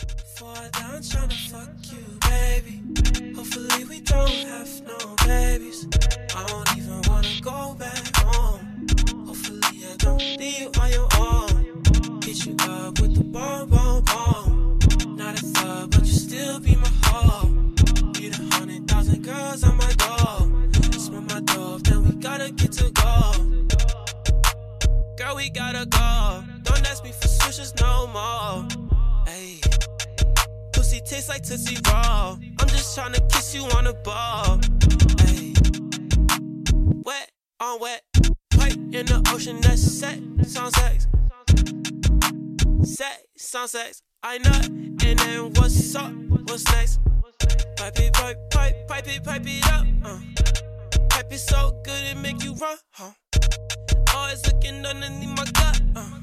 I die, I'm tryna fuck you, baby. Hopefully we don't have no babies. I don't even wanna go back home. Hopefully I don't leave you on your own. Hit you up with the bomb, bomb, bomb. Not a thug, but you still be my hoe. Need a hundred thousand girls on my door. Smell my dope, then we gotta get to go. Girl, we gotta go. Don't ask me for switches no more. Pussy tastes like Tootsie Roll. I'm just tryna kiss you on the ball. Hey, wet on wet, pipe in the ocean. That's sex, sound sex, sex, sound sex. I nut, and then what's up? What's next? Pipe it, pipe, pipe, pipe it, pipe it up. Uh. Pipe it so good it make you run, huh? Always looking underneath my gut. Uh.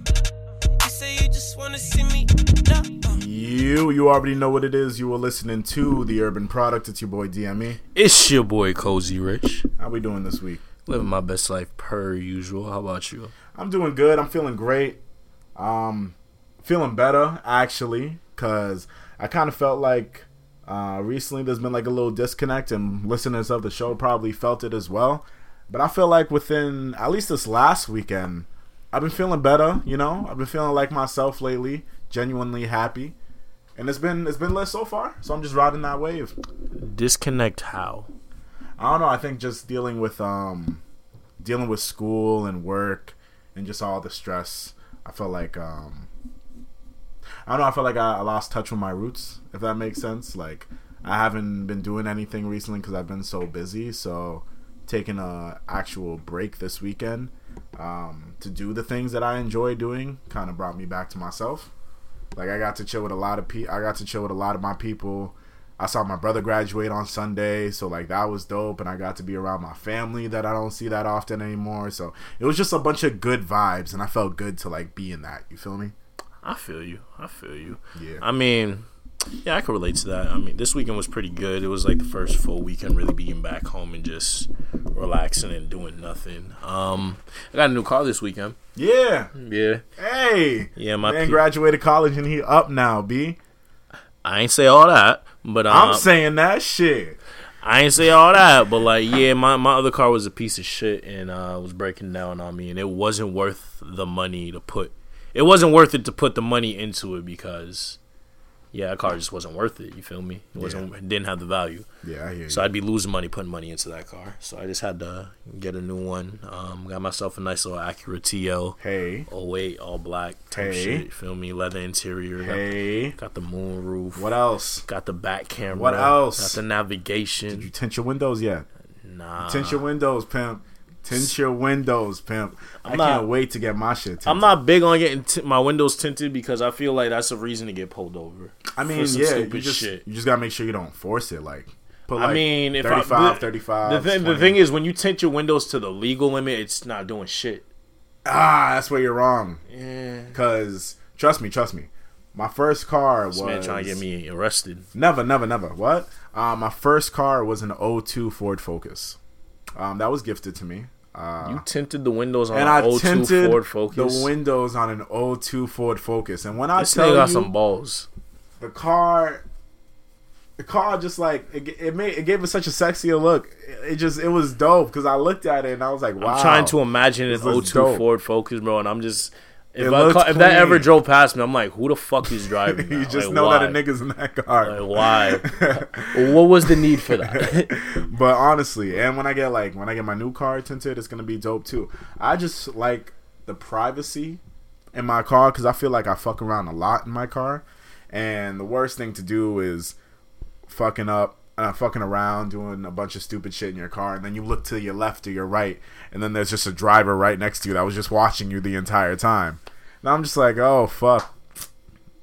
You say you just wanna see me. Uh. You, you already know what it is. You were listening to the Urban Product. It's your boy DME. It's your boy Cozy Rich, How we doing this week? living my best life per usual. How about you? I'm doing good. I'm feeling great. Um, feeling better actually, cause I kind of felt like uh, recently there's been like a little disconnect, and listeners of the show probably felt it as well. But I feel like within at least this last weekend, I've been feeling better. You know, I've been feeling like myself lately, genuinely happy, and it's been it's been lit so far. So I'm just riding that wave. Disconnect how? I don't know. I think just dealing with um, dealing with school and work and just all the stress. I felt like um, I don't know. I felt like I, I lost touch with my roots. If that makes sense. Like I haven't been doing anything recently because I've been so busy. So taking a actual break this weekend um, to do the things that I enjoy doing kind of brought me back to myself. Like I got to chill with a lot of pe- I got to chill with a lot of my people. I saw my brother graduate on Sunday, so like that was dope, and I got to be around my family that I don't see that often anymore. So it was just a bunch of good vibes, and I felt good to like be in that. You feel me? I feel you. I feel you. Yeah. I mean, yeah, I can relate to that. I mean, this weekend was pretty good. It was like the first full weekend really being back home and just relaxing and doing nothing. Um, I got a new car this weekend. Yeah. Yeah, Hey. yeah. My Man pe- graduated college and he up now, B. I ain't say all that, but um, I'm saying that shit. I ain't say all that, but like, yeah, my, my other car was a piece of shit and uh, was breaking down on me, and it wasn't worth the money to put. It wasn't worth it to put the money into it because, yeah, that car just wasn't worth it. You feel me? It wasn't. It didn't have the value, Yeah, I hear you. so I'd be losing money putting money into that car. So I just had to get a new one. Um, got myself a nice little Acura TL. hey. Oh wait, all black type Hey. shit. You feel me? Leather interior. Got, Hey. got the moon roof. What else? Got the back camera. What else? Got the navigation. Did you tint your windows yet? Nah. Tint your windows, pimp. Tint your windows, pimp. I I'm can't wait to get my shit tinted. I'm not big on getting t- my windows tinted because I feel like that's a reason to get pulled over. I mean, yeah, stupid you just shit. you just gotta make sure you don't force it. Like, put like I mean, if 35, I, the, 35. The thing, the thing is, when you tint your windows to the legal limit, it's not doing shit. ah, that's where you're wrong. Yeah. Cause trust me, trust me. My first car was man trying to get me arrested. never, never, never. What? Uh, my first car was an O2 Ford Focus. Um, that was gifted to me. Uh, You tinted the windows on and an I 02 tinted Ford Focus. the windows on an 02 Ford Focus. And when I this tell nigga got you, some balls. the car the car just like it, it made it gave it such a sexier look it just it was dope because i looked at it and i was like wow I'm trying to imagine an This looks 02 dope. Ford Focus, bro, and I'm just. If, I if that ever drove past me, I'm like, who the fuck is driving? you just Like, know why? that a nigga's in that car Like, why? what was the need for that? but honestly and when i get like when i get my new car tinted it's gonna be dope too i just like the privacy in my car because i feel like i fuck around a lot in my car and the worst thing to do is fucking up uh, fucking around doing a bunch of stupid shit in your car and then you look to your left or your right and then there's just a driver right next to you that was just watching you the entire time. And i'm just like oh fuck.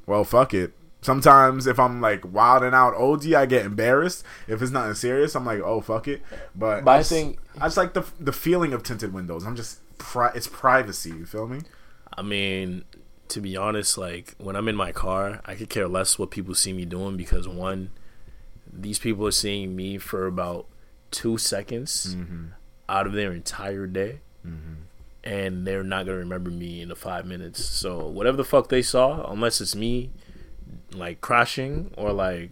Well fuck it. Sometimes if i'm like wilding out od i get embarrassed. If it's nothing serious i'm like oh fuck it. But, But I just- think- i just like the the feeling of tinted windows. I'm just pri- it's privacy you feel me? I mean, to be honest, like when I'm in my car, I could care less what people see me doing because one, these people are seeing me for about two seconds Mm-hmm. out of their entire day. And they're not gonna remember me in the five minutes. So whatever the fuck they saw, unless it's me like crashing or like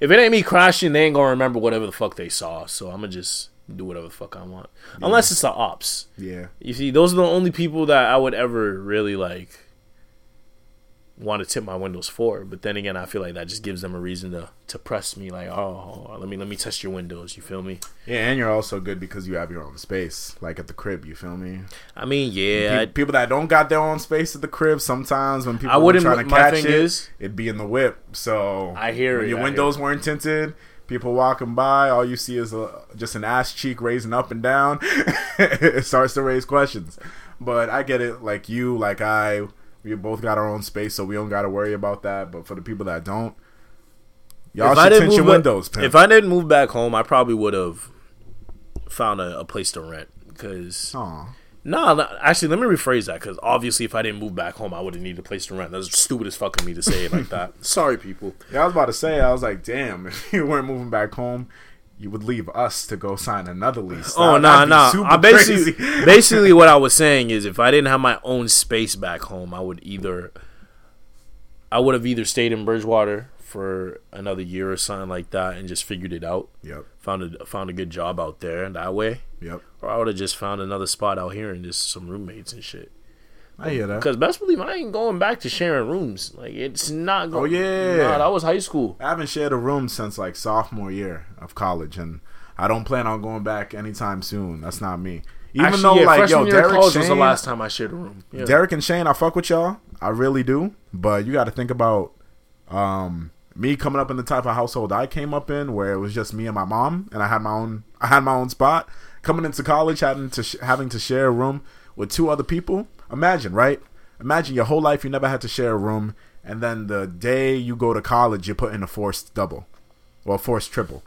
if it ain't me crashing, they ain't gonna remember whatever the fuck they saw. So I'm gonna just do whatever the fuck I want, unless it's the ops. Yeah. You see, those are the only people that I would ever really like want to tip my windows for. But then again, I feel like that just gives them a reason to to press me. Like, oh, let me let me test your windows. You feel me? Yeah, and you're also good because you have your own space, like at the crib. You feel me? I mean, yeah, Pe- I- people that don't got their own space at the crib, sometimes when people I wouldn't- trying to catch it, is- it'd be in the whip. So I hear it, your I windows weren't tinted. People walking by, all you see is a, just an ass cheek raising up and down. it starts to raise questions. But I get it. Like you, like I, we both got our own space, so we don't got to worry about that. But for the people that don't, y'all if should tint your back- windows. Pimp. if I didn't move back home, I probably would have found a, a place to rent. Because no, no, actually, let me rephrase that. Because obviously, if I didn't move back home, I would have needed a place to rent. That's stupid as fucking me to say it like that. Sorry, people. Yeah, I was about to say, I was like, damn, if you weren't moving back home, you would leave us to go sign another lease. Oh no, that'd be no. I basically, basically, what I was saying is, if I didn't have my own space back home, I would either, I would have either stayed in Bridgewater for another year or something like that, and just figured it out. Yep, Found a found a good job out there, and that way, yep. or I would have just found another spot out here and just some roommates and shit. I hear that. Because best believe I ain't going back to sharing rooms. Like it's not. Oh, going, Oh, yeah. nah, that was high school. I haven't shared a room since like sophomore year of college, and I don't plan on going back anytime soon. That's not me. Even Actually, though yeah, like yo, Derek Shane, was the last time I shared a room. Yeah. Derek and Shane, I fuck with y'all. I really do. But you got to think about um, me coming up in the type of household I came up in, where it was just me and my mom, and I had my own. I had my own spot. Coming into college, having to sh- having to share a room with two other people. Imagine, right? Imagine your whole life you never had to share a room, and then the day you go to college, you put in a forced double, or a forced triple.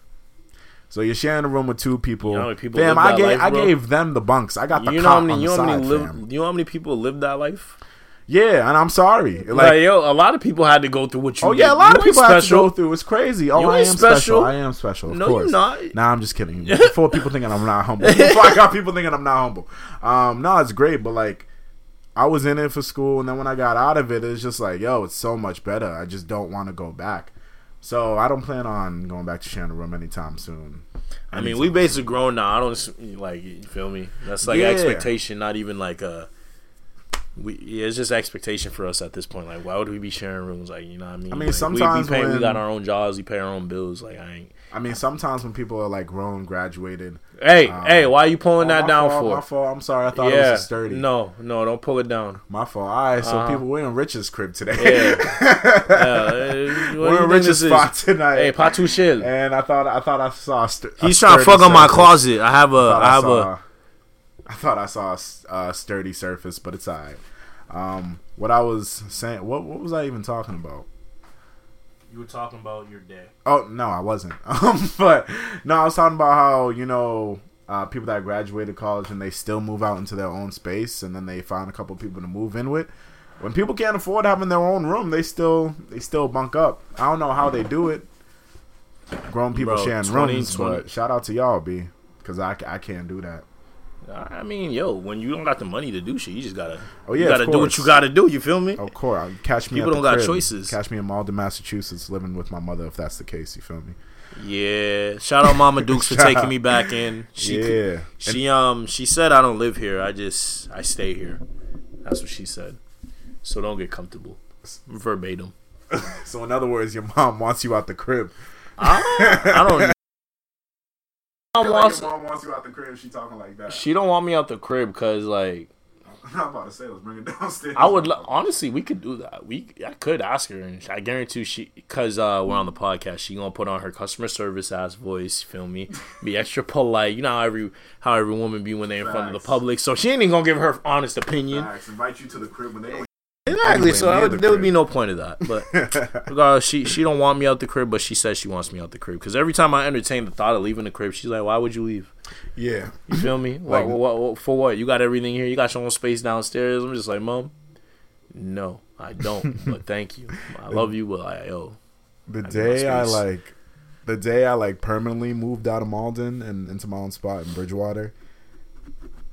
So you're sharing a room with two people. You know how many people Damn, I gave life, I gave them the bunks. I got the you know how many? You know how side, many live? fam. You know how many people live that life? Yeah, and I'm sorry. Like, Like, yo, a lot of people had to go through what you. oh yeah, a lot You of people had to go through. It's crazy. Oh, You I am special. special. I am special. Of No, course. you're not. Nah, I'm just kidding. Before people thinking I'm not humble. Before I got people thinking I'm not humble. Um, no, it's great, but like, I was in it for school, and then when I got out of it, it's just like, yo, it's so much better. I just don't want to go back. So I don't plan on going back to sharing a room anytime soon. I mean, we basically grown now. I don't like you feel me. That's like Yeah. expectation, not even like a. We yeah, it's just expectation for us at this point. Like, why would we be sharing rooms? Like, you know what I mean? I mean, Like, sometimes we, we, pay, we got our own jobs, we pay our own bills. Like, I ain't. I mean, sometimes when people are like grown, graduated. Hey, Um, hey, why are you pulling Oh, that down fault, for? My fault. I'm sorry. I thought yeah, it was a sturdy. no, no, don't pull it down. My fault. All right, so Uh-huh. people, we're in Rich's crib today. Yeah, yeah. what do we're in think Rich's this is? spot tonight. Hey, Patu chill. and I thought I thought I saw. A st- a He's trying to sturdy fuck on my closet. I have a, thought I have saw, a. I thought I saw a sturdy surface, but it's alright. Um, what I was saying, what what was I even talking about? You were talking about your day. Oh no, I wasn't. Um, but no, I was talking about how you know uh, people that graduated college and they still move out into their own space, and then they find a couple people to move in with. When people can't afford having their own room, they still they still bunk up. I don't know how they do it. Grown people Bro, sharing 20, rooms, 20. but shout out to y'all, b, because I, I can't do that. I mean, yo, when you don't got the money to do shit, you just gotta. Oh, yeah, you gotta do what you gotta do. You feel me? Of course, catch me. People don't got crib. choices. Catch me in Malden, Massachusetts, living with my mother, if that's the case. You feel me? Yeah. Shout out Mama Dukes for taking me back in. She, yeah. She um she said I don't live here. I just I stay here. That's what she said. So don't get comfortable. Verbatim. So in other words, your mom wants you out the crib. I don't, I don't Mom Like wants- your mom wants you out the crib. She talking like that. she don't want me out the crib because like I'm about to say, let's bring it downstairs. I would honestly we could do that. We I could ask her and I guarantee she because uh, we're on the podcast. She gonna put on her customer service ass voice. Feel me? Be extra polite. You know how every how every woman be when they in front of the public. So she ain't even gonna give her honest opinion. Facts, invite you to the crib when they don't. Exactly. So I would, the there would be no point of that. But regardless, she she don't want me out the crib, but she says she wants me out the crib because every time I entertain the thought of leaving the crib, she's like, "Why would you leave? Yeah. You feel me? what, Like- what, what, for what? You got everything here. You got your own space downstairs." I'm just like, "Mom, no, I don't. but thank you. I love you, but I yo, The I day I like, the day I like permanently moved out of Malden and into my own spot in Bridgewater.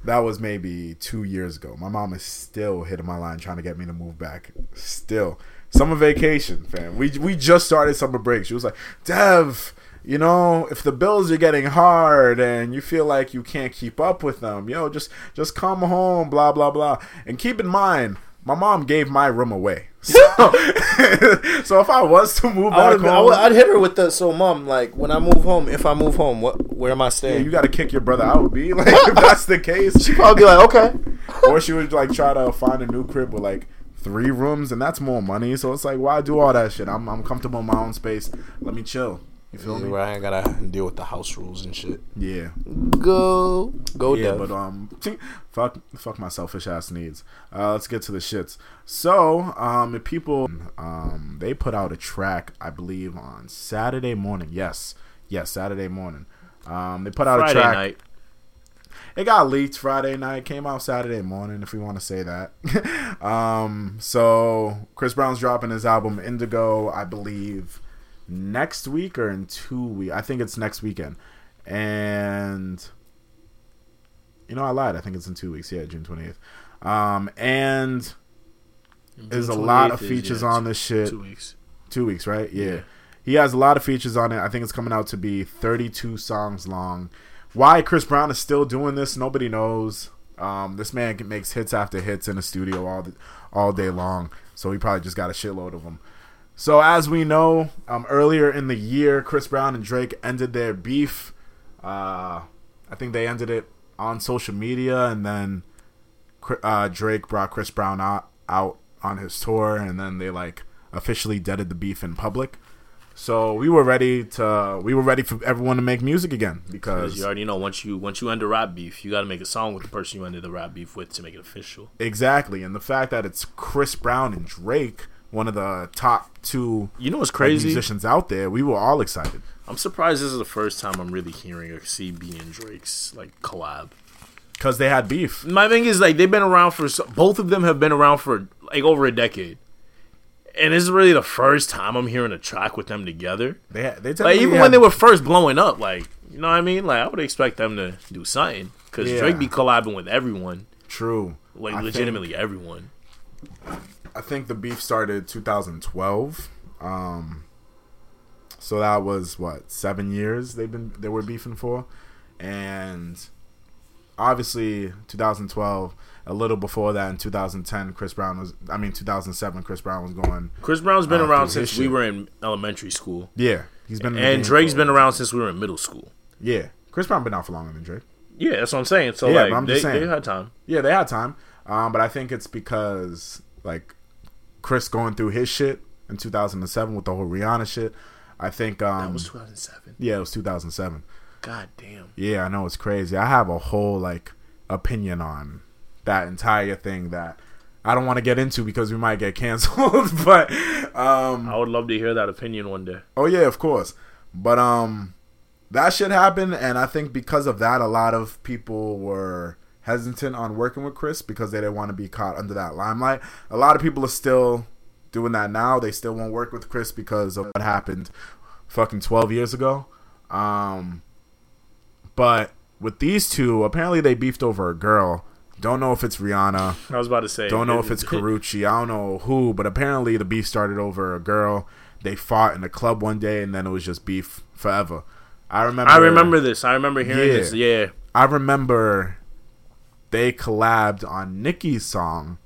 That was maybe two years ago. My mom is still hitting my line trying to get me to move back. Still, summer vacation, fam. We we just started summer break. She was like, Dev, you know, if the bills are getting hard and you feel like you can't keep up with them, you know, just just come home, blah blah blah. And keep in mind, my mom gave my room away. So, so if I was to move I back would, I home, would, I'd hit her with the so mom like when I move home. If I move home, what where am I yeah, staying? you got to kick your brother out, Be Like if that's the case, She'd probably be like, okay. or she would like try to find a new crib with like three rooms, and that's more money. So it's like, why do all that shit? I'm I'm comfortable in my own space. Let me chill. You feel me? Where I gotta deal with the house rules and shit. Yeah. Go, go, Yeah, Dev. but um, fuck, fuck my selfish ass needs. Uh, let's get to the shits. So, um, if people, um, they put out a track, I believe, on Saturday morning. Yes, yes, Saturday morning. Um, they put out Friday a track. night. It got leaked Friday night, came out Saturday morning, if we want to say that. um, so Chris Brown's dropping his album Indigo, I believe, next week or in two weeks. I think it's next weekend. And you know, I lied. I think it's in two weeks. Yeah, June twenty eighth. Um, and there's a lot of 28th is, features yeah, on this shit. Two weeks. Two weeks, right? Yeah. Yeah. He has a lot of features on it. I think it's coming out to be 32 songs long. Why Chris Brown is still doing this, nobody knows. Um, this man makes hits after hits in the studio all the, all day long. So he probably just got a shitload of them. So as we know, um, earlier in the year, Chris Brown and Drake ended their beef. Uh, I think they ended it on social media, and then uh, Drake brought Chris Brown out, out on his tour, and then they like officially deaded the beef in public. So we were ready to we were ready for everyone to make music again Because because you already know once you once you end a rap beef, you got to make a song with the person you ended the rap beef with to make it official. exactly, and the fact that it's Chris Brown and Drake, one of the top two You know what's like, crazy? musicians out there, we were all excited. I'm surprised this is the first time I'm really hearing a CB and Drake's like collab. Because they had beef. My thing is like they've been around for both of them have been around for like over a decade, and this is really the first time I'm hearing a track with them together. They had, they Like even had- when they were first blowing up, like you know what I mean. Like I would expect them to do something because Yeah. Drake be collabing with everyone, true, like I think- legitimately everyone. I think the beef started 2012. Um, so that was what seven years they've been they were beefing for, and obviously 2012. A little before that, in 2010, Chris Brown was. I mean, 2007, Chris Brown was going. Chris Brown's been Uh, around since we were in elementary school, Yeah, he's been. and Drake's been around since we were in middle school. Yeah, Chris Brown been out for longer than Drake. Yeah, that's what I'm saying. So Yeah, like I'm they, just saying. they had time. Yeah, they had time, um, but I think it's because like Chris going through his shit in 2007 with the whole Rihanna shit. I think um, That was 2007. yeah, it was 2007. God damn. Yeah, I know it's crazy. I have a whole like opinion on that entire thing that I don't want to get into because we might get canceled. but um, I would love to hear that opinion one day. oh yeah, of course. But um, that shit happened, and I think because of that, a lot of people were hesitant on working with Chris because they didn't want to be caught under that limelight. A lot of people are still doing that now. They still won't work with Chris because of what happened fucking 12 years ago. Um, but with these two, apparently they beefed over a girl. Don't know if it's Rihanna. I was about to say. Don't know if it's Karrueche. I don't know who, but apparently the beef started over a girl. They fought in a club one day, and then it was just beef forever. I remember. I remember this. I remember hearing Yeah. this. Yeah. I remember they collabed on Nicki's song,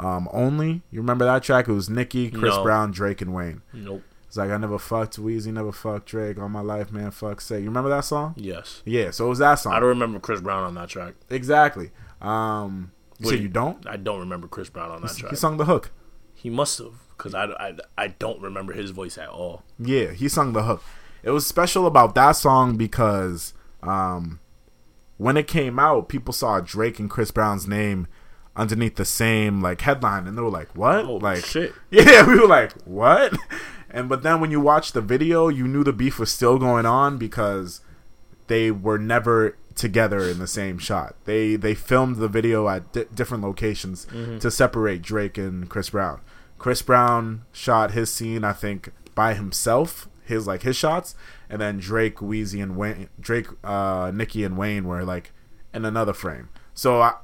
um, "Only." You remember that track? It was Nicki, Chris No. Brown, Drake, and Wayne. Nope. It's like I never fucked Weezy, never fucked Drake all my life, man. Fuck say. You remember that song? Yes. Yeah, so it was that song. I don't remember Chris Brown on that track. exactly. Um, you Wait. you don't? I don't remember Chris Brown on that track. He sung the hook. He must have, because I, I, I don't remember his voice at all. Yeah, he sung the hook. It was special about that song because um, when it came out, people saw Drake and Chris Brown's name underneath the same like headline, and they were like, "What?" Oh, like, shit. Yeah, we were like, "What?" And but then when you watch the video, you knew the beef was still going on because they were never together in the same shot. They they filmed the video at di- different locations mm-hmm. to separate Drake and Chris Brown. Chris Brown shot his scene, I think, by himself, his like his shots, and then Drake, Weezy, and Wayne, Drake, uh, Nicki, and Wayne were like in another frame. So I,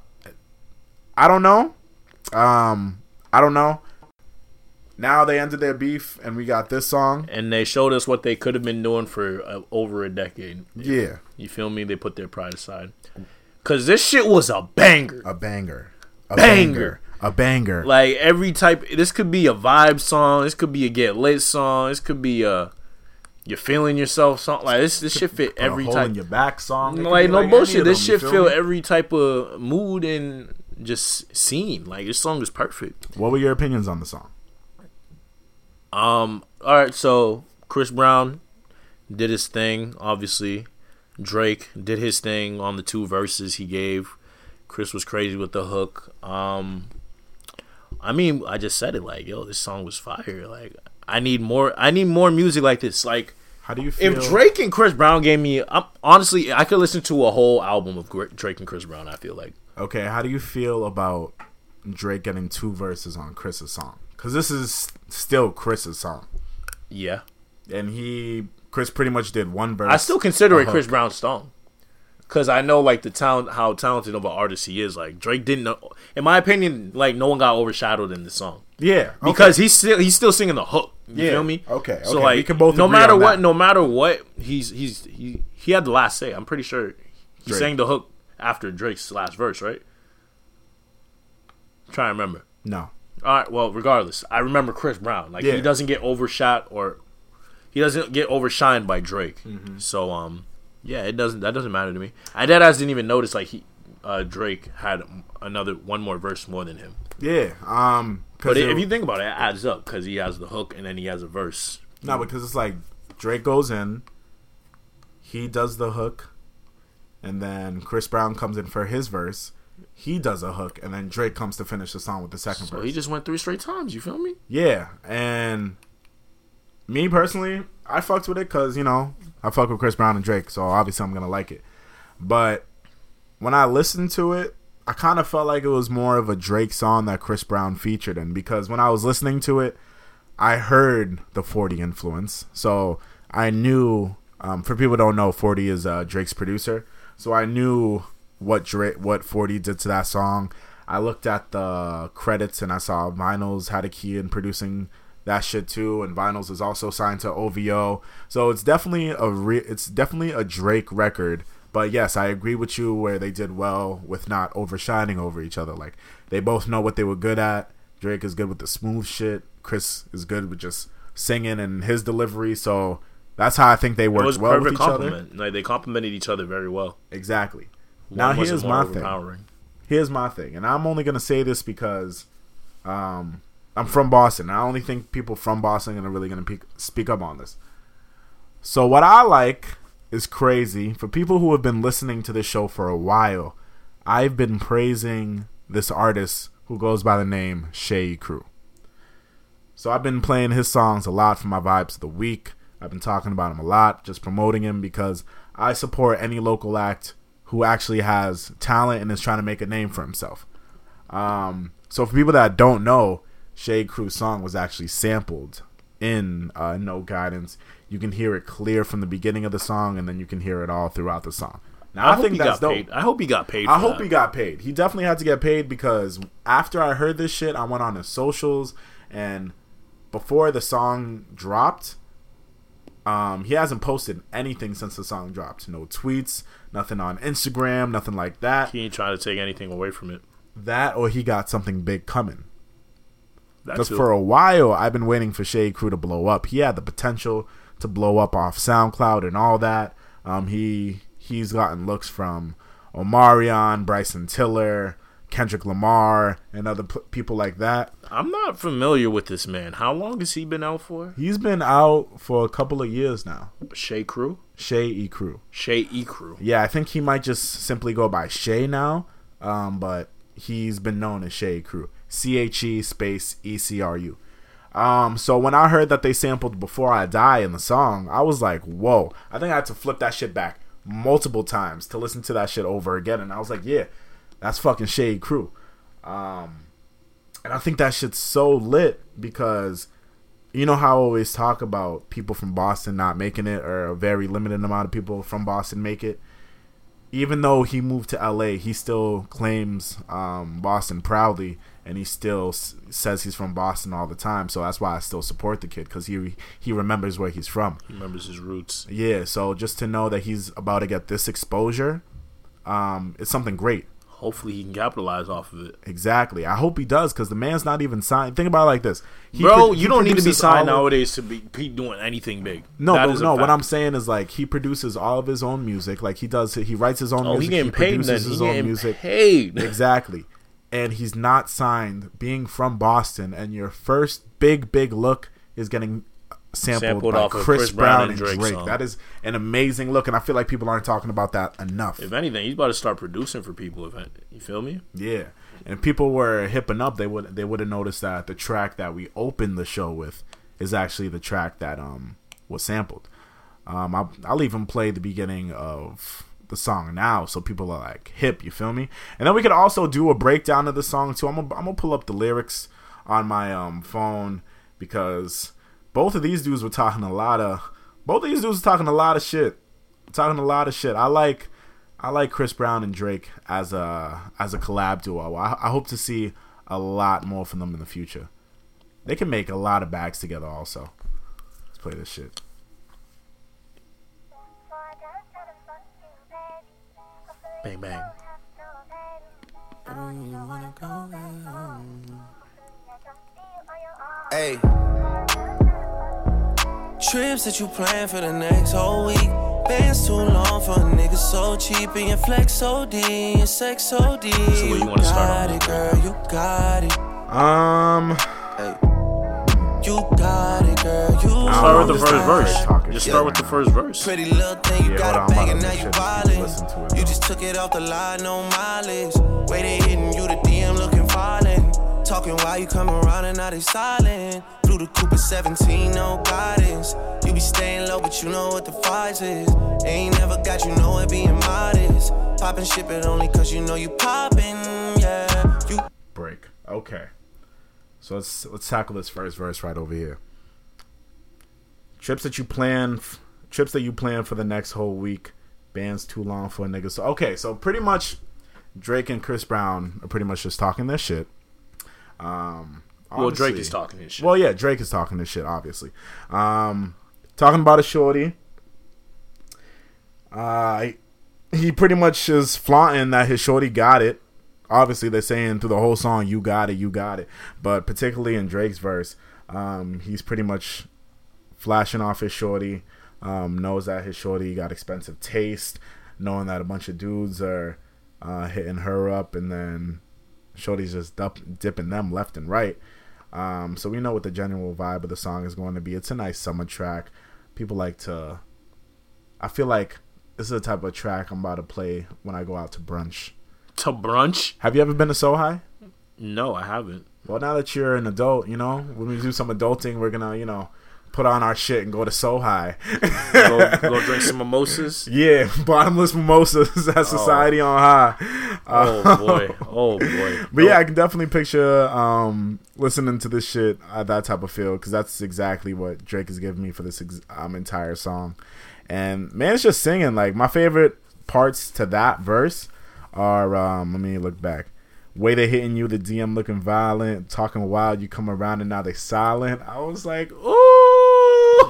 I don't know, um, I don't know. now they ended their beef, and we got this song. and they showed us what they could have been doing for uh, over a decade. Yeah, You feel me? They put their pride aside. Cause this shit was a banger. a banger, a Banger. a banger. Like every type. This could be a vibe song. This could be a get lit song. This could be a you're feeling yourself song. Like this, this shit fit every type. your back song. Like no bullshit. This them, shit feel me? every type of mood and just scene. Like this song is perfect. What were your opinions on the song? Um. All right. So Chris Brown did his thing. Obviously, Drake did his thing on the two verses he gave. Chris was crazy with the hook. Um. I mean, I just said it. Like, yo, this song was fire. Like, I need more. I need more music like this. Like, How do you feel? if Drake and Chris Brown gave me, I'm, honestly, I could listen to a whole album of Drake and Chris Brown. I feel like. okay, how do you feel about Drake getting two verses on Chris's song? Because this is still Chris's song, Yeah, and he Chris pretty much did one verse. I still consider it Chris. Brown's song. Cause I know like the talent, how talented of an artist he is. Like Drake didn't know, in my opinion, like no one got overshadowed in the song Yeah, okay. because he's still he's still singing the hook. You Yeah, feel me? okay, So okay, like, we can both no matter what, that. no matter what, he's he's he he had the last say. I'm pretty sure he Drake. sang the hook after Drake's last verse, right? trying to remember. no. All right. Well, regardless, I remember Chris Brown. Like Yeah. he doesn't get overshot or he doesn't get overshined by Drake. Mm-hmm. So um, yeah, it doesn't. That doesn't matter to me. I dead ass didn't even notice like he uh Drake had another one more verse more than him. Yeah, um, But because if you think about it, it adds up because he has the hook and then he has a verse. no, because it's like Drake goes in, he does the hook, and then Chris Brown comes in for his verse. He does a hook, and then Drake comes to finish the song with the second So verse. he just went three straight times. You feel me? Yeah, and me personally, I fucked with it because you know I fuck with Chris Brown and Drake, so obviously I'm gonna like it. But when I listened to it, I kind of felt like it was more of a Drake song that Chris Brown featured in because when I was listening to it, I heard the 40 influence, so I knew. Um, for people don't know, 40 is uh, Drake's producer, so I knew what Drake, what 40 did to that song. I looked at the credits and I saw Vinylz had a key in producing that shit too, and Vinylz is also signed to OVO. So it's definitely a re- it's definitely a Drake record. But yes, I agree with you where they did well with not overshining over each other. Like they both know what they were good at. Drake is good with the smooth shit. Chris is good with just singing and his delivery. So that's how I think they worked well with perfect each other. compliment. Like they complimented each other very well. Exactly. One now here's my thing here's my thing, and I'm only gonna say this because um, I'm from Boston. I only think people from Boston are really gonna peak, speak up on this. So what I like is crazy for people who have been listening to this show for a while. I've been praising this artist who goes by the name Che Ecru. So I've been playing his songs a lot for my vibes of the week. I've been talking about him a lot, just promoting him because I support any local act who actually has talent and is trying to make a name for himself. Um, so for people that don't know, Che Ecru's song was actually sampled in uh, No Guidance. You can hear it clear from the beginning of the song, and then you can hear it all throughout the song. Now I, I, think he that's got dope. paid. I hope he got paid. I hope that. he got paid. He definitely had to get paid because after I heard this shit, I went on his socials and before the song dropped, um, he hasn't posted anything since the song dropped. No tweets, nothing on Instagram, nothing like that. He ain't trying to take anything away from it. That or he got something big coming. That's Because for a while, I've been waiting for Che Ecru to blow up. He had the potential to blow up off SoundCloud and all that. Um, he he's gotten looks from Omarion, Bryson Tiller, Kendrick Lamar, and other p- people like that. I'm not familiar with this man. How long has he been out for? He's been out for a couple of years now. Che Ecru, Shay E Crew. Shay E Crew. Yeah, I think he might just simply go by Che now. Um, but he's been known as Che Ecru. C H E space E C R U. Um, so when I heard that they sampled Before I Die in the song, I was like, whoa. I think I had to flip that shit back multiple times to listen to that shit over again. And I was like, yeah, that's fucking Che Ecru. Um, and I think that shit's so lit because you know how I always talk about people from Boston not making it or a very limited amount of people from Boston make it. Even though he moved to LA, he still claims um, Boston proudly, and he still s- says he's from Boston all the time. So that's why I still support the kid because he he remembers where he's from. He remembers his roots. Yeah, so just to know that he's about to get this exposure, um, it's something great. Hopefully, he can capitalize off of it. Exactly. I hope he does because the man's not even signed. Think about it like this, He Bro, pro- he you don't need to be signed of- nowadays to be, be doing anything big. No, That no. What. I'm saying is like he produces all of his own music. Like he does. He writes his own Oh, he music. getting paid then. produces He his own getting music. paid. Exactly. And he's not signed. Being from Boston, and your first big, big look is getting sampled, Sampled by Chris, Chris Brown, Brown and Drake. Drake. That is an amazing look, and I feel like people aren't talking about that enough. If anything, he's about to start producing for people. If you feel me, Yeah, and if people were hipping up, they would they would have noticed that the track that we opened the show with is actually the track that um was sampled. Um, I'll, I'll even play the beginning of the song now, so people are like hip. You feel me? And then we could also do a breakdown of the song too. I'm gonna, I'm gonna pull up the lyrics on my um phone because both of these dudes were talking a lot of both of these dudes were talking a lot of shit, talking a lot of shit. I like. I like Chris Brown and Drake as a as a collab duo. I, I hope to see a lot more from them in the future. They can make a lot of bags together. Also, let's play this shit. bang bang. Hey. Trips that you plan for the next whole week. Bands too long for a nigga so cheap and your flex so D and sex so D. So where you wanna start got on? it, girl, you got it. Um, Hey. You got it, girl, you Start with the first verse. talking Just shit start with the first verse. Pretty little thing, you Yeah, got hold a on, bag and now you make sure wildin'. people listen to it, You just took it off the line, no mileage. Way they hitting you, the DM looking violent. Talking while you come around and now they silent. Flew the Cooper 17, no guidance. You be staying low, but you know what the price is. Ain't never got you know it being modest. Poppin' ship it only cause you know you poppin', yeah. You break. Okay, so let's let's tackle this first verse right over here. Trips that you plan, trips that you plan for the next whole week. Bands too long for a nigga. So okay, so pretty much Drake and Chris Brown are pretty much just talking their shit. Um, Well, Drake is talking his shit. Well, yeah, Drake is talking this shit, obviously. Um, talking about a shorty. Uh, he pretty much is flaunting that his shorty got it. Obviously, they're saying through the whole song, "You got it, you got it." But particularly in Drake's verse, um, he's pretty much flashing off his shorty. Um, knows that his shorty got expensive taste, knowing that a bunch of dudes are uh, hitting her up, and then shorty's just dup- dipping them left and right. Um, so we know what the general vibe of the song is going to be. It's a nice summer track. People like to. I feel like this is the type of track I'm about to play when I go out to brunch. to brunch? Have you ever been to So High? No, I haven't. Well, now that you're an adult, you know, when we do some adulting, we're gonna, you know, put on our shit and go to So High. Go, go drink some mimosas. yeah, bottomless mimosas at Society on High. Oh boy, oh boy. But yeah, I can definitely picture um, listening to this shit at that type of feel because that's exactly what Drake is giving me for this ex- um, entire song. And man, it's just singing. Like my favorite parts to that verse are um, let me look back. Way they hitting you, the DM looking violent, talking wild. You come around and now they silent. I was like, ooh, Man said, ooh.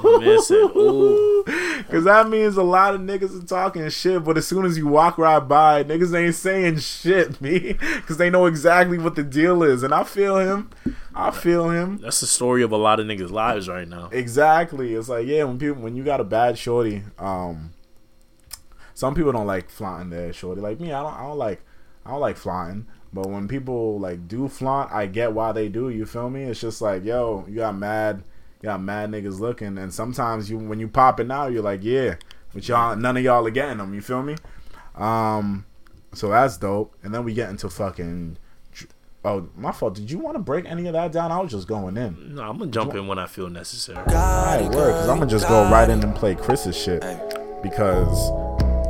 Because that means a lot of niggas are talking shit. But as soon as you walk right by, niggas ain't saying shit, me, because they know exactly what the deal is. And I feel him. I feel him. That's the story of a lot of niggas' lives right now. Exactly. It's like yeah, when people when you got a bad shorty, um, some people don't like flaunting their shorty. Like me, I don't. I don't like. I don't like flaunting. But when people like do flaunt, I get why they do. You feel me? It's just like yo, you got mad, got mad niggas looking, and sometimes you when you pop it out, you're like yeah, but y'all none of y'all are getting them. You feel me? Um, so that's dope. And then we get into fucking. Oh, my fault. Did you want to break any of that down? I was just going in. No, I'm gonna jump in when I feel necessary. All got right, word. Cause I'm gonna you just go right in and play Chris's shit because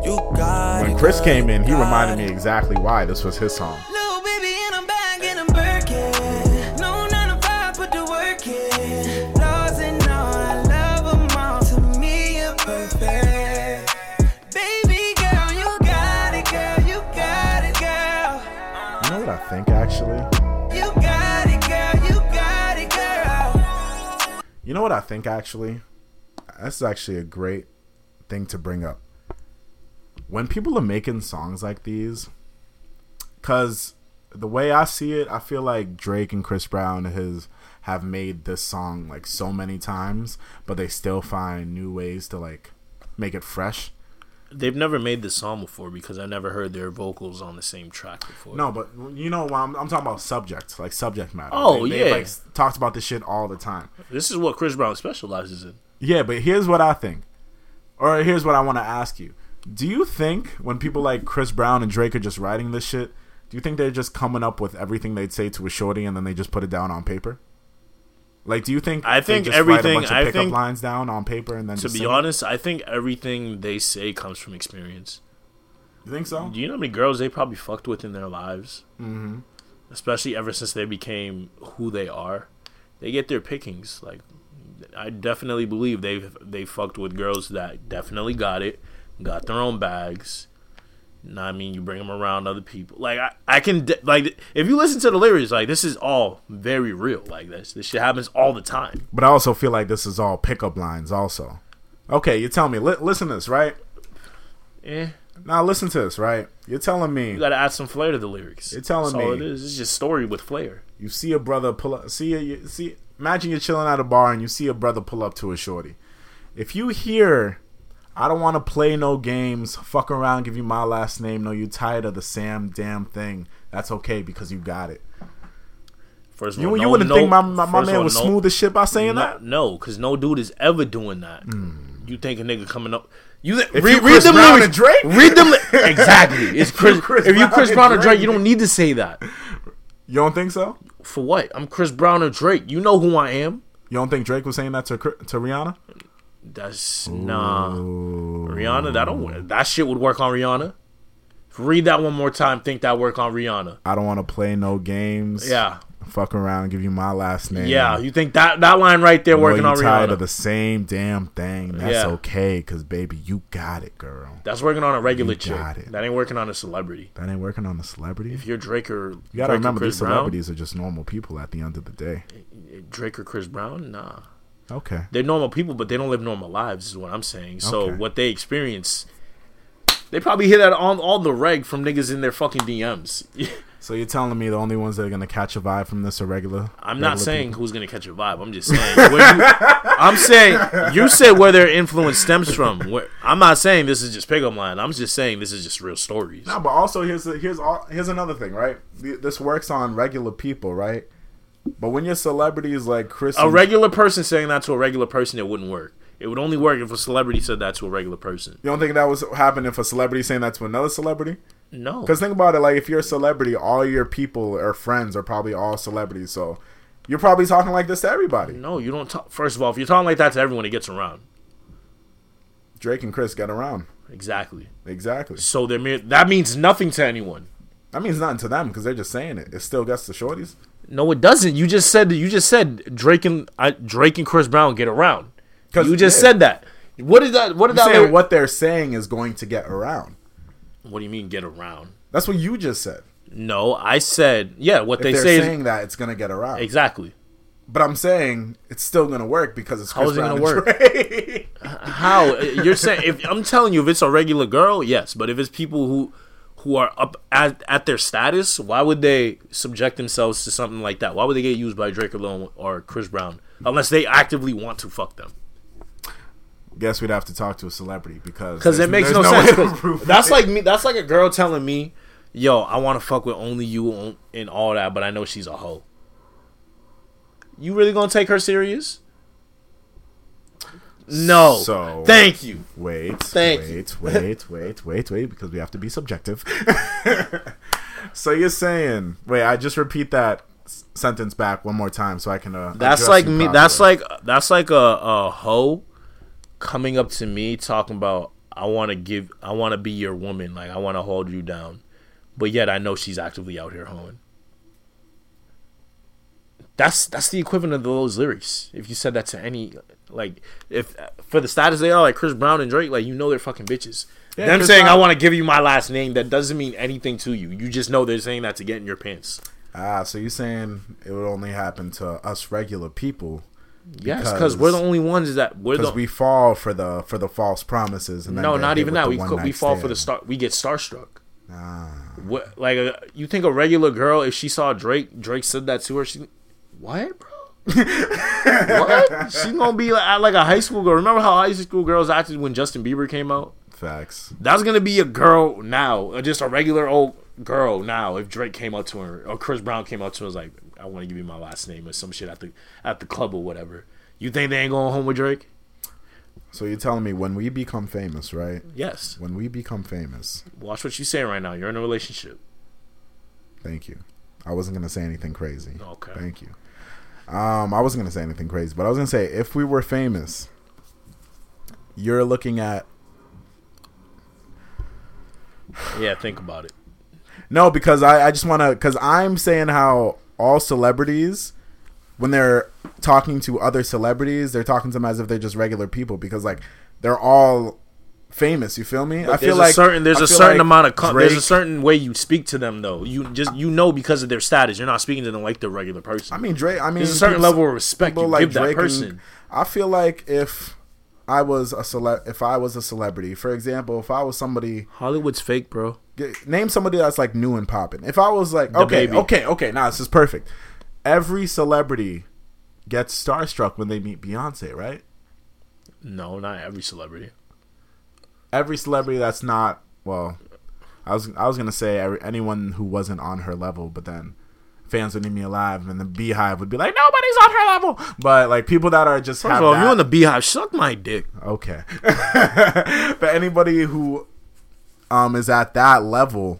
You got when Chris came in, he reminded me exactly why this was his song. actually. You got it, girl. You got it, girl. You know what I think actually? That's actually a great thing to bring up. When people are making songs like these, because the way I see it, I feel like Drake and Chris Brown has have made this song like so many times, but they still find new ways to like make it fresh. They've never made this song before because I've never heard their vocals on the same track before. No, but you know, I'm, I'm talking about subject, like subject matter. Oh, they, they, yeah. like talks about this shit all the time. This is what Chris Brown specializes in. Yeah, but here's what I think, or here's what I want to ask you: Do you think when people like Chris Brown and Drake are just writing this shit, do you think they're just coming up with everything they'd say to a shorty and then they just put it down on paper? Like, do you think I think everything- a bunch of I pickup think- lines down on paper and then To be it? honest, I think everything they say comes from experience. you think so? Do you know how many girls they probably fucked with in their lives? Mm-hmm. Especially ever since they became who they are. They get their pickings. Like, I definitely believe they've they fucked with girls that definitely got it, got their own bags. Know what I mean, you bring them around other people. Like I, I can de- like if you listen to the lyrics, like this is all very real. Like this, this shit happens all the time. But I also feel like this is all pickup lines. Also, okay, you tell me. Li- listen to this, right? Eh, Now listen to this, right? You're telling me you got to add some flair to the lyrics. You're telling That's all me- it is. It's just story with flair. you see a brother pull up. See, a, you see. Imagine you're chilling at a bar and you see a brother pull up to a shorty. If you hear, "I don't want to play no games, fuck around, give you my last name," no, you tired of the Sam damn thing. That's okay because you got it. First of You all, you no- wouldn't no- think my my, my man all, was no- smooth as shit by saying that. No, because no dude is ever doing that. You think a nigga coming up? You th- If read, you read them Brown lyrics. Drake? Read them. Li- exactly. It's Chris. Chris if you Chris Brown or Drake, Drake. you don't need to say that. You don't think so? For what? I'm Chris Brown or Drake. You know who I am. You don't think Drake was saying that to to Rihanna? That's nah. Rihanna, that don't. That shit would work on Rihanna. Read that one more time. Think that work on Rihanna. I don't want to play no games. Yeah. Fuck around, give you my last name. Yeah. You think that that line right there working on tired of the same damn thing. That's Yeah. okay, cause baby, you got it, girl. That's working on a regular You chick. got it. That ain't working on a celebrity. That ain't working on a celebrity. If you're Drake or You gotta Drake remember, these Brown, celebrities are just normal people at the end of the day. Drake or Chris Brown, nah. Okay. They're normal people, but they don't live normal lives, is what I'm saying. So Okay. what they experience, they probably hear that on all the reg from niggas in their fucking DMs. So you're telling me the only ones that are gonna catch a vibe from this are regular? I'm not saying people? who's gonna catch a vibe. I'm just saying. Where you, I'm saying you said where their influence stems from. Where, I'm not saying this is just pickup line. I'm just saying this is just real stories. No, but also here's here's all, here's another thing, right? This works on regular people, right? But when your celebrity is like Chris, A regular person saying that to a regular person, it wouldn't work. It would only work if a celebrity said that to a regular person. you don't think that was happen if a celebrity saying that to another celebrity? No, Because think about it, like if you're a celebrity, all your people or friends are probably all celebrities, so you're probably talking like this to everybody. no, you don't talk. First of all, if you're talking like that to everyone, it gets around. Drake and Chris get around. Exactly. Exactly. So they're mere, that means nothing to anyone. That means nothing to them because they're just saying it. It still gets the shorties. No, it doesn't. You just said you just said Drake and I, Drake and Chris Brown get around. You just said that. What did that? What did that? lyric- what they're saying is going to get around. What do you mean get around? That's what you just said. No, I said yeah. What If they say saying is that, it's going to get around. exactly. But I'm saying it's still going to work because it's How Chris is it gonna and work? How you're saying? If I'm telling you, if it's a regular girl, yes. But if it's people who who are up at, at their status, why would they subject themselves to something like that? Why would they get used by Drake alone or Chris Brown unless they actively want to fuck them? Guess we'd have to talk to a celebrity because Because it makes there's no, sense. to 'cause prove That's it. like me. That's like a girl telling me, "Yo, I want to fuck with only you and all that," but I know she's a hoe. You really gonna take her serious? No. So- thank you. Wait, Thank wait, you. wait, wait, wait, wait, because we have to be subjective. so you're saying, wait, I just repeat that sentence back one more time so I can. Uh, That's like me. That's like that's like a, a hoe coming up to me talking about I want to give I want to be your woman. Like I want to hold you down, but yet I know she's actively out here hoeing. That's that's the equivalent of those lyrics. If you said that to any like if for the status they are like Chris Brown and Drake, like you know they're fucking bitches. Yeah, Them Chris saying I want to give you my last name that doesn't mean anything to you. You just know they're saying that to get in your pants. Ah, so you're saying it would only happen to us regular people Yes, because we're the only ones that we're because we fall for the for the false promises. And no, not even that. We co- we fall for the star. We get starstruck. Ah. What like uh, you think a regular girl if she saw Drake Drake said that to her she what bro what she's gonna be like, like a high school girl remember how high school girls acted when Justin Bieber came out Facts. that's gonna be a girl now uh, just a regular old girl now if Drake came up to her or Chris Brown came up to her was like I want to give you my last name or some shit at the at the club or whatever you think they ain't going home with Drake So you're telling me when we become famous, right? yes When we become famous, watch what you say right now you're in a relationship thank you. I wasn't gonna say anything crazy. Okay. Thank you. Um, I wasn't gonna say anything crazy, but I was gonna say if we were famous, you're looking at yeah think about it. No because I, I just want to because I'm saying how all celebrities when they're talking to other celebrities, they're talking to them as if they're just regular people because like they're all famous. You feel me? I But feel there's like a certain there's I a feel certain like amount of con- there's a certain way you speak to them though. You just you know because of their status. You're not speaking to them like the regular person. I mean, Drake. I mean, there's a certain level of respect you people give that Drake and- person. I feel like if I was a cele- if I was a celebrity, for example, if I was somebody, Hollywood's fake, bro. g- name somebody that's like new and popping. If I was like, The okay, Baby. okay, okay, now this is perfect. Every celebrity gets starstruck when they meet Beyonce, right? No, not every celebrity. Every celebrity that's not well, I was I was gonna say every, anyone who wasn't on her level, but then fans would need me alive, and the BeyHive would be like, nobody's on her level. But like people that are just First have of all, if that- you in the BeyHive, suck my dick. Okay. but anybody who um is at that level,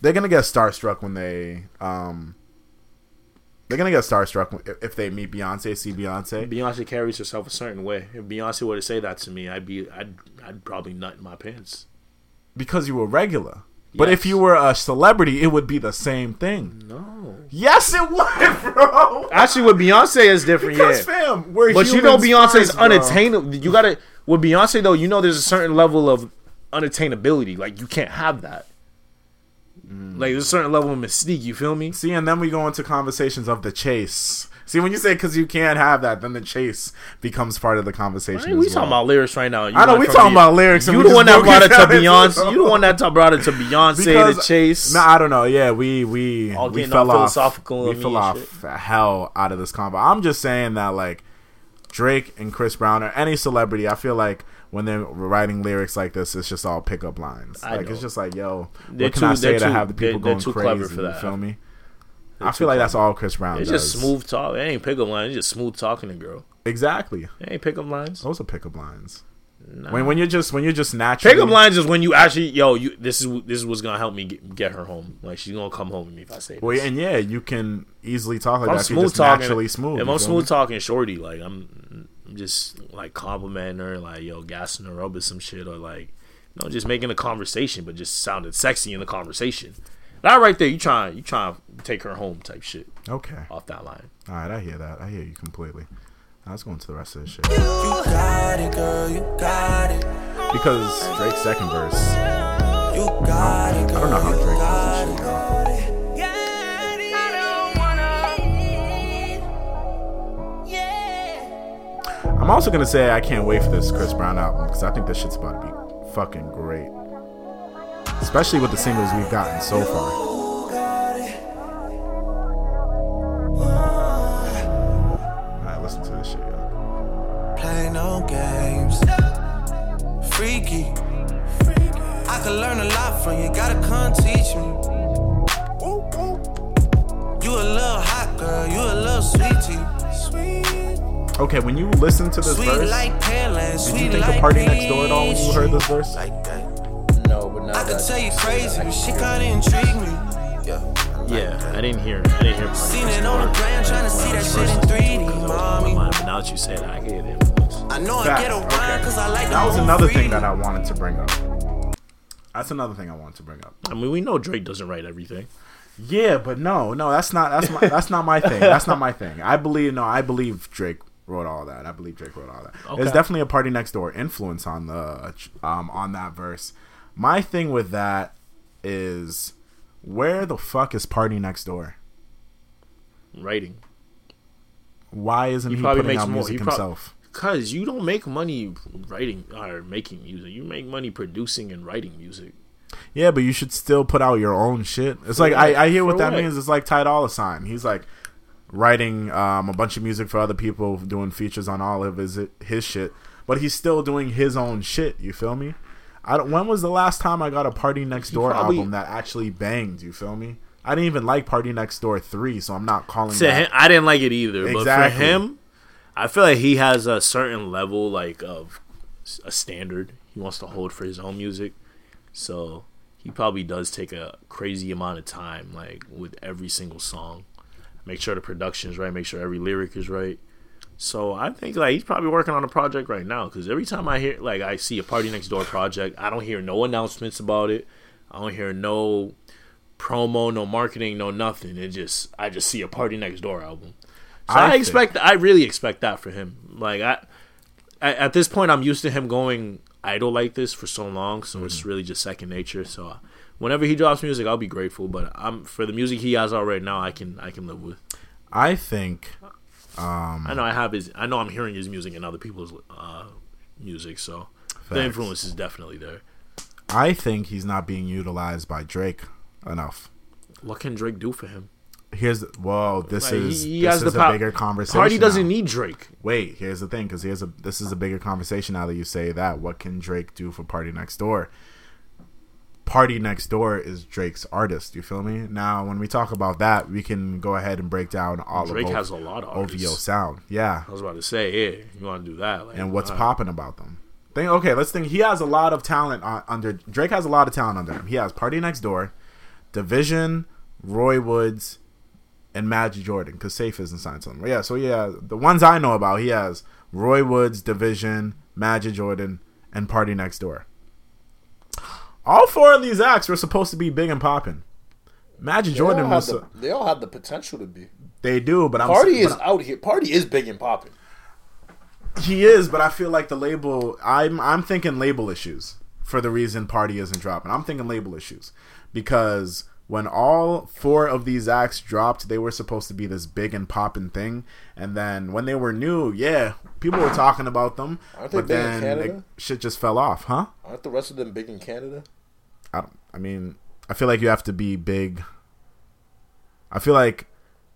they're gonna get starstruck when they um they're gonna get starstruck if- they meet Beyonce, see Beyonce. Beyonce carries herself a certain way. If Beyonce were to say that to me, I'd be I'd I'd probably nut in my pants. Because you were regular. But if you were a celebrity, it would be the same thing. No. Yes, it would, bro. Actually, with Beyonce is different. Because yeah. fam, we're But you know Beyonce's first, bro. unattainable. You gotta with Beyonce though. You know there's a certain level of unattainability. Like you can't have that. Mm. Like there's a certain level of mystique. You feel me? See, and then we go into conversations of the chase. See, when you say because you can't have that, then the chase becomes part of the conversation. We as talking about lyrics right now. You I know we talking about lyrics. You the one that brought it to Beyonce. You the one that brought it to Beyonce Because- to Chase. No, I don't know. Yeah, we we All we fell off. philosophical We fell off hell out of this convo. I'm just saying that like Drake and Chris Brown or any celebrity, I feel like when they're writing lyrics like this, it's just all pickup lines. I like know. it's just like, yo, They're what can too- I say they're to too- have the people they're- they're going too crazy? clever for that. You feel me? They're I feel like clever. that's all Chris Brown It's does. just smooth talk. It ain't pickup lines. It's just smooth talking to girl. Exactly. It ain't pickup lines. Those are pickup lines. Nah. When when you're just when you're just naturally Pickup lines is when you actually, yo, you this is this is what's gonna help me get, get her home. Like she's gonna come home with me if I say this. Well, and yeah, you can easily talk like If I'm that. you're smooth talking, naturally smooth. If I'm smooth me? talking, shorty, like I'm, I'm just like complimenting her, like yo, gassing her up with some shit, or like, you know, just making a conversation, but just sounding sexy in the conversation. That right there, you trying, you trying to take her home type shit Okay. off that line. All right, I hear that. I hear you completely. Now let's go into the rest of this shit. You got it, girl, you got it. Because Drake's second verse, You got it, girl. I don't know how Drake does this shit. I'm also gonna say I can't wait for this Chris Brown album because I think this shit's about to be fucking great. Especially with the singles we've gotten so far. Alright, listen to this shit, yo. Play no games. Freaky. I could learn a lot from you. Gotta come teach me. You a little hot girl. You a little sweetie. Sweet. Okay, when you listen to this Sweet verse, like Pearland. did Sweet you think like of PARTYNEXTDOOR at all when you heard this verse? Like that. No, but not I could tell you crazy, but she kinda intrigue me. Yeah. Yeah, I didn't hear. I didn't hear. Seen it on the gram, tryna see that shit in 3D, mommy. But now that you say that, I get it. influence. I know I get around okay. cause I like That was another thing that I wanted to bring up. That's another thing I wanted to bring up. I mean, we know Drake doesn't write everything. Yeah, but no, no, that's not that's my that's not my thing. That's not my thing. I believe no, I believe Drake wrote all that. I believe Drake wrote all that. There's Okay. definitely a PARTYNEXTDOOR influence on the um on that verse. My thing with that is where the fuck is PARTYNEXTDOOR? Writing. why isn't he, probably putting out music he himself? Cause you don't make money writing or making music. You make money producing and writing music. Yeah, but you should still put out your own shit. It's like I, I hear what For that what? means. It's like Ty Dolla Sign. He's like writing um, a bunch of music for other people, doing features on all of his his shit, but he's still doing his own shit. You feel me? I don't, when was the last time I got a PARTYNEXTDOOR probably- album that actually banged? You feel me? I didn't even like PARTYNEXTDOOR three, so I'm not calling To him, I didn't like it either. But Exactly. for him, I feel like he has a certain level like of a standard he wants to hold for his own music. So he probably does take a crazy amount of time, like with every single song. Make sure the production's right. Make sure every lyric is right. So I think like he's probably working on a project right now because every time I hear like I see a PARTYNEXTDOOR project, I don't hear no announcements about it. I don't hear no promo, no marketing, no nothing. It just I just see a PARTYNEXTDOOR album. So I I, expect I really expect that for him. Like I, I at this point I'm used to him going idle like this for so long, so Mm-hmm. it's really just second nature. So uh, whenever he drops music, I'll be grateful. But I'm for the music he has out right now, I can I can live with. I think um, I know I have his. I know I'm hearing his music and other people's uh, music, so the influence is definitely there. I think he's not being utilized by Drake enough. What can Drake do for him? Here's well, this Like, is he- this has is the a bigger conversation. Party doesn't now. need Drake. Wait, here's the thing, because here's a this is a bigger conversation now that you say that. What can Drake do for PARTYNEXTDOOR? Party Next Door is Drake's artist. You feel me? Now, when we talk about that, we can go ahead and break down all Drake of O- has a lot of OVO artists. sound. Yeah, I was about to say, yeah, you want to do that? Like, and what's popping about them? Think okay, let's think. He has a lot of talent on, under Drake has a lot of talent under him. He has Party Next Door, dvsn, Roy Woods, and Majid Jordan because Safe isn't signed to him. Yeah, so yeah, the ones I know about, he has Roy Woods, dvsn, Majid Jordan, and PARTYNEXTDOOR. All four of these acts were supposed to be big and popping. Magic They Jordan was. the, they all have the potential to be. they do, but I'm Party but is out here. Party is big and popping. He is, but I feel like the label. I'm I'm thinking label issues for the reason Party isn't dropping. I'm thinking label issues because when all four of these acts dropped, they were supposed to be this big and popping thing, and then when they were new, yeah, people were talking about them, Aren't they but big in Canada? it- shit just fell off, huh? Aren't the rest of them big in Canada? I, don't- I mean, I feel like you have to be big. I feel like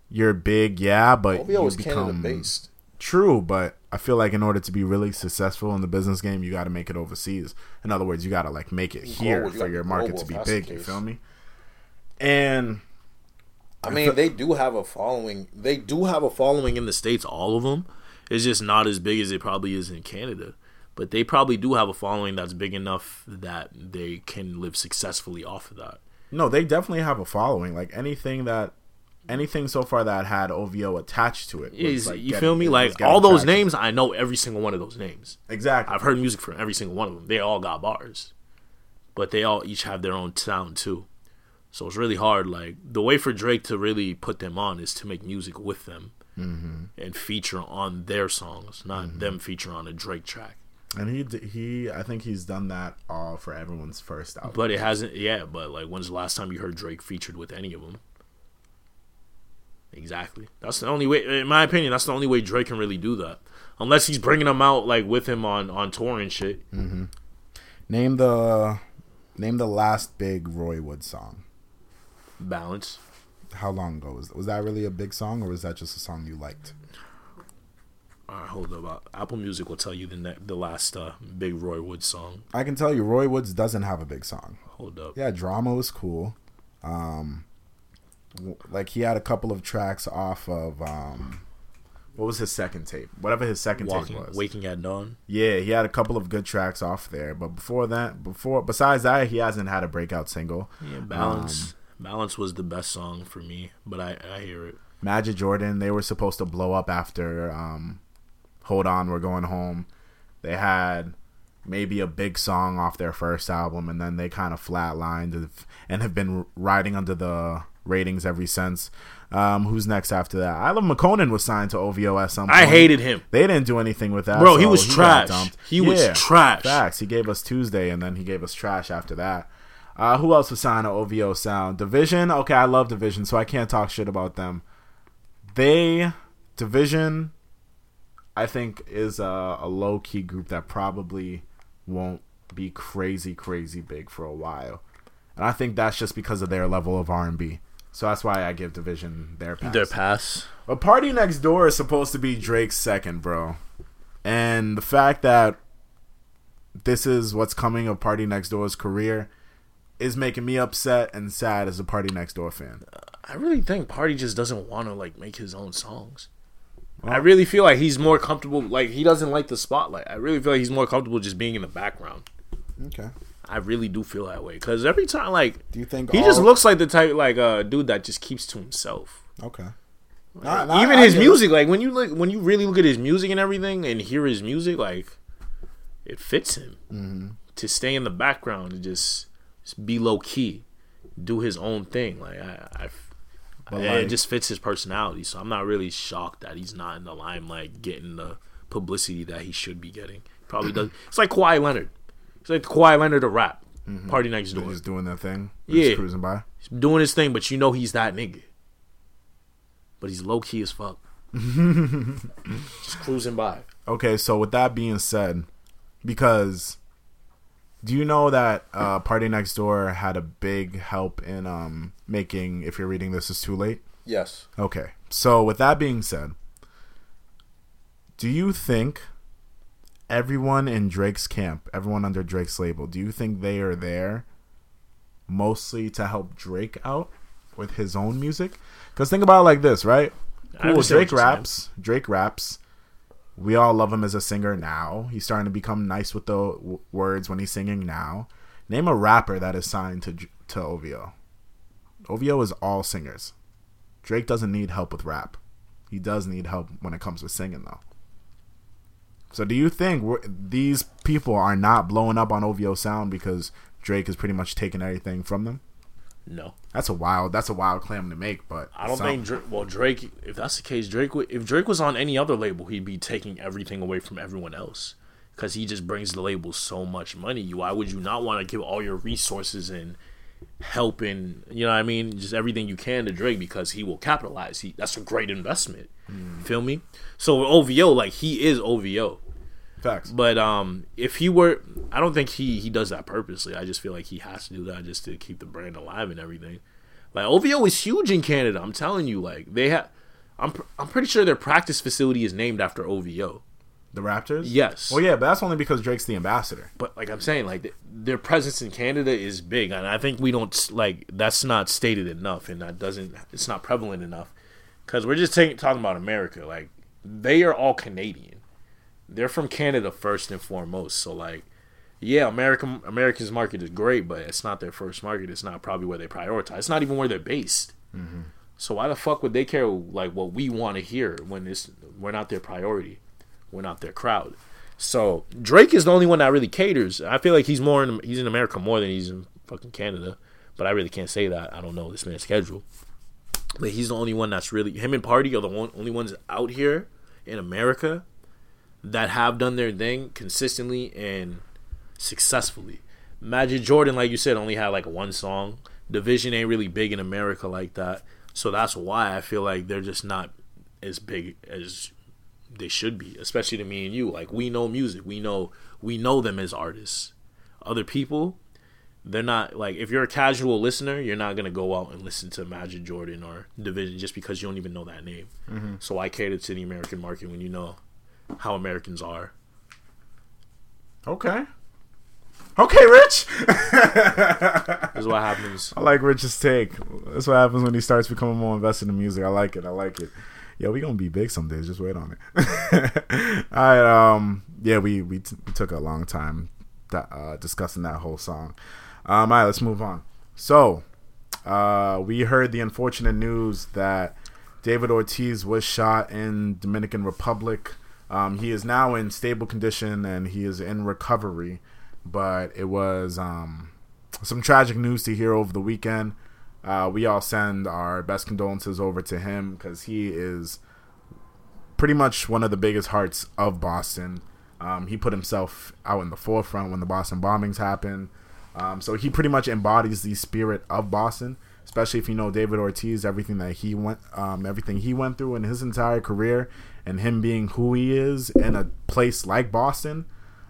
you're big, yeah, but OVO you is Canada become based. True, but I feel like in order to be really successful in the business game, you got to make it overseas. In other words, you got to like make it here Global, for your market to be if that's the big. You feel me? And I mean, they do have a following. They do have a following in the states, all of them, It's just not as big as it probably is in Canada. But they probably do have a following that's big enough that they can live successfully off of that. no, they definitely have a following. Like anything that, anything so far that had OVO attached to it. like, you getting- feel me? Like all those traction. names, I know every single one of those names. Exactly. I've heard music from every single one of them. They all got bars, but they all each have their own sound too. So it's really hard. Like the way for Drake to really put them on is to make music with them Mm-hmm. and feature on their songs, not them feature on a Drake track. and he he, I think he's done that all for everyone's first album. But it hasn't. Yeah, but like, when's the last time you heard Drake featured with any of them? Exactly. That's the only way, in my opinion. That's the only way Drake can really do that, unless he's bringing them out like with him on on tour and shit. name the name the last big Roy Wood song. Balance. How long ago was was that really a big song, or was that just a song you liked? All right, hold up. Uh, Apple Music will tell you the ne- the last uh, big Roy Woods song. I can tell you, Roy Woods doesn't have a big song. Hold up. Yeah, drama was cool. Um, w- like he had a couple of tracks off of um, what was his second tape? Whatever his second Walking, tape was. waking at dawn. Yeah, he had a couple of good tracks off there, but before that, before besides that, he hasn't had a breakout single. Yeah, balance. Balance was the best song for me, but I I hear it. Majid Jordan, they were supposed to blow up after um, Hold On, We're Going Home. They had maybe a big song off their first album, and then they kind of flatlined and- have been riding under the ratings ever since. Um, who's next after that? iLoveMakonnen was signed to OVO at some point. I hated him. They didn't do anything with that. Bro, he was got trash. dumped. He was trash. Facts. He gave us Tuesday, and then he gave us trash after that. Uh, who else was signed to OVO Sound? dvsn. Okay, I love dvsn, so I can't talk shit about them. They dvsn, I think, is a, a low key group that probably won't be crazy, crazy big for a while, and I think that's just because of their level of R and B. So that's why I give dvsn their pass. Their pass. But PARTYNEXTDOOR is supposed to be Drake's second, bro. And the fact that this is what's coming of PARTYNEXTDOOR's career is making me upset and sad as a PARTYNEXTDOOR fan. I really think Party just doesn't want to like make his own songs. I really feel like he's more comfortable. Like he doesn't like the spotlight. I really feel like he's more comfortable just being in the background. Okay. I really do feel that way because every time, like, Do you think he all- just looks like the type, like, uh, dude that just keeps to himself. Okay. Even his music, like when you look, when you really look at his music and everything, and hear his music, like, it fits him Mm-hmm. to stay in the background and just be low key, do his own thing. Like, I, I But, it just fits his personality. So I'm not really shocked that he's not in the limelight, getting the publicity that he should be getting. Probably does. It's like Kawhi Leonard. It's like Kawhi Leonard of rap. Mm-hmm. PARTYNEXTDOOR. He's doing that thing. Yeah. Cruising by. He's doing his thing, but you know he's that nigga. But he's low key as fuck. Just cruising by. Okay, so with that being said, because do you know that uh, PARTYNEXTDOOR had a big help in um, making If You're Reading This It's Too Late? Yes. Okay, so with that being said, do you think everyone in Drake's camp, everyone under Drake's label, do you think they are there mostly to help Drake out with his own music? Because think about it like this, right? Cool, Drake what you're saying. raps. Drake raps. We all love him as a singer now. He's starting to become nice with the w- words when he's singing now. Name a rapper that is signed to to OVO. OVO is all singers. Drake doesn't need help with rap. He does need help when it comes to singing, though. So, do you think these people are not blowing up on OVO sound because Drake has pretty much taken everything from them? No, That's a wild. That's a wild claim to make, but I don't think. Drake, well, Drake. If that's the case, Drake. Would, if Drake was on any other label, he'd be taking everything away from everyone else because he just brings the label so much money. Why would you not want to give all your resources and help and you know what I mean, just everything you can to Drake because he will capitalize. He that's a great investment. Hmm. Feel me? So with OVO, like he is OVO. Facts. But um, if he were, I don't think he he does that purposely. I just feel like he has to do that just to keep the brand alive and everything. Like OVO is huge in Canada. I'm telling you, like they have. I'm pr- I'm pretty sure their practice facility is named after OVO. The Raptors. Yes. Well, yeah, but that's only because Drake's the ambassador. But like I'm saying, like th- their presence in Canada is big, and I think we don't like that's not stated enough, and that doesn't it's not prevalent enough because we're just taking, talking about America. Like they are all Canadian. They're from Canada first and foremost. So like, yeah, American America's market is great, but it's not their first market. It's not probably where they prioritize. It's not even where they're based. Mm-hmm. So why the fuck would they care like what we want to hear when it's we're not their priority, we're not their crowd. So Drake is the only one that really caters. I feel like he's more in he's in America more than he's in fucking Canada, but I really can't say that. I don't know this man's schedule. But he's the only one that's really him and Party are the one, only ones out here in America that have done their thing consistently and successfully. Majid Jordan, like you said, only had like one song. dvsn ain't really big in America like that. So that's why I feel like they're just not as big as they should be, especially to me and you. Like we know music. We know we know them as artists. Other people, they're not like if you're a casual listener, you're not gonna go out and listen to Majid Jordan or dvsn just because you don't even know that name. Mm-hmm. So I cater to the American market when you know how Americans are. Okay. Okay, Rich. This is what happens. I like Rich's take. That's what happens when he starts becoming more invested in music. I like it. I like it. Yo, we gonna be big some days. Just wait on it. All right. Um. Yeah, we we, t- we took a long time that, uh, discussing that whole song. Um. All right. Let's move on. So, uh, we heard the unfortunate news that David Ortiz was shot in Dominican Republic. Um, he is now in stable condition and he is in recovery. But it was um, some tragic news to hear over the weekend. Uh, we all send our best condolences over to him because he is pretty much one of the biggest hearts of Boston. Um, he put himself out in the forefront when the Boston bombings happened. Um, so he pretty much embodies the spirit of Boston. especially if you know David Ortiz, everything that he went, um, everything he went through in his entire career, and him being who he is in a place like Boston.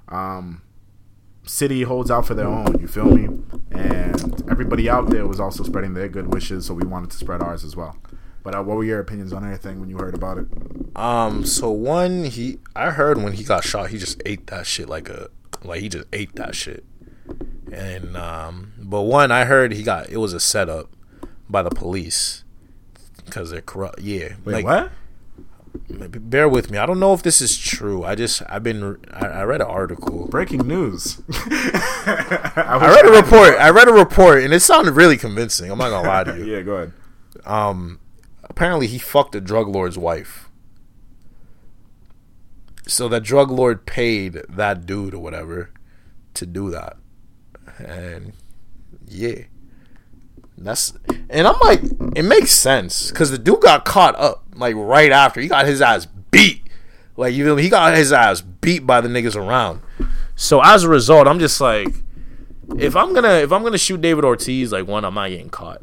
Um, City holds out for their own. You feel me? And everybody out there was also spreading their good wishes, so we wanted to spread ours as well. But uh, what were your opinions on anything when you heard about it? Um, so one he I heard when he got shot, he just ate that shit like a like he just ate that shit. And um, but one I heard he got it was a setup by the police because they're corrupt. Yeah, Wait, like, what? Bear with me. I don't know if this is true. I just I've been I, I read an article. Breaking news. I read a report. I read a report, and it sounded really convincing. I'm not gonna lie to you. yeah, go ahead. Um, apparently he fucked a drug lord's wife. So that drug lord paid that dude or whatever to do that, and yeah, that's and I'm like, it makes sense because the dude got caught up like right after he got his ass beat, like you know he got his ass beat by the niggas around. So as a result, I'm just like, if I'm gonna if I'm gonna shoot David Ortiz, like one, I'm not getting caught.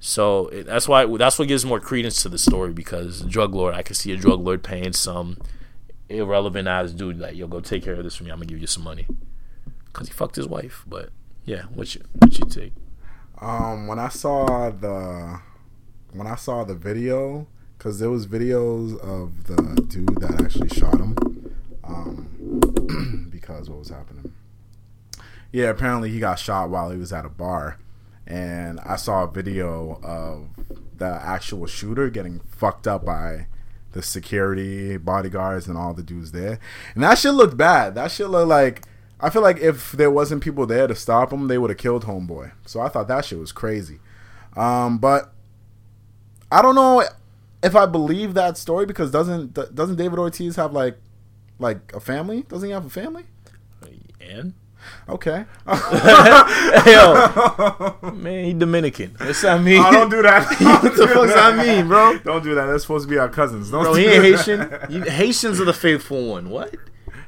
So that's why that's what gives more credence to the story because drug lord, I can see a drug lord paying some irrelevant ass dude like, yo, go take care of this for me. I'm gonna give you some money because he fucked his wife. But yeah, what you what you take? Um, when I saw the when I saw the video, because there was videos of the dude that actually shot him. Um, because what was happening? Yeah, apparently he got shot while he was at a bar, and I saw a video of the actual shooter getting fucked up by the security bodyguards and all the dudes there, and that shit looked bad. That shit looked like I feel like if there wasn't people there to stop him, they would have killed Homeboy. So I thought that shit was crazy. Um, but I don't know if I believe that story because doesn't doesn't David Ortiz have like like a family? Doesn't he have a family? And Okay. yo, man, he Dominican. What's that mean? Oh, don't do that. what the fuck's that mean, bro? Don't do that. That's supposed to be our cousins. Don't Bro, do he ain't. Haitian. You, Haitians are the faithful one. What?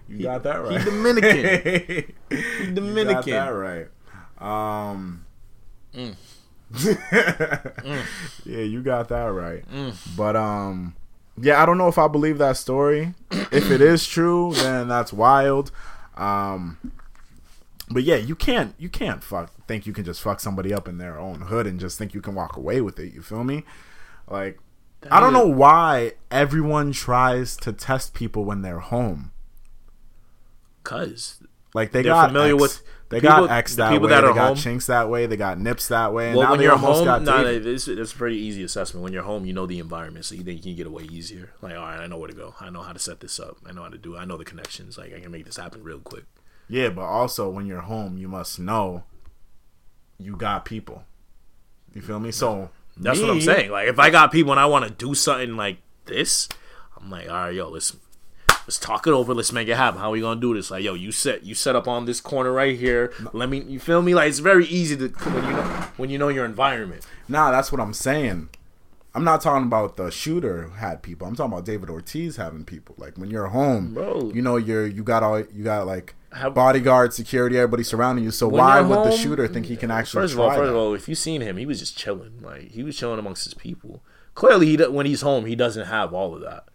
You got that right. He Dominican. He He Dominican. got that right. Um. Mm. Yeah, you got that right. Mm. But um, yeah, I don't know if I believe that story. if it is true, then that's wild. Um, but yeah, you can't you can't fuck think you can just fuck somebody up in their own hood and just think you can walk away with it. You feel me? Like I don't know why everyone tries to test people when they're home. Cause Like they They're got familiar X, with- they people- got X the that people way, that they are got Chinks that way, they got Nips that way, and well, now when you're almost home, got nah, it's, it's a pretty easy assessment. When you're home, you know the environment, so you think you can get away easier. Like, all right, I know where to go. I know how to set this up. I know how to do. it. I know the connections. Like, I can make this happen real quick. Yeah, but also when you're home, you must know you got people. You feel me? So That's what I'm saying. Like, if I got people and I want to do something like this, I'm like, all right, yo, let's let's talk it over. Let's make it happen. How we gonna do this? Like, yo, you set you set up on this corner right here. Let me. You feel me? Like, it's very easy to when you know when you know your environment. Nah, that's what I'm saying. I'm not talking about the shooter had people. I'm talking about David Ortiz having people. Like when you're home, Bro. you know you're you got all you got like Have- bodyguard, security, everybody surrounding you. So why would the shooter think he can actually First of all, first that? of all, if you seen him, he was just chilling. Like he was chilling amongst his people. Clearly, he when he's home, he doesn't have all of that.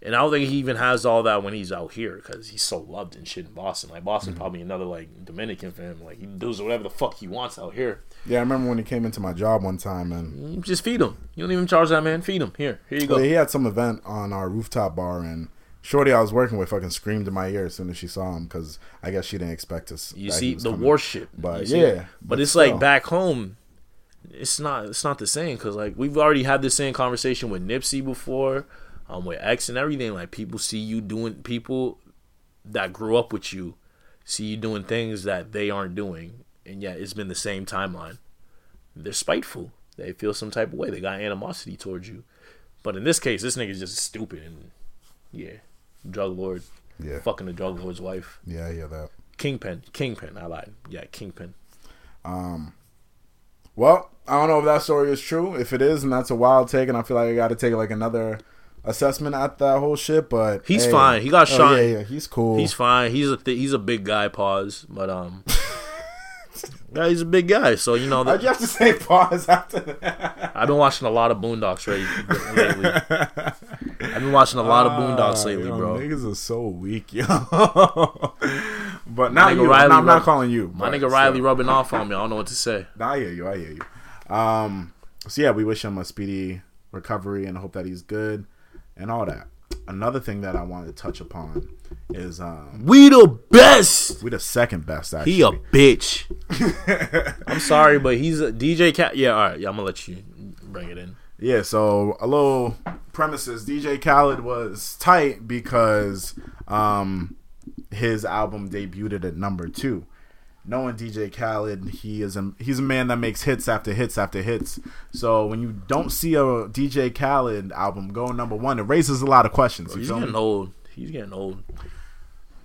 And I don't think he even has all that when he's out here because he's so loved and shit in Boston. Like Boston, Mm-hmm. probably another like Dominican for him. Like he does whatever the fuck he wants out here. yeah, I remember when he came into my job one time and You just feed him. You don't even charge that man. Feed him. Here, here you go. Well, he had some event on our rooftop bar, and Shorty I was working with fucking screamed in my ear as soon as she saw him because I guess she didn't expect us. You see the coming. warship, But yeah, but, but it's still. like back home. It's not. It's not the same because like we've already had the same conversation with Nipsey before, um, with X and everything. Like people see you doing people that grew up with you, see you doing things that they aren't doing, and yet it's been the same timeline. They're spiteful. They feel some type of way. They got animosity towards you. But in this case, this nigga's just stupid and yeah, drug lord, Yeah, fucking the drug lord's wife. yeah, I hear that. Kingpin, Kingpin. I lied. Yeah, Kingpin. Um, well, I don't know if that story is true. If it is, and that's a wild take, and I feel like I got to take like another assessment at that whole shit. But He's hey. fine. He got Oh, shot. Yeah, yeah, he's cool. He's fine. He's a th- he's a big guy. Pause. But um, Yeah, he's a big guy, so you know. Why'd you have to say pause after that? I've been watching a lot of Boondocks right, lately. I've been watching a lot of Boondocks Ah, lately, yo, bro. Niggas are so weak, yo. but not you. Riley I'm not calling you. My but nigga Riley rubbing off on me. I don't know what to say. Nah, I hear you. I hear you. Um, so yeah, we wish him a speedy recovery and hope that he's good and all that. Another thing that I wanted to touch upon is um, We the best. we the second best actually. He a bitch. I'm sorry, but he's a DJ Cat. Yeah, all right. Yeah, I'm gonna let you bring it in. Yeah, so a little premises. DJ Khaled was tight because um, his album debuted at number two. Knowing DJ Khaled, he is a he's a man that makes hits after hits after hits. So when you don't see a DJ Khaled album go number one, it raises a lot of questions. You He's getting me? old. He's getting old.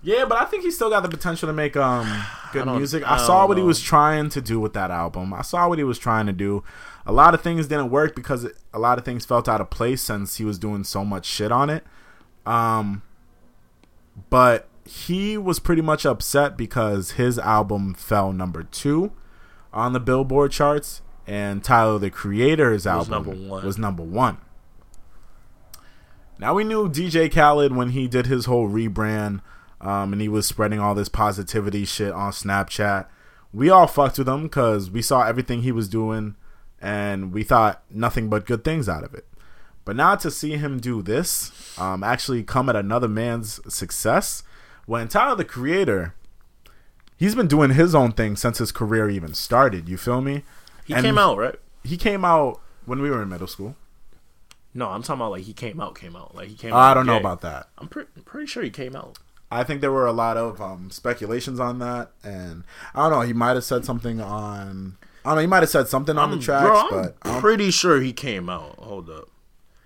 Yeah, but I think he's still got the potential to make um good don't- music. I I, saw what he was trying to do with that album. I saw what he was trying to do. A lot of things didn't work because it, a lot of things felt out of place since he was doing so much shit on it. Um but he was pretty much upset because his album fell number 2 on the Billboard charts and Tyler the Creator's album was number one. was number 1. Now we knew DJ Khaled when he did his whole rebrand, um, and he was spreading all this positivity shit on Snapchat. We all fucked with him because we saw everything he was doing, and we thought nothing but good things out of it. But now to see him do this, um, actually come at another man's success, when Tyler the Creator, he's been doing his own thing since his career even started. You feel me? He And came out right. He came out when we were in middle school. No, I'm talking about like he came out. Came out like he came. Uh, out I don't know gay. about that. I'm pre- pretty sure he came out. I think there were a lot of um, speculations on that, and I don't know. He might have said something on. I don't know. He might have said something on I'm, the tracks, bro, I'm but I don't- pretty sure he came out. Hold up.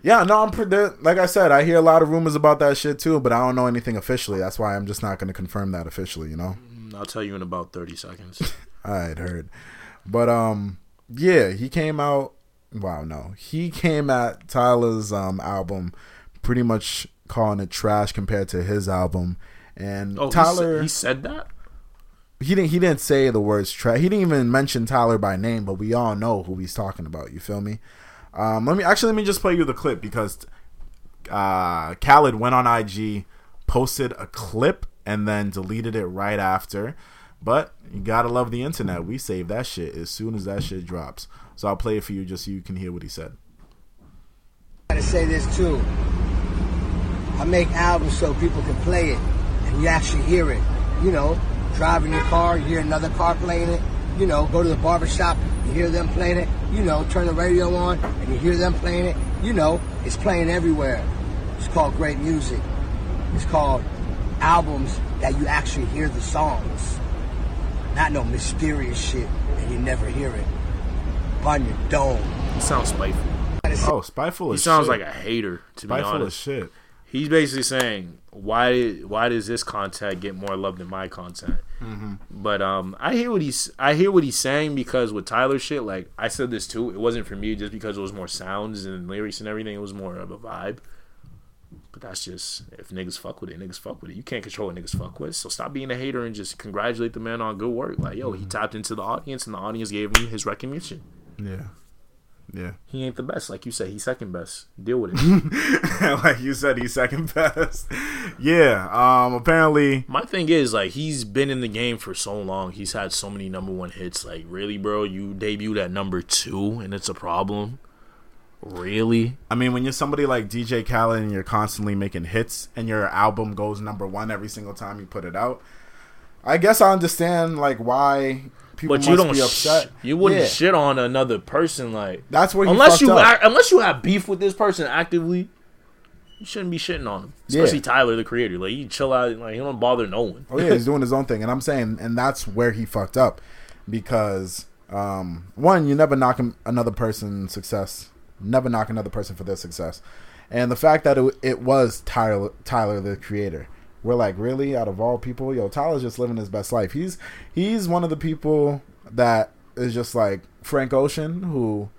Yeah, no, I'm pretty. Like I said, I hear a lot of rumors about that shit too, but I don't know anything officially. That's why I'm just not going to confirm that officially. You know, Mm, I'll tell you in about 30 seconds. I had heard, but um, yeah, he came out. Wow, no, he came at Tyler's um album, pretty much calling it trash compared to his album, and Oh, Tyler. he, said, he said that. he didn't he didn't say the words trash. He didn't even mention Tyler by name, but we all know who he's talking about. You feel me? Um, let me actually let me just play you the clip because uh, Khaled went on IG, posted a clip, and then deleted it right after. But you gotta love the internet. We save that shit as soon as that shit drops. So I'll play it for you just so you can hear what he said. gotta say this too. I make albums so people can play it and you actually hear it. You know, driving your car, you hear another car playing it. You know, go to the barber shop, you hear them playing it. You know, turn the radio on and you hear them playing it. You know, it's playing everywhere. It's called great music. It's called albums that you actually hear the songs. Not no mysterious shit and you never hear it. On your dome. He sounds spiteful. Oh, spiteful He sounds shit. like a hater. To be honest. spiteful as shit. he's basically saying why why does this content get more love than my content? Mm-hmm. But um, I hear what he's I hear what he's saying because with Tyler shit, like I said this too, it wasn't for me just because it was more sounds and lyrics and everything. It was more of a vibe. But that's just if niggas fuck with it, niggas fuck with it. You can't control what niggas fuck with. So stop being a hater and just congratulate the man on good work. Like yo, he Mm-hmm. tapped into the audience and the audience gave him his recognition. Yeah, yeah. He ain't the best, like you said. He's second best. Deal with it. like you said, he's second best. yeah. Um. Apparently, My thing is like he's been in the game for so long. He's had so many number one hits. Like really, bro, you debuted at number two, and it's a problem. Really? I mean, when you're somebody like DJ Khaled and you're constantly making hits, and your album goes number one every single time you put it out, I guess I understand like why people But you don't. be Sh- upset. you wouldn't Yeah. shit on another person like That's where he unless you act, unless you have beef with this person actively. You shouldn't be shitting on him, especially Yeah. Tyler, the creator. Like, you chill out. Like, he don't bother no one. Oh yeah, he's doing his own thing, and I'm saying, and that's where he fucked up, because um, one, you never knock him, another person's success, never knock another person for their success, and the fact that it, it was Tyler, Tyler the creator, we're like, really, out of all people, yo, Tyler's just living his best life. He's he's one of the people that is just like Frank Ocean, who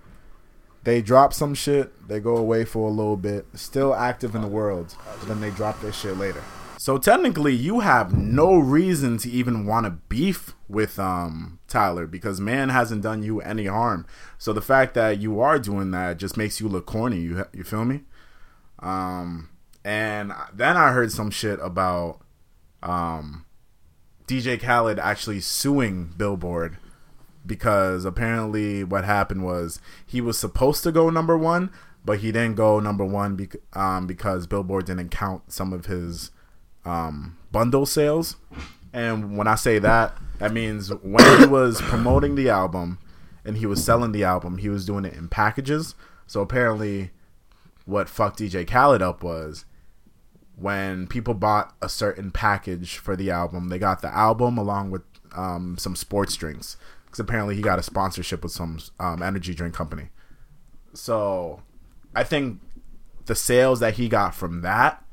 they drop some shit, they go away for a little bit, still active in the world, but then they drop their shit later. So technically, you have no reason to even want to beef with um Tyler because man hasn't done you any harm. So the fact that you are doing that just makes you look corny. You you feel me? Um, and then I heard some shit about um DJ Khaled actually suing Billboard because apparently what happened was he was supposed to go number one, but he didn't go number one bec- um, because Billboard didn't count some of his um, bundle sales. And when I say that, that means when he was promoting the album and he was selling the album, he was doing it in packages. So apparently, what fucked DJ Khaled up was when people bought a certain package for the album, they got the album along with um, some sports drinks because apparently he got a sponsorship with some um, energy drink company. So I think the sales that he got from that,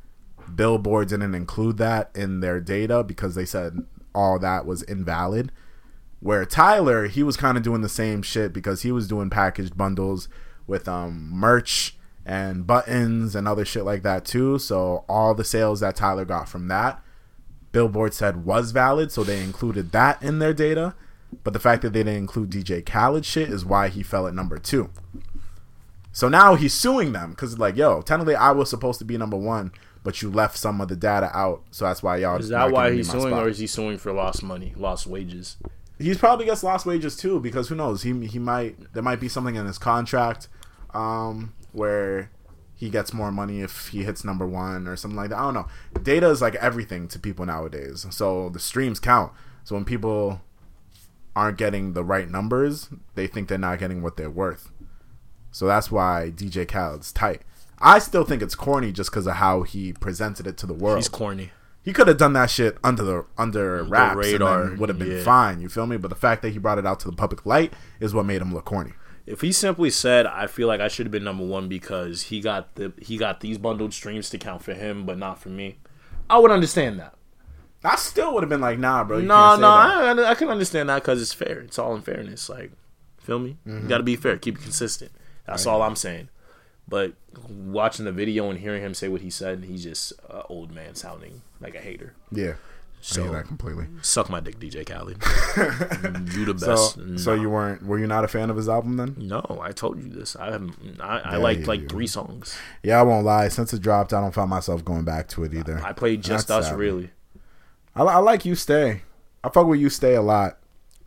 Billboard didn't include that in their data because they said all that was invalid. Where Tyler, he was kind of doing the same shit because he was doing packaged bundles with um, merch and buttons and other shit like that too. So all the sales that Tyler got from that, Billboard said was valid, so they included that in their data. But the fact that they didn't include DJ Khaled shit is why he fell at number two. So now he's suing them because like, yo, technically I was supposed to be number one, but you left some of the data out, so that's why y'all. Is that why he's suing, spot. or is he suing for lost money, lost wages? He's probably gets lost wages too because who knows? He he might there might be something in his contract um, where he gets more money if he hits number one or something like that. I don't know. Data is like everything to people nowadays, so the streams count. So when people aren't getting the right numbers, they think they're not getting what they're worth. So that's why DJ Khaled's tight. I still think it's corny just because of how he presented it to the world. He's corny. He could have done that shit under the under wraps radar, and would have been yeah. fine. You feel me? But the fact that he brought it out to the public light is what made him look corny. If he simply said, "I feel like I should have been number one because he got the he got these bundled streams to count for him, but not for me," I would understand that. I still would have been like, nah, bro. No, no. I, I can understand that because it's fair. It's all in fairness. Like, feel me? Mm-hmm. You got to be fair. Keep it consistent. That's all I'm saying. But watching the video and hearing him say what he said, he's just an old man sounding like a hater. Yeah, I So hear that completely. suck my dick, DJ Khaled. you the So, best. so you weren't? Were you not a fan of his album then? No, I told you this. I haven't. I, I Yeah, liked yeah, like three songs. Yeah, I won't lie. Since it dropped, I don't find myself going back to it either. I played just That's us. sad. Really, I, I like you stay. I fuck with you stay a lot.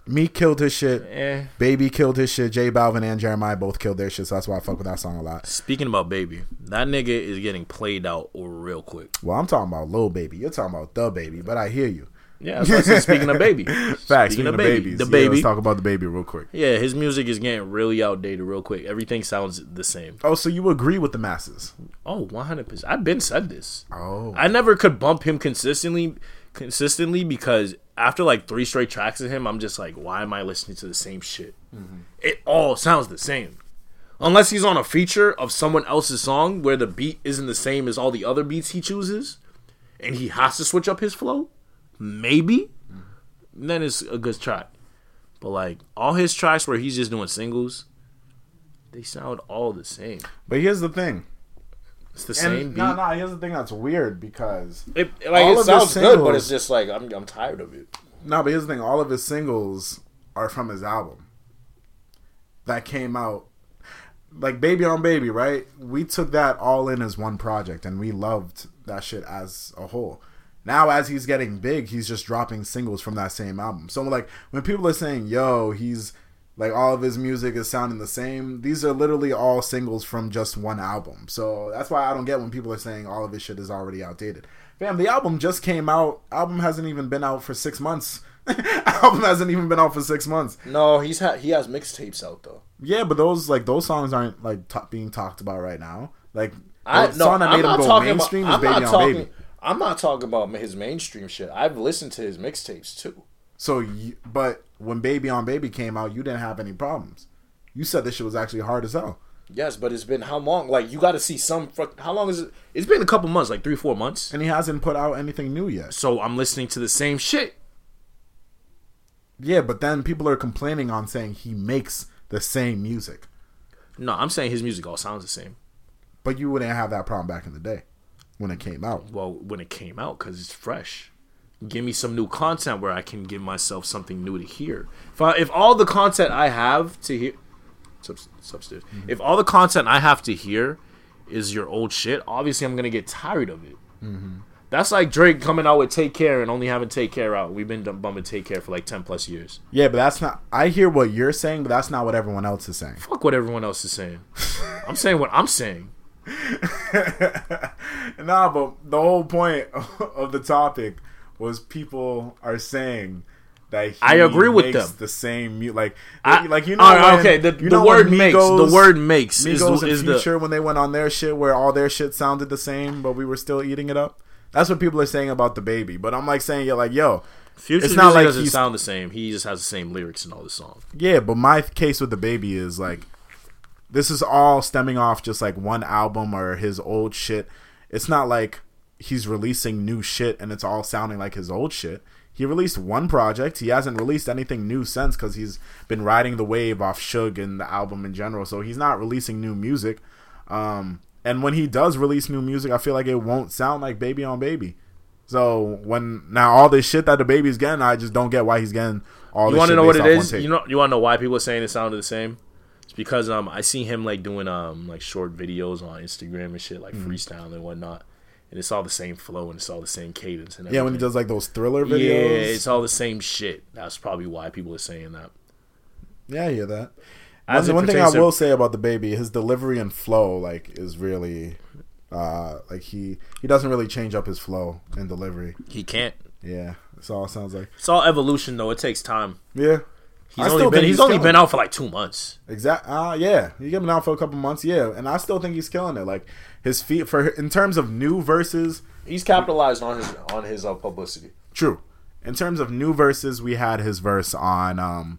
Me killed his shit. eh. Baby killed his shit. J Balvin and Jeremih both killed their shit. So that's why I fuck with that song a lot. Speaking about baby, that nigga is getting played out real quick. Well, I'm talking about Lil Baby. You're talking about DaBaby, but I hear you. Yeah, that's what I said. Speaking of baby, Facts. Speaking, of babies, the Yeah, baby. let's talk about DaBaby real quick. Yeah, his music is getting really outdated real quick. Everything sounds the same. Oh, so you agree with the masses? Oh, 100%. I've been said this. Oh, I never could bump him consistently consistently because after like three straight tracks of him, I'm just like, why am I listening to the same shit? Mm-hmm. It all sounds the same. Unless he's on a feature of someone else's song where the beat isn't the same as all the other beats he chooses and he has to switch up his flow, maybe, mm-hmm. then it's a good track. But like all his tracks where he's just doing singles, they sound all the same. but here's the thing. It's the same And beat. no, no, here's the thing that's weird because It, like All it sounds good, but it's just like I'm I'm tired of it. no, but here's the thing. All of his singles are from his album that came out. Like Baby on Baby, right? We took that all in as one project, and we loved that shit as a whole. Now, as he's getting big, he's just dropping singles from that same album. So, like, when people are saying, "Yo, he's like all of his music is sounding the same," these are literally all singles from just one album. So that's why I don't get when people are saying all of his shit is already outdated. Fam, the album just came out. Album hasn't even been out for six months. album hasn't even been out for six months. No, he's ha- he has mixtapes out though. Yeah, but those like those songs aren't like t- being talked about right now. Like I the no, song that I'm made him go mainstream about. is I'm Baby on talking. Baby. I'm not talking about his mainstream shit. I've listened to his mixtapes too. So, but when Baby on Baby came out, you didn't have any problems. You said this shit was actually hard as hell. Yes, but it's been how long? Like you got to see some. Fuck, how long is it? It's been a couple months, like three, four months. And he hasn't put out anything new yet. So I'm listening to the same shit. Yeah, but then people are complaining on saying he makes the same music. No, I'm saying his music all sounds the same. But you wouldn't have that problem back in the day. when it came out. Well, when it came out, because it's fresh. Give me some new content where I can give myself something new to hear. If I, if all the content I have to hear, up, it's upstairs. If all the content I have to hear is your old shit, obviously I'm gonna get tired of it. Mm-hmm. That's like Drake coming out with Take Care and only having Take Care out. We've been bumming Take Care for like ten plus years. Yeah, but that's not. I hear what you're saying, but that's not what everyone else is saying. Fuck what everyone else is saying. I'm saying what I'm saying. nah, but the whole point of the topic was people are saying that he I agree with them. The same, mu- like, I- like you know, when- okay. The, the know word when makes. The word makes Migos the, and is the Future when they went on their shit where all their shit sounded the same, but we were still eating it up. That's what people are saying about DaBaby. But I'm like saying, yeah, like, yo, Future it's not like doesn't sound the same. He just has the same lyrics in all the songs. Yeah, but my case with DaBaby is like this is all stemming off just like one album or his old shit. It's not like he's releasing new shit and it's all sounding like his old shit. He released one project. He hasn't released anything new since because he's been riding the wave off Suge and the album in general. So he's not releasing new music. Um, and when he does release new music, I feel like it won't sound like Baby on Baby. So when now all this shit that DaBaby's getting, I just don't get why he's getting all. You want to know what it is? You know, you want to know why people are saying it sounded the same? It's because um I see him like doing um like short videos on Instagram and shit like Mm-hmm. freestyle and whatnot, and it's all the same flow and it's all the same cadence and Yeah, when he does like those Triller videos. Yeah, it's all the same shit. That's probably why people are saying that. Yeah, I hear that. As one one thing I pertains to- will say about DaBaby, his delivery and flow, like, is really, uh, like he he doesn't really change up his flow and delivery. He can't. Yeah, it's all sounds like. It's all evolution though. It takes time. Yeah, He's I only still been think he's, only been out for like two months. Exactly. Uh, yeah, he's been out for a couple months. Yeah, and I still think he's killing it. Like his feet for in terms of new verses. He's capitalized on his on his uh, publicity. True. In terms of new verses, we had his verse on um,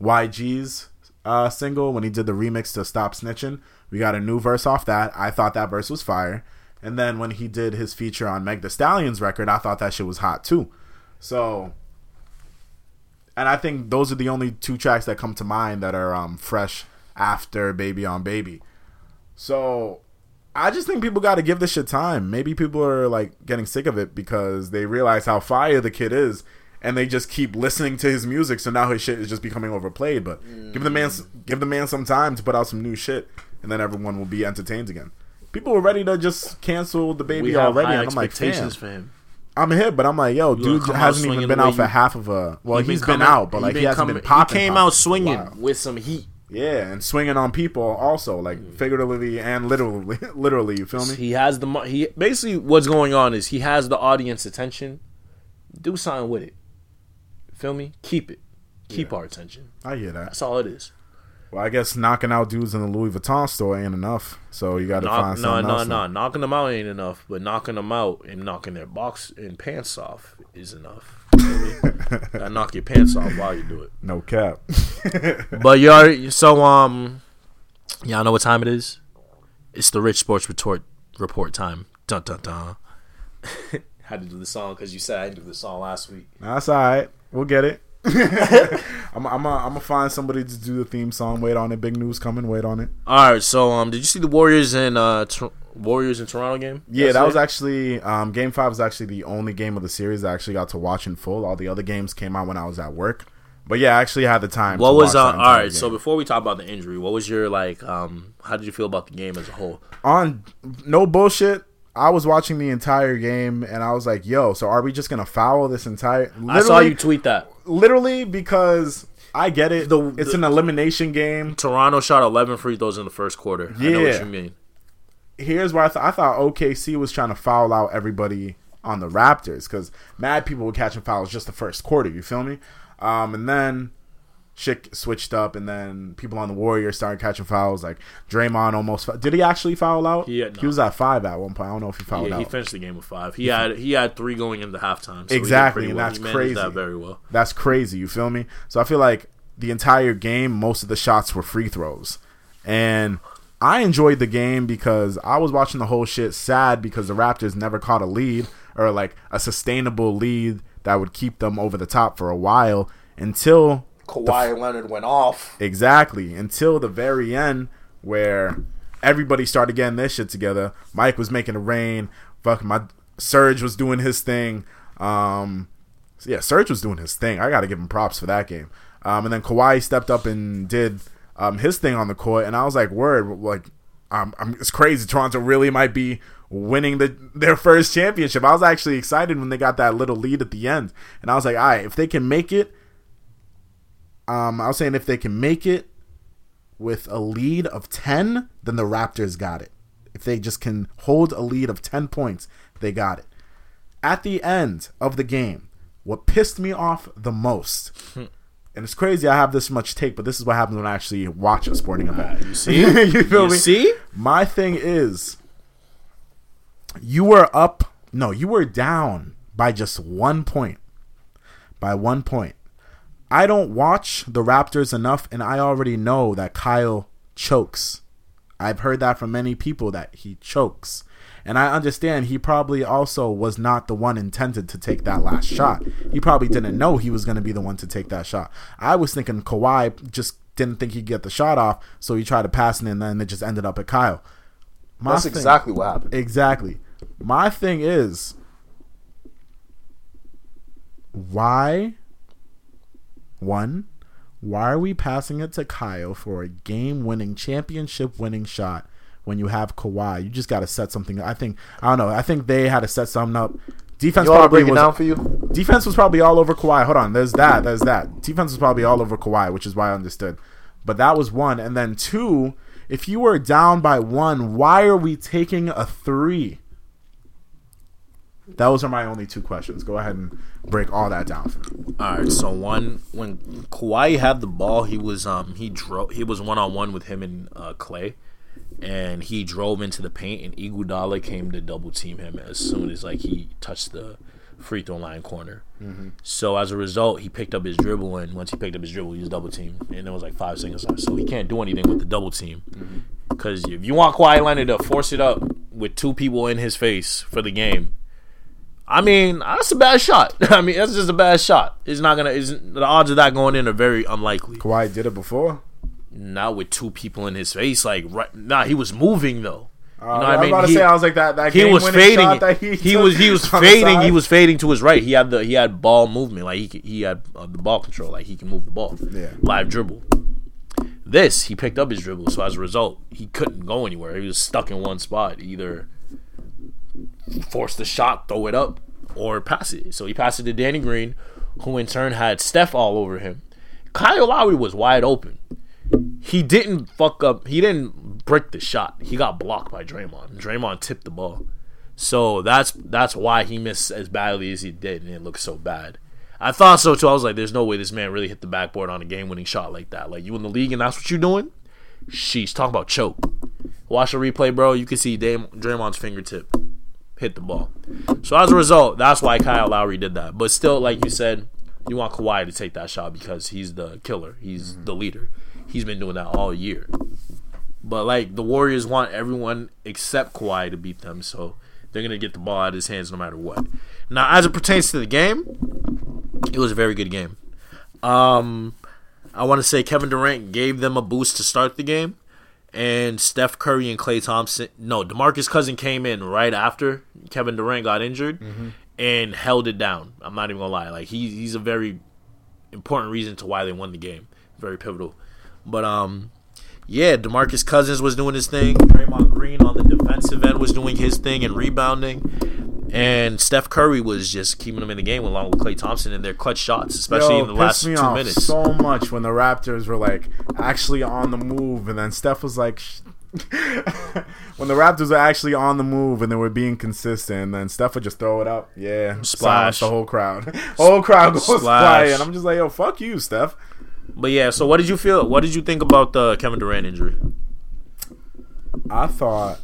YG's uh, single when he did the remix to Stop Snitching. We got a new verse off that. I thought that verse was fire. And then when he did his feature on Meg The Stallion's record, I thought that shit was hot too. So, and I think those are the only two tracks that come to mind that are um, fresh after Baby on Baby. So, I just think people got to give this shit time. Maybe people are like getting sick of it because they realize how fire the kid is, and they just keep listening to his music. So now his shit is just becoming overplayed. But give the man, give the man some time to put out some new shit, and then everyone will be entertained again. People were ready to just cancel DaBaby We have already, high and I'm like, fam, expectations for him. I'm hit, but I'm like, yo, dude hasn't even been out for you- half of a. Well, He he's been, coming- out, but like he hasn't coming- been popping. He came popping. out swinging Wow. with some heat. Yeah, and swinging on people also, like Mm. figuratively and literally. Literally, you feel me? He has the he basically what's going on is he has the audience attention. Do something with it. Feel me? Keep it. Keep our attention. I hear that. That's all it is. Well, I guess knocking out dudes in the Louis Vuitton store ain't enough. So you got to find no, something no, else. no. Knocking them out ain't enough, but knocking them out and knocking their box and pants off is enough. Feel me? Gotta knock your pants off while you do it. No cap. But y'all, so um, y'all know what time it is? It's the Rich Sports Report report time. Dun dun dun. Had to do the song because you said I didn't do the song last week. That's all right. We'll get it. I'm I'm I'm gonna find somebody to do the theme song. Wait on it. Big news coming. Wait on it. All right, so um, did you see the Warriors and uh Warriors in Toronto game? Yeah, that was actually um, game five was actually the only game of the series I actually got to watch in full. All the other games came out when I was at work. But yeah, I actually had the time. What was uh? All entire so before we talk about the injury, what was your like? Um, how did you feel about the game as a whole? on no bullshit. I was watching the entire game and I was like, "Yo, so are we just gonna foul this entire?" I saw you tweet that literally because I get it. The- it's the- an elimination game. Toronto shot 11 free throws in the first quarter. I know what Yeah. you mean. Here's why I thought I thought OKC was trying to foul out everybody on the Raptors because mad people were catching fouls just the first quarter. You feel me? Um, and then shit switched up, and then people on the Warriors started catching fouls. Like Draymond almost did he actually foul out? He had- he was at five at one point. I don't know if he fouled Yeah, out. he finished the game with five. He had he had three going into halftime. So Exactly, and well. that's he crazy. That very well. That's crazy. You feel me? So I feel like the entire game, most of the shots were free throws, and I enjoyed the game because I was watching the whole shit sad because the Raptors never caught a lead or like a sustainable lead that would keep them over the top for a while until Kawhi Leonard went off. Exactly. Until the very end, where everybody started getting this shit together. Mike was making it rain. fuck my Serge was doing his thing. Um, so yeah, Serge was doing his thing. I got to give him props for that game. Um, and then Kawhi stepped up and did um, his thing on the court, and I was like, word, like, um, I'm, it's crazy. Toronto really might be winning the their first championship. I was actually excited when they got that little lead at the end, and I was like, all right, if they can make it, um, I was saying if they can make it with a lead of ten, then the Raptors got it. If they just can hold a lead of ten points, they got it. At the end of the game, what pissed me off the most. And it's crazy I have this much take, but this is what happens when I actually watch a sporting event. You see? you feel You me? see? My thing is, you were up. No, you were down by just one point. By one point. I don't watch the Raptors enough, and I already know that Kyle chokes. I've heard that from many people that he chokes. And I understand he probably also was not the one intended to take that last shot. He probably didn't know he was going to be the one to take that shot. I was thinking Kawhi just didn't think he'd get the shot off, so he tried to pass it, and then it just ended up at Kyle. My That's thing- exactly what happened. Exactly. My thing is, why? One, why are we passing it to Kyle for a game-winning, championship-winning shot when you have Kawhi? You just got to set something. I think I don't know. I think they had to set something up. Defense You probably was down for you? defense was probably all over Kawhi. Hold on, there's that, there's that. Defense was probably all over Kawhi, which is why I understood. But that was one, and then two. If you were down by one, why are we taking a three? Those are my only two questions. Go ahead and break all that down. For me. All right, so one when Kawhi had the ball, he was um he drove he was one on one with him and uh, Klay, and he drove into the paint, and Iguodala came to double team him as soon as like he touched the free throw line corner. So as a result, he picked up his dribble, and once he picked up his dribble, he was double teamed, and it was like five seconds left. So he can't do anything with the double team because if you want Kawhi Leonard to force it up with two people in his face for the game. I mean, that's a bad shot. I mean, that's just a bad shot. It's not gonna. It's, the odds of that going in are very unlikely. Kawhi did it before. Not with two people in his face. Like, right, nah, he was moving though. You know Uh, what I was about to He- say, I was like that. That he was fading. shot that he, He, was he was fading. He was fading to his right. He had the he had ball movement. Like he he had uh, the ball control. Like he can move the ball. Yeah. Live dribble. This he picked up his dribble. So as a result, he couldn't go anywhere. He was stuck in one spot. Either force the shot, throw it up, or pass it. So he passed it to Danny Green, who in turn had Steph all over him. Kyle Lowry was wide open. He didn't fuck up. He didn't break the shot. He got blocked by Draymond. Draymond tipped the ball. So that's that's why he missed as badly as he did, and it looked so bad. I thought so too. I was like, "There's no way this man really hit the backboard on a game-winning shot like that. Like you in the league, and that's what you're doing." Sheesh, talk about choke. Watch the replay, bro. You can see Dam- Draymond's fingertip hit the ball. So as a result, that's why Kyle Lowry did that. But still, like you said, you want Kawhi to take that shot because he's the killer. He's the leader. He's been doing that all year. But like the Warriors want everyone except Kawhi to beat them, so they're gonna get the ball out of his hands no matter what. Now, as it pertains to the game, it was a very good game. Um, I want to say Kevin Durant gave them a boost to start the game, and Steph Curry and Klay Thompson. No, Demarcus Cousin came in right after Kevin Durant got injured and held it down. I'm not even gonna lie, like he, he's a very important reason to why they won the game. Very pivotal. But um, yeah, Demarcus Cousins was doing his thing. Draymond Green on the defensive end was doing his thing and rebounding. And Steph Curry was just keeping them in the game along with Klay Thompson and their clutch shots, especially Yo, in the last two off minutes. so much when the Raptors were like actually on the move, and then Steph was like, when the Raptors were actually on the move and they were being consistent, and then Steph would just throw it up, yeah, Splash. the whole crowd, whole crowd goes Splash. and I'm just like, yo, fuck you, Steph. But yeah, so what did you feel? What did you think about the Kevin Durant injury? I thought.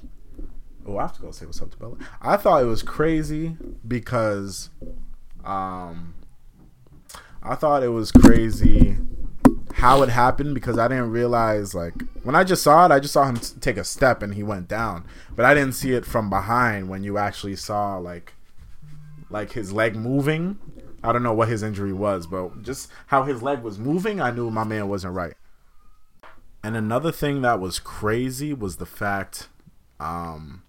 Oh, I have to go say what's up to Bella. I thought it was crazy because, um, I thought it was crazy how it happened because I didn't realize like when I just saw it, I just saw him take a step and he went down, but I didn't see it from behind when you actually saw like, like his leg moving. I don't know what his injury was, but just how his leg was moving, I knew my man wasn't right. And another thing that was crazy was the fact um,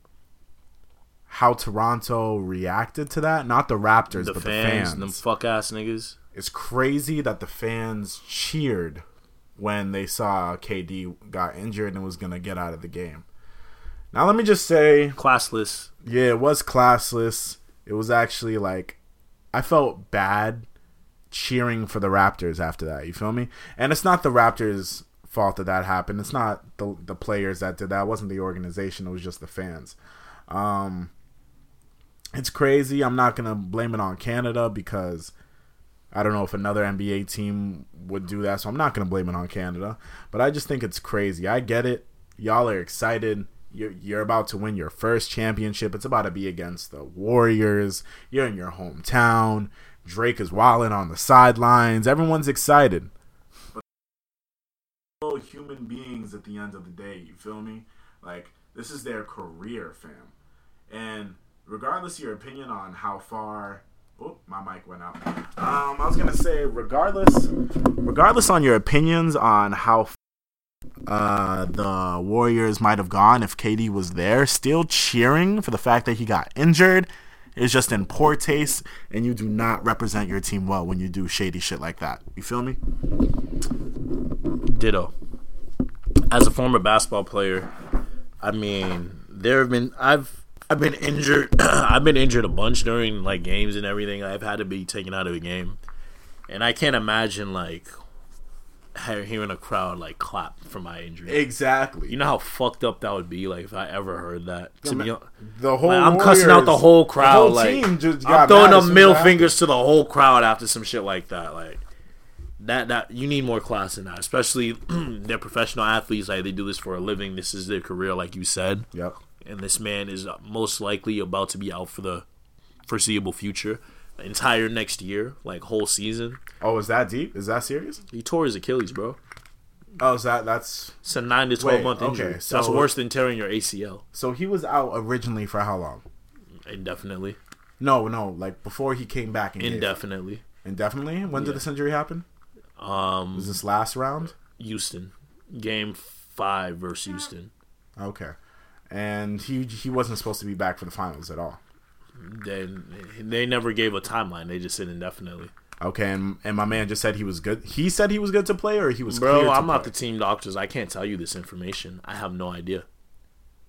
how Toronto reacted to that. Not the Raptors, The but fans, the them fans. fuck ass niggas. it's crazy that the fans cheered when they saw KD got injured and was gonna get out of the game. Now let me just say, Classless. yeah, it was classless. It was actually like I felt bad cheering for the Raptors after that. You feel me? And it's not the Raptors' fault that that happened. It's not the the players that did that. It wasn't the organization. It was just the fans. Um, it's crazy. I'm not gonna blame it on Canada because I don't know if another NBA team would do that. So I'm not gonna blame it on Canada. But I just think it's crazy. I get it. Y'all are excited. You're, you're about to win your first championship. It's about to be against the Warriors. You're in your hometown. Drake is wilding on the sidelines. Everyone's excited. But human beings at the end of the day. You feel me? Like this is their career, fam. And regardless of your opinion on how far Oh, my mic went out. Um, I was gonna say, regardless, regardless on your opinions on how uh, the Warriors might have gone if KD was there, still cheering for the fact that he got injured is just in poor taste, and you do not represent your team well when you do shady shit like that. You feel me? Ditto. As a former basketball player, I mean, there have been I've I've been injured. I've been injured a bunch during like games and everything. I've had to be taken out of a game, and I can't imagine like hearing a crowd like clap for my injury. Exactly. You know how fucked up that would be, like if I ever heard that. To be, hon- the whole like, I'm cussing out the whole crowd. The whole like just I'm throwing up middle fingers to the whole crowd after some shit like that. Like that, that you need more class in that. Especially they're professional athletes. Like they do this for a living. This is their career, like you said. Yep. And this man is most likely about to be out for the foreseeable future, entire next year, like whole season. Oh, is that deep? Is that serious? He tore his Achilles, bro. Oh, is that that's It's a nine to twelve Wait, month okay, injury. so- That's worse than tearing your ACL so he was out originally for how long? indefinitely. No, no, like before he came back Indefinitely. Indefinitely. When did Yeah. this injury happen? Um, Was this last round? Houston, game five versus Houston. Okay. And he he wasn't supposed to be back for the finals at all. They they never gave a timeline. They just said indefinitely. Okay, and, and my man just said he was good. He said he was good to play, or he was Bro, I'm not the team doctors. I can't tell you this information. I have no idea.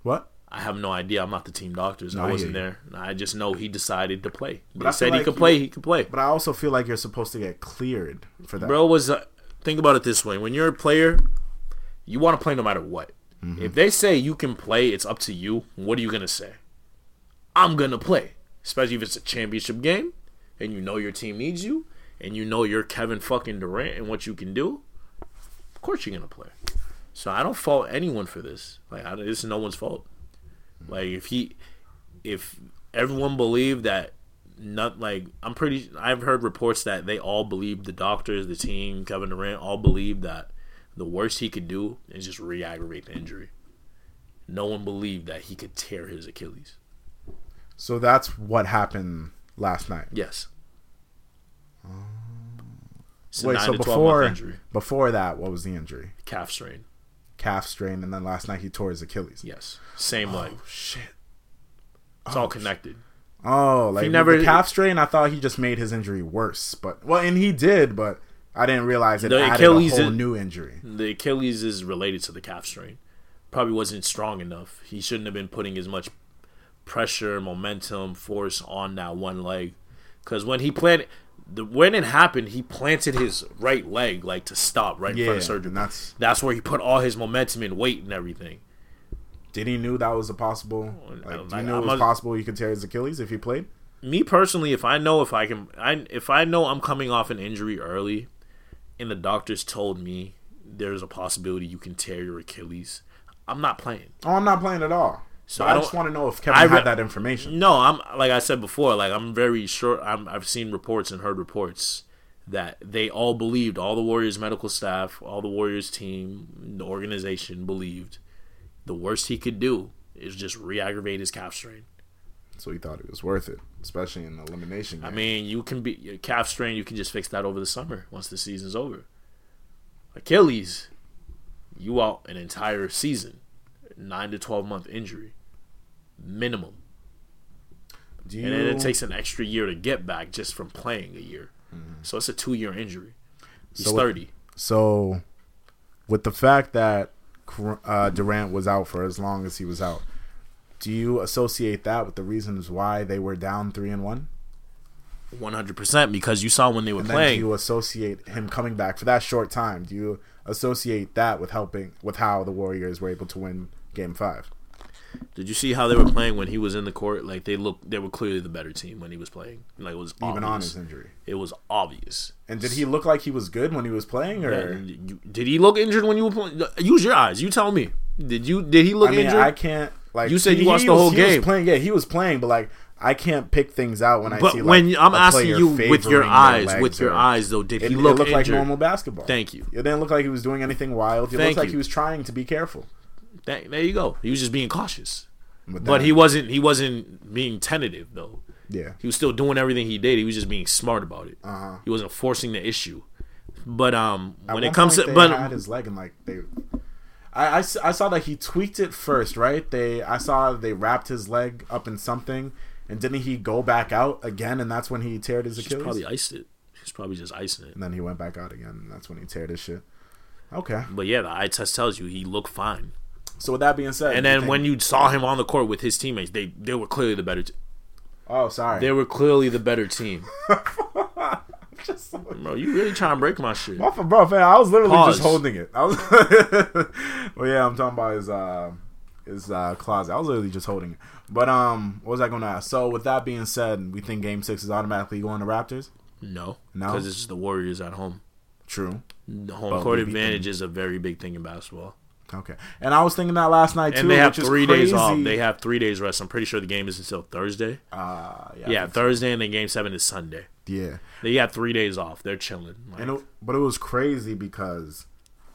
what? I have no idea. I'm not the team doctors. No, I wasn't there. I just know he decided to play. They I said he could play. He could play. But I also feel like you're supposed to get cleared for that. Bro was uh, think about it this way: when you're a player, you want to play no matter what. Mm-hmm. If they say you can play, it's up to you. What are you gonna say? I'm gonna play, especially if it's a championship game, and you know your team needs you, and you know you're Kevin fucking Durant and what you can do. Of course you're gonna play. So I don't fault anyone for this. Like I, is no one's fault. Like if he, if everyone believed that not like I'm pretty I've heard reports that they all believe the doctors, the team, Kevin Durant all believe that the worst he could do is just re-aggravate the injury. No one believed that he could tear his Achilles. So that's what happened last night. Yes. Um, it's Wait, so to 12 month before injury, before that, what was the injury? calf strain. Calf strain, and then last night he tore his Achilles. Yes, same oh, leg. Shit. It's all oh, connected. Oh, like never- the calf strain. I thought he just made his injury worse, but well, and he did, but I didn't realize it The added Achilles a whole is- new injury. The Achilles is related to the calf strain. Probably wasn't strong enough. He shouldn't have been putting as much pressure, momentum, force on that one leg. Because when he planted, the when it happened, he planted his right leg like to stop right in front of surgery. that's That's where he put all his momentum and weight and everything. did he knew that was a possible? Oh, like, do you know it I'm was a- possible he could tear his Achilles if he played? Me personally, if I know if I can, I if I know I'm coming off an injury early, and the doctors told me there's a possibility you can tear your Achilles, I'm not playing. Oh, I'm not playing at all. So I I, just want to know if Kevin I re- had that information. No, I'm like I said before. Like I'm very sure. I'm, I've seen reports and heard reports that they all believed, all the Warriors medical staff, all the Warriors team, the organization believed the worst he could do is just re-aggravate his calf strain. So he thought it was worth it, especially in the elimination game. I mean, you can be calf strain. You can just fix that over the summer once the season's over. Achilles, you out an entire season, nine to twelve month injury, minimum. Do you? and then it takes an extra year to get back just from playing a year. Mm-hmm. So it's a two year injury. He's So with- thirty. So, with the fact that uh, Durant was out for as long as he was out, do you associate that with the reasons why they were down three and one? One hundred percent because you saw when they were And playing. do you associate him coming back for that short time? Do you associate that with helping with how the Warriors were able to win Game Five? Did you see how they were playing when he was in the court? Like they looked, they were clearly the better team when he was playing. Like it was Even on obvious. his injury, It was obvious. and did he look like he was good when he was playing, or? You- did he look injured when you were playing? Use your eyes. You tell me. Did you? Did he look I mean, injured? I can't like. You said you he- watched he the whole he was game. playing, yeah, he was playing, but like I can't pick things out when I but see. Like, when I'm a asking you with your eyes, with your or- eyes though, did It, he it look looked like normal basketball. Thank you. It didn't look like he was doing anything wild. It Thank looked like you. he was trying to be careful. Th- there you go. He was just being cautious. But, But he wasn't. He wasn't being tentative though. yeah, He was still doing everything he did. He was just being smart about it. Uh-huh. He wasn't forcing the issue. But um, At when it comes to but had his leg and like they. I, I, I saw that he tweaked it first, right? They I saw they wrapped his leg up in something, and didn't he go back out again? And that's when he teared his he's Achilles. probably iced it. He's probably just icing it. and then he went back out again, and that's when he teared his shit. Okay. But yeah, the eye test tells you he looked fine. So with that being said, And you then think- when you saw him on the court with his teammates, they they were clearly the better. T- oh sorry, they were clearly the better team. Bro, you really trying to break my shit? My bro, man, I was literally Pause. just holding it. I was, well, yeah, I'm talking about his uh, his uh, closet. I was literally just holding it. But um, what was I going to ask? So with that being said, we think Game Six is automatically going to Raptors. No, No? because it's the Warriors at home. True. The home But court advantage is a very big thing in basketball. Okay. And I was thinking that last night too. And they have three days off. They have three days rest. I'm pretty sure the game is until Thursday. Uh, yeah. Yeah, think so. Thursday, and then game seven is Sunday. Yeah. They got three days off. They're chilling. Like, And it, but it was crazy because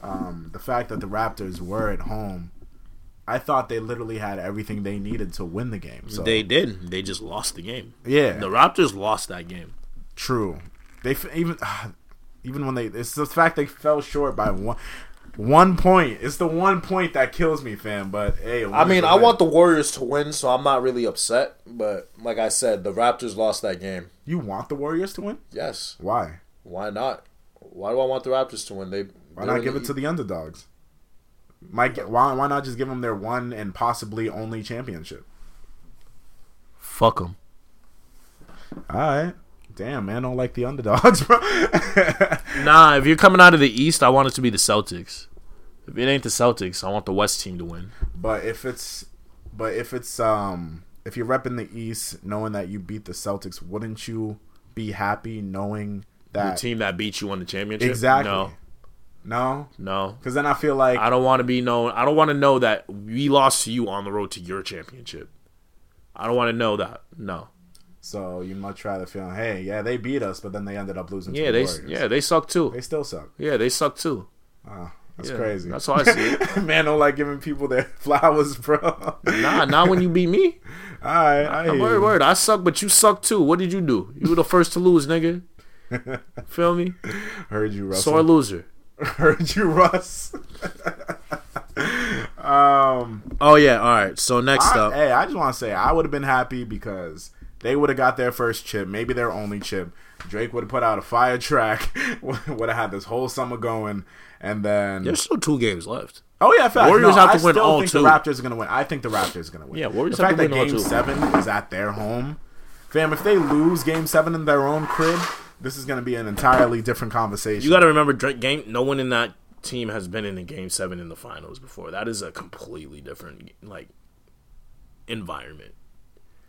um, the fact that the Raptors were at home, I thought they literally had everything they needed to win the game. So they did. They just lost the game. yeah, The Raptors lost that game. true. They f- even even when they it's the fact they fell short by one one point. It's the one point that kills me, fam. But hey, I mean, I want the Warriors to win, so I'm not really upset. But like I said, the Raptors lost that game. You want the Warriors to win. Yes. Why? Why not? Why do I want the Raptors to win? They Why not give it to the underdogs? Might get, why why not just give them their one and possibly only championship? Fuck them. All right. Damn, man, don't like the underdogs, bro. Nah, if you're coming out of the East, I want it to be the Celtics. If it ain't the Celtics, I want the West team to win. but if it's, but if it's, um, if you're repping the East, knowing that you beat the Celtics, wouldn't you be happy knowing that The team that beat you on the championship. exactly? No, No, no. because then I feel like I don't want to be known. I don't want to know that we lost to you on the road to your championship. I don't want to know that. No. so. You much rather feel, hey, yeah, they beat us, but then they ended up losing. to Yeah, the they Warriors. yeah they suck too. they still suck. Yeah, they suck too. Oh, that's Yeah, crazy. That's how I see it. Man, don't like giving people their flowers, bro. Nah, not when you beat me. All right, I hear Word, you. word. I suck, but you suck too. What did you do? You were the first to lose, nigga. Feel me? Heard you, Russell. Sore loser. Heard you, Russ. um, Oh yeah. All right. So next I, up, hey, I just want to say I would have been happy because they would have got their first chip, maybe their only chip. Drake would have put out a fire track, would have had this whole summer going, and then there's still two games left. Oh yeah, facts. Warriors no, have I to win still all think two. The Raptors are gonna win. I think the Raptors are gonna win. Yeah, Warriors The have fact to that win Game. Seven is at their home, fam. If they lose Game Seven in their own crib, this is gonna be an entirely different conversation. You got to remember, Drake game. No one in that team has been in a game seven in the finals before. That is a completely different like environment.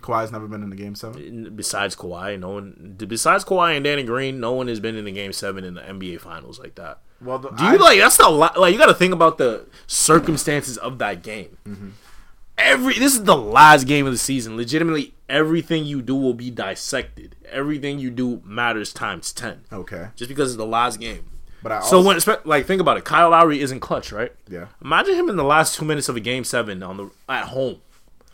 Kawhi's never been in the Game Seven. Besides Kawhi, no one. Besides Kawhi and Danny Green, no one has been in a game seven in the NBA finals like that. Well, the, Do you I- like that's the la- like you got to think about the circumstances of that game. Mm-hmm. Every this is the last game of the season. Legitimately, everything you do will be dissected. Everything you do matters times ten. Okay, Just because it's the last game. but I So also, when like think about it, Kyle Lowry isn't clutch, right? yeah, Imagine him in the last two minutes of a game seven on the at home.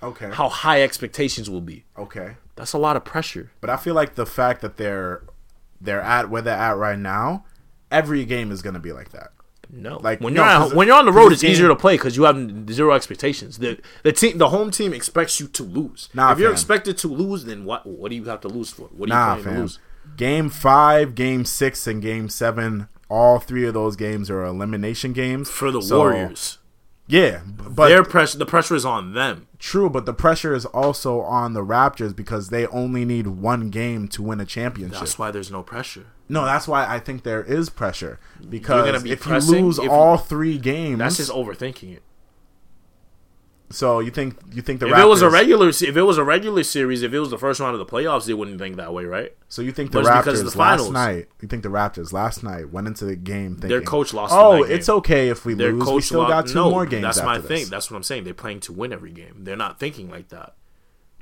okay, How high expectations will be. okay. That's a lot of pressure. But I feel like the fact that they're they're at where they're at right now, every game is gonna be like that. No, Like, when no, you're 'cause at, when you're on the road, it's easier to play because you have zero expectations. The the team, the home team expects you to lose. Nah, if you're fam. expected to lose, then what? What do you have to lose for? What are you Nah, playing to lose? Game five, game six, and game seven. All three of those games are elimination games For the So, Warriors, Yeah, but their pressure, the pressure is on them. true. But the pressure is also on the Raptors because they only need one game to win a championship. That's why there's no pressure. No, that's why I think there is pressure because be if you lose if all three games, That's just overthinking it. so you think you think the If Raptors, it was a regular, if it was a regular series, if it was the first round of the playoffs, they wouldn't think that way, right? So you think the But because Raptors the last finals. night? You think the Raptors last night went into the game thinking Their coach lost Oh, game. it's okay if we Their lose. coach we still lo- got two no, more games. That's my this. thing. That's what I'm saying. They're playing to win every game. They're not thinking like that.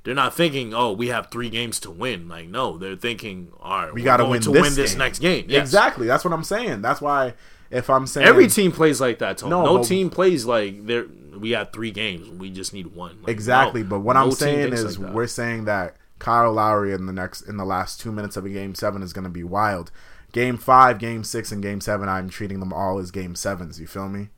They're not thinking, "Oh, we have three games to win." Like, no, they're thinking, "All right, we got to win to this win this game. next game." Yes. Exactly. That's what I'm saying. That's why if I'm saying Every team plays like that. Tony. No, No, team plays like they we have three games. We just need one. Like, exactly. no, but what no I'm saying is like we're saying that Kyle Lowry in the next in the last two minutes of a game seven is going to be wild. Game five, game six, and game seven, I'm treating them all as game sevens. You feel me?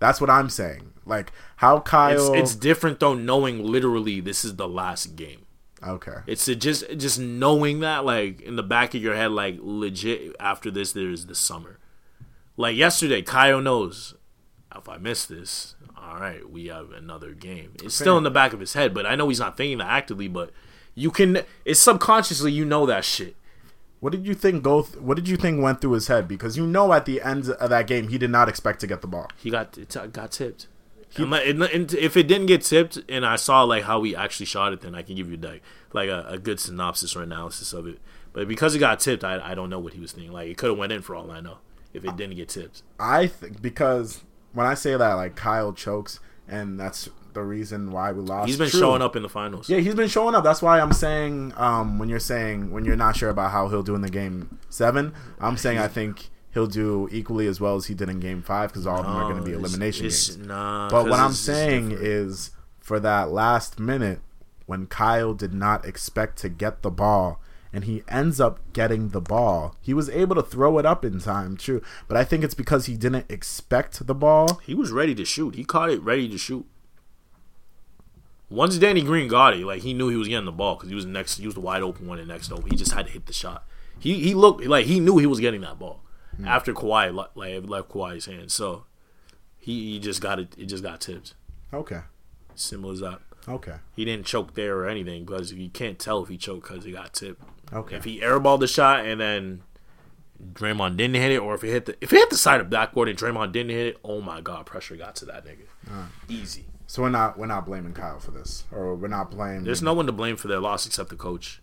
That's what I'm saying. Like how it's, Kyle. it's different though, knowing literally this is the last game. okay. It's a just just knowing that like in the back of your head, like legit. After this, there's the summer. Like yesterday, Kyle knows if I miss this, all right, we have another game. It's still in the back of his head, but I know he's not thinking that actively. But you can, it's subconsciously you know that shit. What did you think go? Th- what did you think went through his head? Because you know at the end of that game he did not expect to get the ball. He got it got tipped. And and- and if it didn't get tipped, and I saw like how we actually shot it, then I can give you like like a, a good synopsis or analysis of it. But because it got tipped, I, I don't know what he was thinking. Like it could have went in for all I know if it didn't get tipped. I think because when I say that, like Kyle chokes, and that's the reason why we lost. He's been True. showing up in the finals. Yeah, he's been showing up. That's why I'm saying um, when you're saying when you're not sure about how he'll do in the game seven, I'm saying I think he'll do equally as well as he did in game five because all of them are going to be No, it's- elimination it's- games. Nah, But what I'm saying is for that last minute when Kyle did not expect to get the ball and he ends up getting the ball. He was able to throw it up in time, true, but I think it's because he didn't expect the ball. he was ready to shoot. He caught it ready to shoot. Once Danny Green got it, like he knew he was getting the ball because he was next. He was the wide open one and next over. He just had to hit the shot. He he looked like he knew he was getting that ball mm. after Kawhi like left Kawhi's hands. So he, he just got it. It just got tipped. Okay. Simple as that. Okay. He didn't choke there or anything because you can't tell if he choked because he got tipped. Okay. If he airballed the shot and then Draymond didn't hit it, or if he hit the if he hit the side of backboard and Draymond didn't hit it, oh my god, pressure got to that nigga. Easy. So we're not we're not blaming Kyle for this, or we're not blaming. There's no one to blame for their loss except the coach.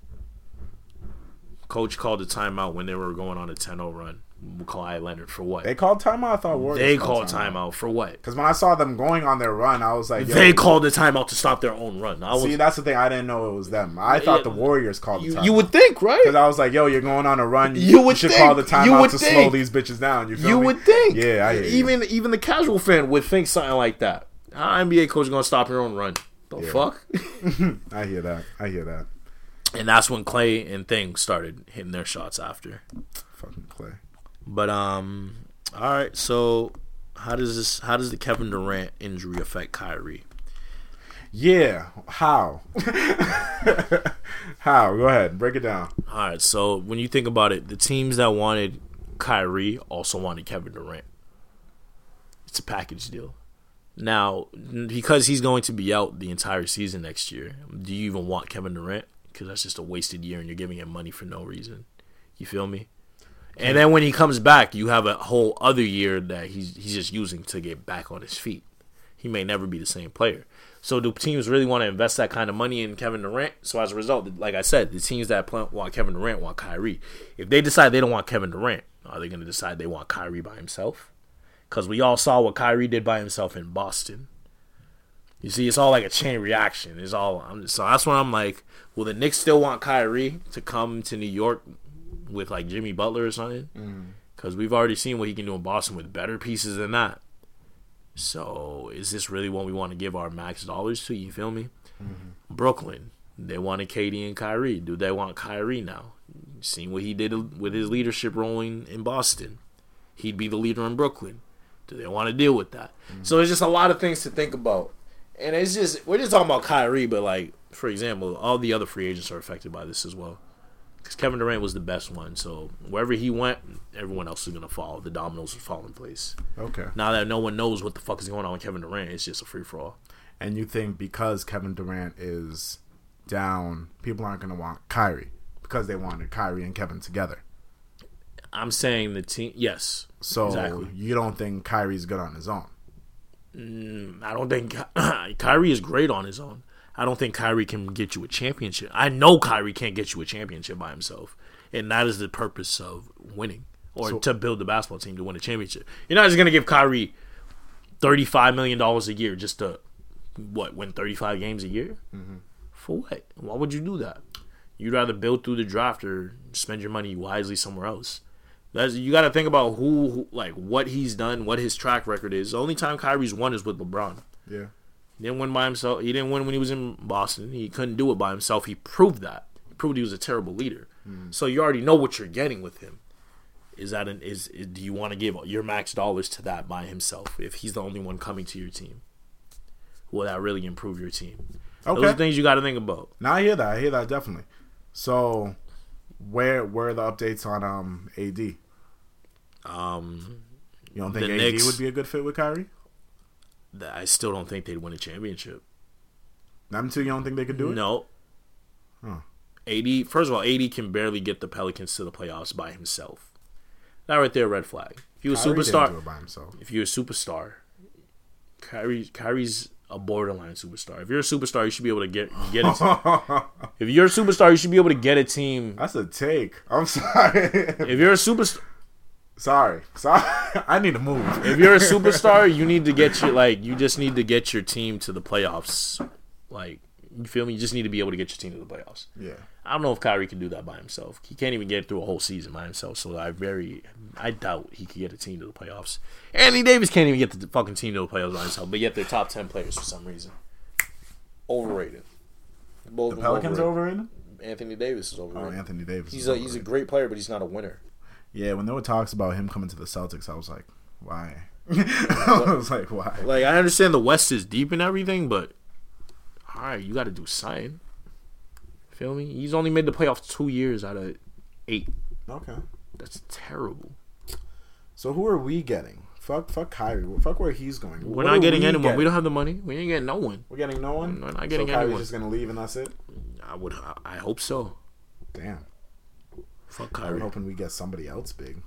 Coach called a timeout when they were going on a 10-0 run. Kawhi Leonard for what? They called timeout. I thought Warriors They called timeout for what? Because when I saw them going on their run, I was like, yo, They called the timeout to stop their own run. I was, See, that's the thing. I didn't know it was them. I thought Yeah, the Warriors called the you, timeout. you would think, right? Because I was like, yo, you're going on a run. You would should think. call the You timeout would to slow these bitches down. You feel You me? would think. Yeah, I hear you. even even the casual fan would think something like that. How NBA coach gonna stop your own run? The Yeah. fuck? I hear that. I hear that. and that's when Klay and Thing started hitting their shots after. Fucking Klay. But um, all right. So how does this? How does the Kevin Durant injury affect Kyrie? Yeah. How? How? Go ahead. Break it down. All right. So when you think about it, the teams that wanted Kyrie also wanted Kevin Durant. It's a package deal. Now, because he's going to be out the entire season next year, do you even want Kevin Durant? Because that's just a wasted year, and you're giving him money for no reason. You feel me? And then when he comes back, you have a whole other year that he's he's just using to get back on his feet. He may never be the same player. So do teams really want to invest that kind of money in Kevin Durant? So as a result, like I said, the teams that want Kevin Durant want Kyrie. If they decide they don't want Kevin Durant, are they going to decide they want Kyrie by himself? Because we all saw what Kyrie did by himself in Boston. You see, it's all like a chain reaction. It's all. I'm, so that's when I'm like, will the Knicks still want Kyrie to come to New York with like Jimmy Butler or something? Mm. Because we've already seen what he can do in Boston with better pieces than that. So is this really what we want to give our max dollars to? You feel me? Mm-hmm. Brooklyn, they wanted KD and Kyrie. Do they want Kyrie now? Seeing what he did with his leadership rolling in Boston, he'd be the leader in Brooklyn. Do they want to deal with that? So it's just a lot of things to think about. And it's just we're just talking about Kyrie, but like for example, all the other free agents are affected by this as well. Because Kevin Durant was the best one, so wherever he went, everyone else is gonna fall. The dominoes will fall in place. Okay. Now that no one knows what the fuck is going on with Kevin Durant, it's just a free for all. And you think because Kevin Durant is down, people aren't going to want Kyrie because they wanted Kyrie and Kevin together. I'm saying the team, yes. So Exactly. you don't think Kyrie's good on his own? Mm, I don't think Kyrie is great on his own. I don't think Kyrie can get you a championship. I know Kyrie can't get you a championship by himself, and that is the purpose of winning or So- to build the basketball team to win a championship. You're not just gonna give Kyrie thirty-five million dollars a year just to what win thirty-five games a year. Mm-hmm. For what? Why would you do that? You'd rather build through the draft or spend your money wisely somewhere else. That's you got to think about who, who, like, what he's done, what his track record is. The only time Kyrie's won is with LeBron. Yeah. He didn't win by himself. He didn't win when he was in Boston. He couldn't do it by himself. He proved that. He proved he was a terrible leader. Hmm. So you already know what you're getting with him. Is that an is, is do you want to give your max dollars to that by himself if he's the only one coming to your team? Will that really improve your team? Those Okay. are things you got to think about. Now I hear that. I hear that definitely. So, where where are the updates on um AD? Um, You don't think AD Knicks- would be a good fit with Kyrie? I still don't think they'd win a championship. Them two, you don't think they could do it? No. Huh. AD, first of all, AD can barely get the Pelicans to the playoffs by himself. That right there, red flag. If was Kyrie superstar, didn't do it by himself. if you're a superstar, Kyrie, Kyrie's a borderline superstar. If you're a superstar, you should be able to get get a team. If you're a superstar, you should be able to get a team. That's a take. I'm sorry. If you're a superstar, sorry. Sorry. I need to move. if you're a superstar, you need to get your like you just need to get your team to the playoffs. Like you feel me? You just need to be able to get your team to the playoffs. yeah. I don't know if Kyrie can do that by himself. He can't even get through a whole season by himself. So I very, I doubt he could get a team to the playoffs. Anthony Davis can't even get the fucking team to the playoffs by himself. But yet they're top ten players for some reason. Overrated. Both The of them Pelicans overrated. overrated? Anthony Davis is Oh, overrated. Anthony Davis. he's is a he's a great player, but he's not a winner. Yeah, when there were talks about him coming to the Celtics, I was like, why? I was like, why? Like I understand the West is deep and everything, but all right, you got to do something. Feel me? He's only made the playoffs two years out of eight. Okay. That's terrible. So who are we getting? Fuck, fuck Kyrie. Fuck where he's going. We're What not getting we anyone. We don't have the money. We ain't getting no one. We're getting no one. We're not getting so Kyrie's anyone. just gonna leave and that's it. I would. I hope so. Damn. Fuck Kyrie. I'm hoping we get somebody else big.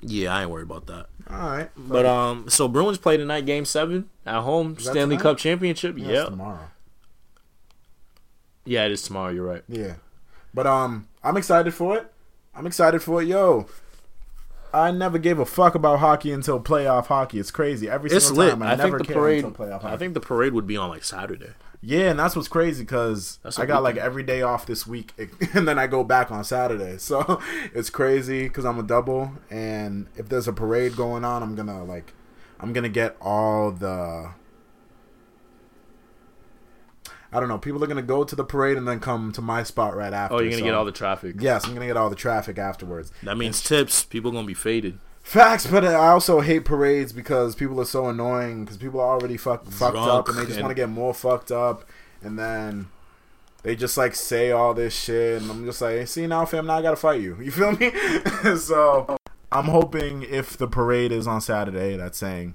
Yeah, I ain't worried about that. All right. But um, so Bruins play tonight, Game Seven at home, Stanley tonight? Cup championship. yeah, it's tomorrow. yeah, it is tomorrow. You're right. Yeah. But um, I'm excited for it. I'm excited for it. Yo, I never gave a fuck about hockey until playoff hockey. It's crazy. Every It's single lit. time, I, I think never the cared parade. until playoff hockey. I think the parade would be on like Saturday. Yeah, and that's what's crazy because I got like every day off this week, and then I go back on Saturday. So it's crazy because I'm a double, and if there's a parade going on, I'm gonna like, I'm gonna get all the. I don't know. People are gonna go to the parade and then come to my spot right oh, after. Oh, you're gonna so- get all the traffic. Yes, I'm gonna get all the traffic afterwards. That means tips. People gonna be faded. Facts, but I also hate parades because people are so annoying. Because people are already fuck, fucked up, and they just want to get more fucked up, and then they just like say all this shit, and I'm just like, see now, fam, now I gotta fight you. You feel me? so I'm hoping if the parade is on Saturday, that's saying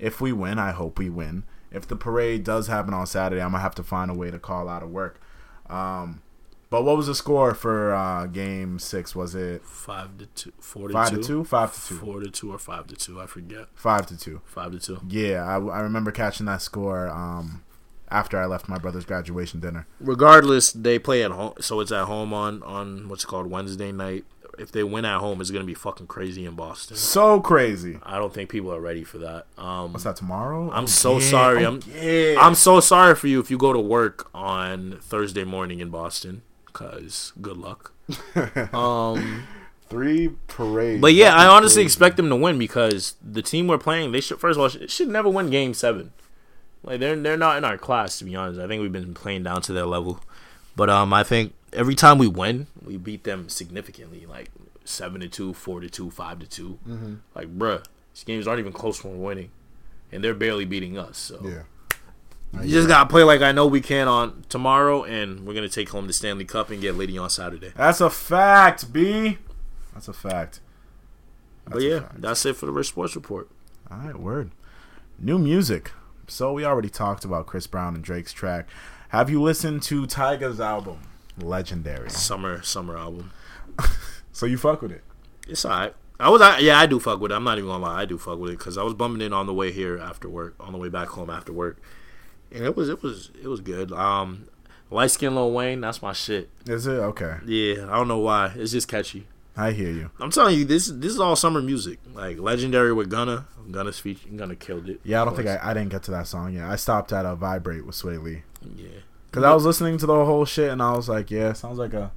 if we win, I hope we win. If the parade does happen on Saturday, I'm gonna have to find a way to call out of work. Um, but what was the score for uh, Game Six? Was it Five to two. Four to five two. to two? Five to two? Four to two or five to two. I forget. Five to two. Five to two. Yeah, I, I remember catching that score um, after I left my brother's graduation dinner. Regardless, they play at home, so it's at home on on what's called Wednesday night. If they win at home, it's gonna be fucking crazy in Boston. So crazy. I don't think people are ready for that. Um, What's that tomorrow? I'm Oh, so yeah. sorry. Oh, I'm yeah. I'm so sorry for you if you go to work on Thursday morning in Boston. Cause good luck. Um, three parades. but yeah, I honestly crazy. expect them to win because the team we're playing, they should first of all should, should never win Game Seven. Like they're they're not in our class to be honest. I think we've been playing down to their level. But um, I think every time we win, we beat them significantly, like seven to two, four to two, five to 2 Mm-hmm. Like, bruh, These games aren't even close when we're winning, and they're barely beating us. So Yeah. you just gotta play like I know we can on tomorrow, and we're gonna take home the Stanley Cup and get Lady on Saturday. That's a fact, B. That's a fact. but That's a yeah, fact. that's it for the Rich Sports Report. All right, word. New music. So we already talked about Chris Brown and Drake's track. Have you listened to Tyga's album, Legendary? Summer summer album. So you fuck with it? It's alright. I was, I, yeah, I do fuck with it. I'm not even gonna lie, I do fuck with it because I was bumming in on the way here after work, on the way back home after work, and it was, it was, it was good. Um, light skin Lil Wayne, that's my shit. Is it okay? Yeah, I don't know why, it's just catchy. I hear you. I'm telling you, this, this is all summer music. Like legendary with Gunna, Gunna's feature, Gunna killed it. Yeah, I don't think. I, I didn't get to that song yet. I stopped at a Vibrate with Swae Lee Yeah, because I was listening to the whole shit and I was like, yeah, sounds like a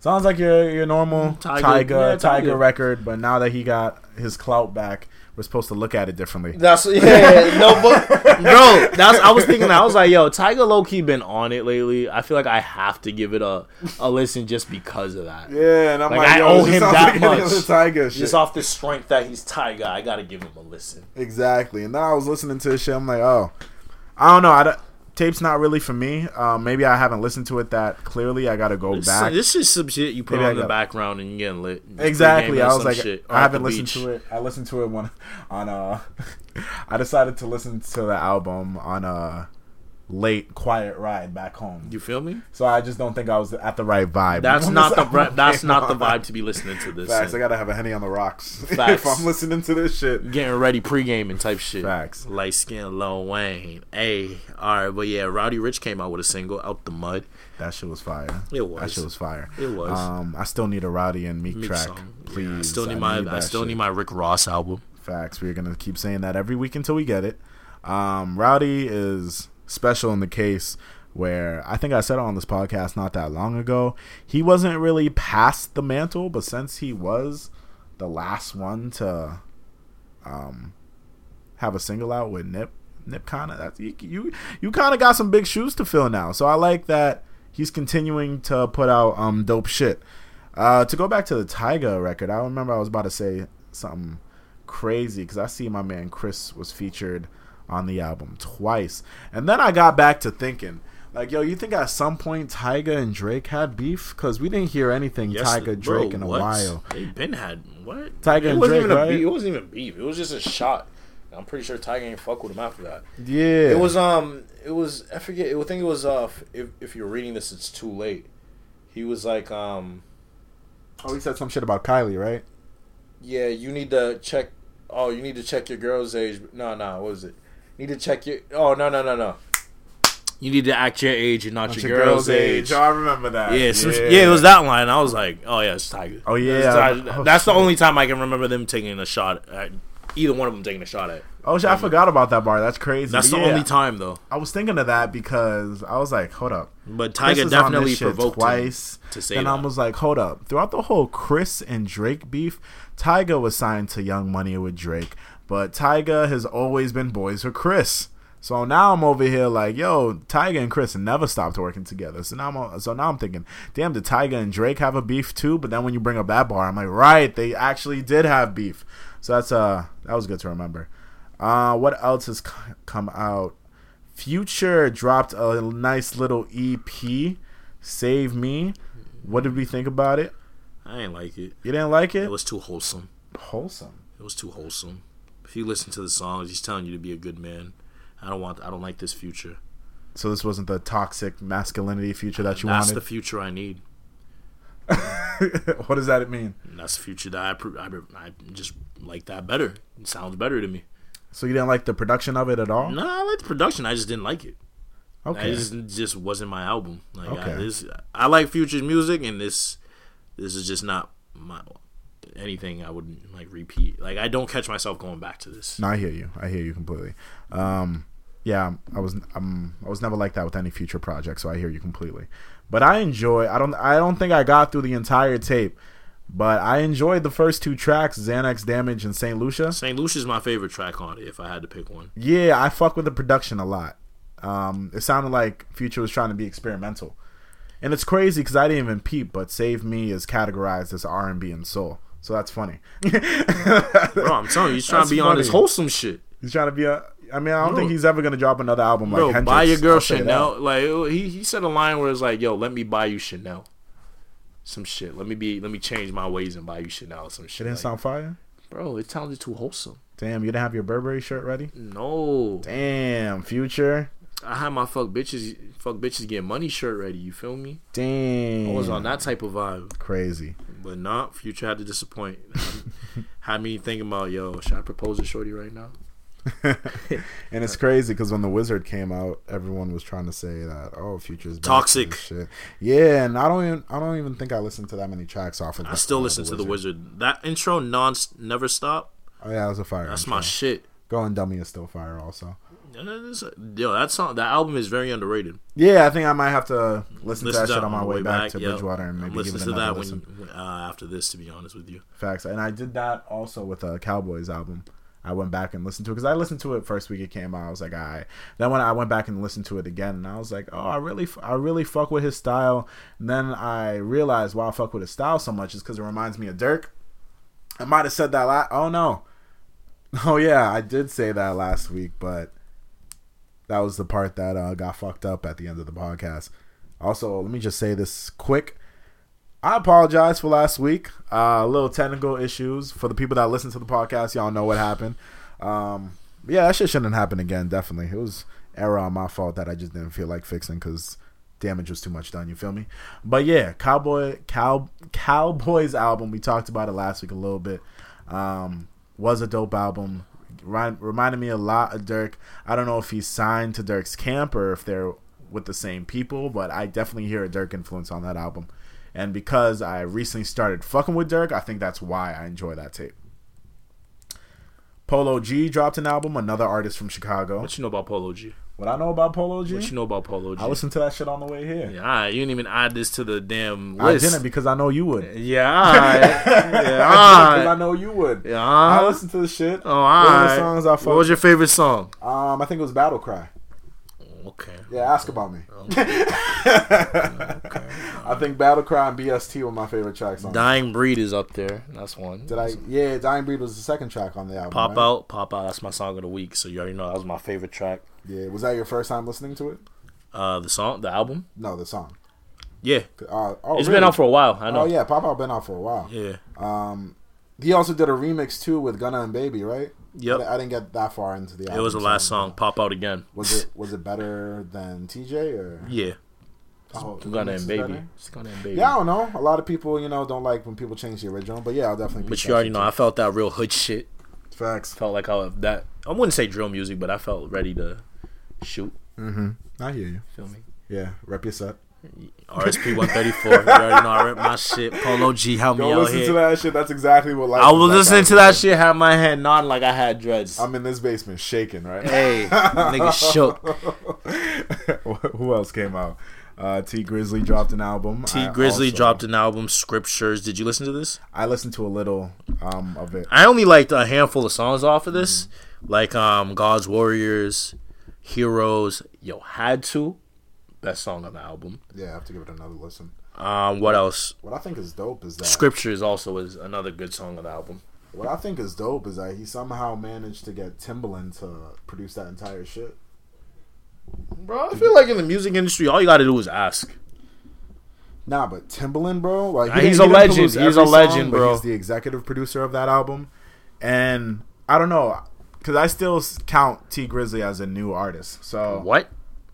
sounds like your your normal mm, Tiger Tiger, yeah, Tyga. record. But now that he got his clout back, we're supposed to look at it differently. That's yeah, no, but bro, that's I was thinking. that. I was like, yo, Tyga low key been on it lately. I feel like I have to give it a a listen just because of that. Yeah, and I'm Like, like, I owe him that like much. Tyga shit. Just off the strength that he's Tyga, I gotta give him a listen. Exactly. And then I was listening to this shit. I'm like, oh, I don't know. I don't, tape's not really for me. Um, maybe I haven't listened to it that clearly. I got to go This, back. this is some shit you put Maybe on the background and you getting lit. Exactly. I was like, shit I haven't listened beach. to it. I listened to it when on uh, I decided to listen to the album on a late quiet ride back home. You feel me? So I just don't think I was at the right vibe. That's not the that's not the vibe to be listening to this. Facts. I gotta have a henny on the rocks Facts. if I'm listening to this shit. Getting ready pregame and type shit. Facts. Light skin Lil Wayne. Hey, all right, but yeah, Roddy Ricch came out with a single out the mud. That shit was fire. It was. That shit was fire. It was. Um, I still need a Roddy and Meek, Meek track, song. Yeah, please. I still need my I still shit. need my Rick Ross album. Facts. We're gonna keep saying that every week until we get it. Um, Roddy is special in the case where I think I said on this podcast not that long ago. He wasn't really past the mantle, but since he was the last one to um have a single out with Nip, Nip kind of that's you you, you kind of got some big shoes to fill now. So I like that he's continuing to put out um dope shit. Uh, to go back to the Tyga record, I remember I was about to say something crazy because I see my man Chris was featured on the album twice, and then I got back to thinking, like, yo, you think at some point Tyga and Drake had beef? Because we didn't hear anything Tyga bro, Drake in a what? while. They been had what? Tyga it and wasn't Drake, even right? beef. It wasn't even beef. It was just a shot. I'm pretty sure Tyga ain't fuck with him after that. Yeah, It was um, it was I forget. I think it was uh, if if you're reading this, it's too late. He was like um, Oh, he said some shit about Kylie, right? yeah, you need to check. Oh, you need to check your girl's age. No, no, what was it? Need to check your. Oh no no no no. You need to act your age and not, Not your, girl's, age. Oh, I remember that. Yeah, some, yeah, it was that line. I was like, oh yeah, it's Tyga. Oh, yeah. That's, Oh, that's the only time I can remember them taking a shot at either one of them taking a shot at. Oh, shit, I forgot about that bar. That's crazy. That's But the yeah, only time though. I was thinking of that because I was like, hold up. But Tyga definitely provoked twice. to say then that. I was like, hold up. Throughout the whole Chris and Drake beef, Tyga was signed to Young Money with Drake, but Tyga has always been boys with Chris. So now I'm over here like, yo, Tyga and Chris never stopped working together. So now I'm so now I'm thinking, damn, did Tyga and Drake have a beef too? But then when you bring up that bar, I'm like, right, they actually did have beef. So that's uh that was good to remember. Uh, what else has come out? Future dropped a nice little EP, Save Me. What did we think about it? I ain't like it. You didn't like it? It was too wholesome. wholesome. It was too wholesome. If you listen to the songs, he's telling you to be a good man. I don't want. I don't like this future. So this wasn't the toxic masculinity future that you wanted? That's the future I need. what does that mean? That's the future that I, pr- I, I just like that better. It sounds better to me. So you didn't like the production of it at all? No, I like the production. I just didn't like it. Okay. this just wasn't my album. Like I, Okay. this, I like Future's music, and this this is just not my anything I wouldn't like repeat. Like I don't catch myself going back to this. No, I hear you. I hear you completely. Um, yeah, I was um, I was never like that with any future project, so I hear you completely. But I enjoy. I don't. I don't think I got through the entire tape, but I enjoyed the first two tracks, Xanax Damage and Saint Lucia. St. Lucia's my favorite track on it. If I had to pick one, Yeah, I fuck with the production a lot. Um, it sounded like Future was trying to be experimental, and it's crazy because I didn't even peep. But Save Me is categorized as R and B and soul, So that's funny. Bro, I'm telling you, he's trying That's to be on this wholesome shit. He's trying to be a. I mean, I don't Bro. think he's ever gonna drop another album like Bro, Hendrix. buy your girl I'll that. Chanel. Like he he said a line where it's like, "Yo, let me buy you Chanel." Some shit. Let me be. Let me change my ways and buy you Chanel. Some It shit. didn't Like, sound fire. bro, it sounded too wholesome. Damn, you didn't have your Burberry shirt ready. No, Damn, future. I had my fuck bitches, fuck bitches get money shirt ready. You feel me? Damn. I was on that type of vibe, Crazy. but not. Future had to disappoint. had me thinking about, yo, should I propose to Shorty right now? and it's crazy because when the Wizard came out, everyone was trying to say that oh, Future's Toxic. Shit. Yeah, and I don't even I don't even think I listened to that many tracks off of. I still listen to the Wizard. That intro, non, never stop. Oh yeah, it was a fire. That's intro. my shit. Going Dummy is still fire also. Yo, that song, that album is very underrated. Yeah, I think I might have to listen, to Listen that shit on my way back, to yo. Bridgewater and maybe give it to that listen. when uh, after this. To be honest with you, Facts. And I did that also with a Cowboys album. I went back and listened to it because I listened to it first week it came out. I was like, all right. Then when I went back and listened to it again, and I was like, oh, I really, f- I really fuck with his style. And then I realized why I fuck with his style so much is because it reminds me of Durk. I might have said that last. Oh no. Oh yeah, I did say that last week, but that was the part that uh, got fucked up at the end of the podcast. Also, let me just say this quick. I apologize for last week. Uh, little technical issues for the people that listen to the podcast. Y'all know what happened. Um, yeah, that shit shouldn't happen again. Definitely, it was error on my fault that I just didn't feel like fixing because damage was too much done. You feel me? But yeah, Cowboy Cow Cowboys album. We talked about it last week a little bit. Um, was a dope album. Remind, reminded me a lot of Durk. I don't know if he's signed to Durk's camp or if they're with the same people, but I definitely hear a Durk influence on that album. And because I recently started fucking with Durk, I think that's why I enjoy that tape. Polo G dropped an album, another artist from Chicago. what you know about Polo G? What I know about Polo G? What you know about Polo G? I listened to that shit on the way here. Yeah, you didn't even add this to the damn list. I didn't because I know you would. Yeah, yeah, I because I know you would. Yeah, I listened to the shit. Oh, the alright. songs I What was your favorite song? Um, I think it was Battle Cry. Okay. Yeah, ask about me. Okay. I think Battle Cry and BST were my favorite tracks on. Dying Breed is up there. That's one. Did I? Yeah, Dying Breed was the second track on the album. Pop right? out, pop out. That's my song of the week. So you already know that was my favorite track. Yeah, was that your first time listening to it? Uh, the song, the album. No, the song. Yeah, Uh, oh, it's really? been out for a while. I know. Oh yeah, Pop Out been out for a while. yeah. Um, he also did a remix too with Gunna and Baby, right? Yep. I, I didn't get that far into the. It was the last so- song. Pop out again. Was it was it better than Tjay or? Yeah. Oh, the Gunna remix and is Baby. better? It's Gunna and Baby. Yeah, I don't know. A lot of people, you know, don't like when people change the original, but yeah, I'll definitely. But you already know, too. I felt that real hood shit. Facts. Felt like I that. I wouldn't say drill music, but I felt ready to shoot. Mm-hmm. I hear you. Feel me? Yeah, rep your set. RSP 134. you already know I rep my shit. Polo G, help me Go out listen here. to that shit. That's exactly what life. I was listening to that shit, had my head nodding like I had dreads. I'm in this basement shaking, right? hey, nigga shook. Who else came out? Uh, Tee Grizzley dropped an album. Tee Grizzley also- dropped an album, Scriptures. Did you listen to this? I listened to a little um, of it. I only liked a handful of songs off of this, like um, God's Warriors, Heroes. Yo, had to, best song on the album. Yeah, I have to give it another listen. Um, what else? What I think is dope is that Scriptures also is another good song on the album. what I think is dope is that he somehow managed to get Timbaland to produce that entire shit. Bro, I feel like in the music industry, all you got to do is ask. Nah, but Timbaland, bro, like he he's a he legend. He's a legend, but bro. He's the executive producer of that album, and I don't know, because I still count Tee Grizzley as a new artist. So What?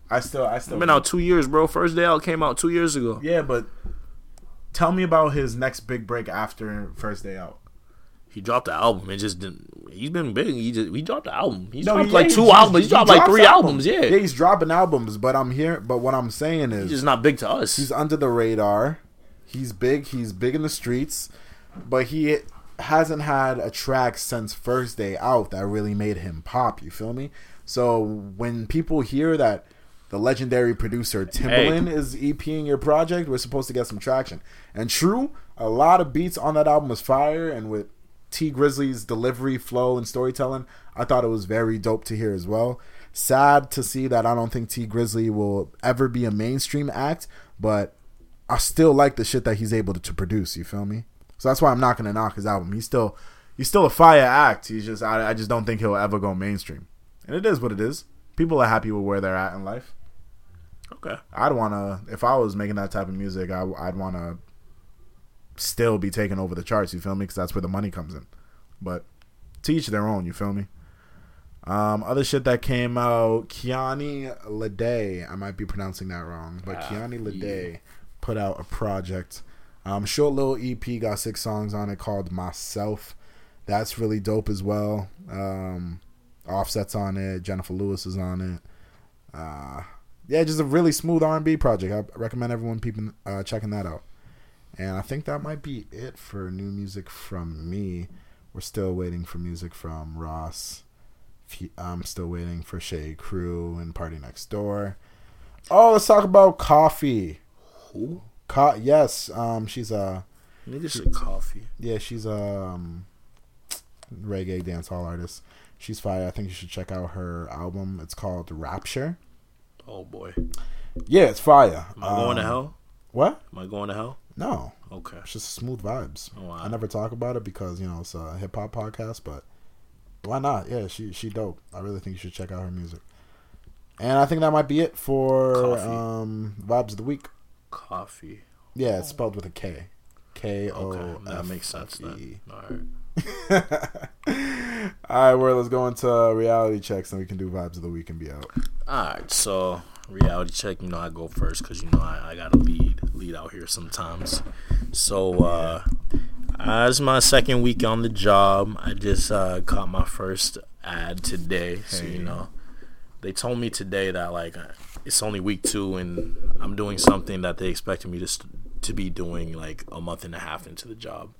I still, I still I've been out two years, bro. First day out came out two years ago. Yeah, but tell me about his next big break after first day out. He dropped the album. It just didn't. He's been big. He just he dropped the album. He's No, dropped he- like yeah, two he- albums. he He's dropped like three albums. Yeah. yeah, he's dropping albums. But I'm here. But what I'm saying is, He's just not big to us. he's under the radar. He's big. He's big in the streets, but he hasn't had a track since first day out that really made him pop. You feel me? So when people hear that the legendary producer Timbaland is EPing your project, we're supposed to get some traction. And true, a lot of beats on that album was fire, and with Tee Grizzley's delivery, flow, and storytelling, I thought it was very dope to hear as well. Sad to see that I don't think Tee Grizzley will ever be a mainstream act, but I still like the shit that he's able to, to produce. You feel me? So that's why I'm not gonna knock his album. He's still he's still a fire act. He's just I, I just don't think he'll ever go mainstream. And it is what it is. People are happy with where they're at in life. Okay. I'd wanna if I was making that type of music, I, I'd wanna still be taking over the charts. You feel me? Because that's where the money comes in. But to each their own. You feel me? Um, other shit that came out, Kiani Lede. I might be pronouncing that wrong, but Ah, Kiani Lede yeah. put out a project. Um, short little EP, got six songs on it called Myself. That's really dope as well. Um, Offset's on it. Jenifer Lewis is on it. Uh, yeah, just a really smooth R&B project. I recommend everyone peeping, uh, checking that out. And I think that might be it for new music from me. We're still waiting for music from Ross. I'm still waiting for Che Ecru and PARTYNEXTDOOR. Oh, let's talk about Koffee. Who? Co- yes, um, she's a Need some coffee. yeah, she's a um, reggae dancehall artist. She's fire. I think you should check out her album. It's called Rapture. Oh boy. Yeah, it's fire. Am I going to Um, hell? What? Am I going to hell? No, Okay. it's just smooth vibes. Oh, wow. I never talk about it because you know it's a hip hop podcast, but why not? Yeah, she she dope. I really think you should check out her music. And I think that might be it for Koffee. um, vibes of the week. Koffee. Yeah, it's spelled with a K. K O Okay. That makes sense then. All right. All right, well, let's go into reality checks, and we can do vibes of the week and be out. All right, so reality check. You know, I go first because you know I, I gotta lead lead out here sometimes. So, uh, as my second week on the job, I just uh, caught my first ad today. So Hey. you know, they told me today that like it's only week two, and I'm doing something that they expected me to st- to be doing like a month and a half into the job.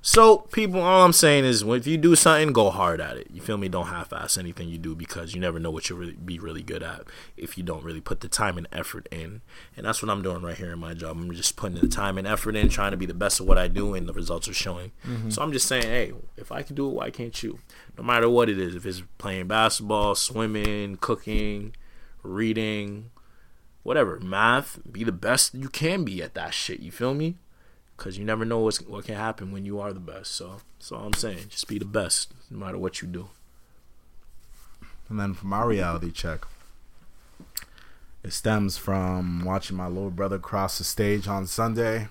So, people, all I'm saying is, if you do something, go hard at it. You feel me? Don't half-ass anything you do because you never know what you'll really be really good at if you don't really put the time and effort in. And that's what I'm doing right here in my job. I'm just putting the time and effort in, trying to be the best of what I do, and the results are showing. Mm-hmm. So I'm just saying, hey, if I can do it, why can't you? No matter what it is, if it's playing basketball, swimming, cooking, reading, whatever, math, be the best you can be at that shit. You feel me? Cause you never know what's, what can happen when you are the best. So that's all I'm saying. Just be the best, no matter what you do. And then for my reality check, it stems from watching my little brother cross the stage on Sunday.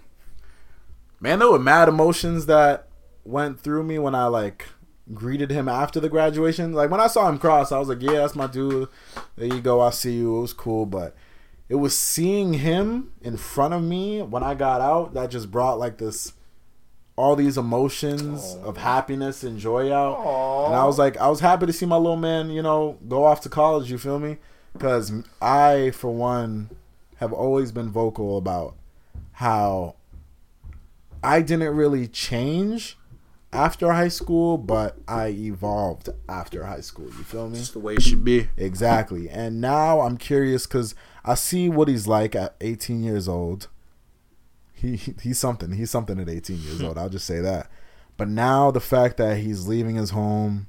Man, there were mad emotions that went through me when I like greeted him after the graduation. Like when I saw him cross, I was like, "Yeah, that's my dude. There you go. I see you. It was cool." But it was seeing him in front of me when I got out that just brought like this all these emotions of happiness and joy out. And I was like, I was happy to see my little man, you know, go off to college. You feel me? Because I, for one, have always been vocal about how I didn't really change after high school, but I evolved after high school. You feel me? Just the way it should be. Exactly. And now I'm curious because I see what he's like at 18 years old. He he's something. He's something at 18 years old. I'll just say that. But now the fact that he's leaving his home,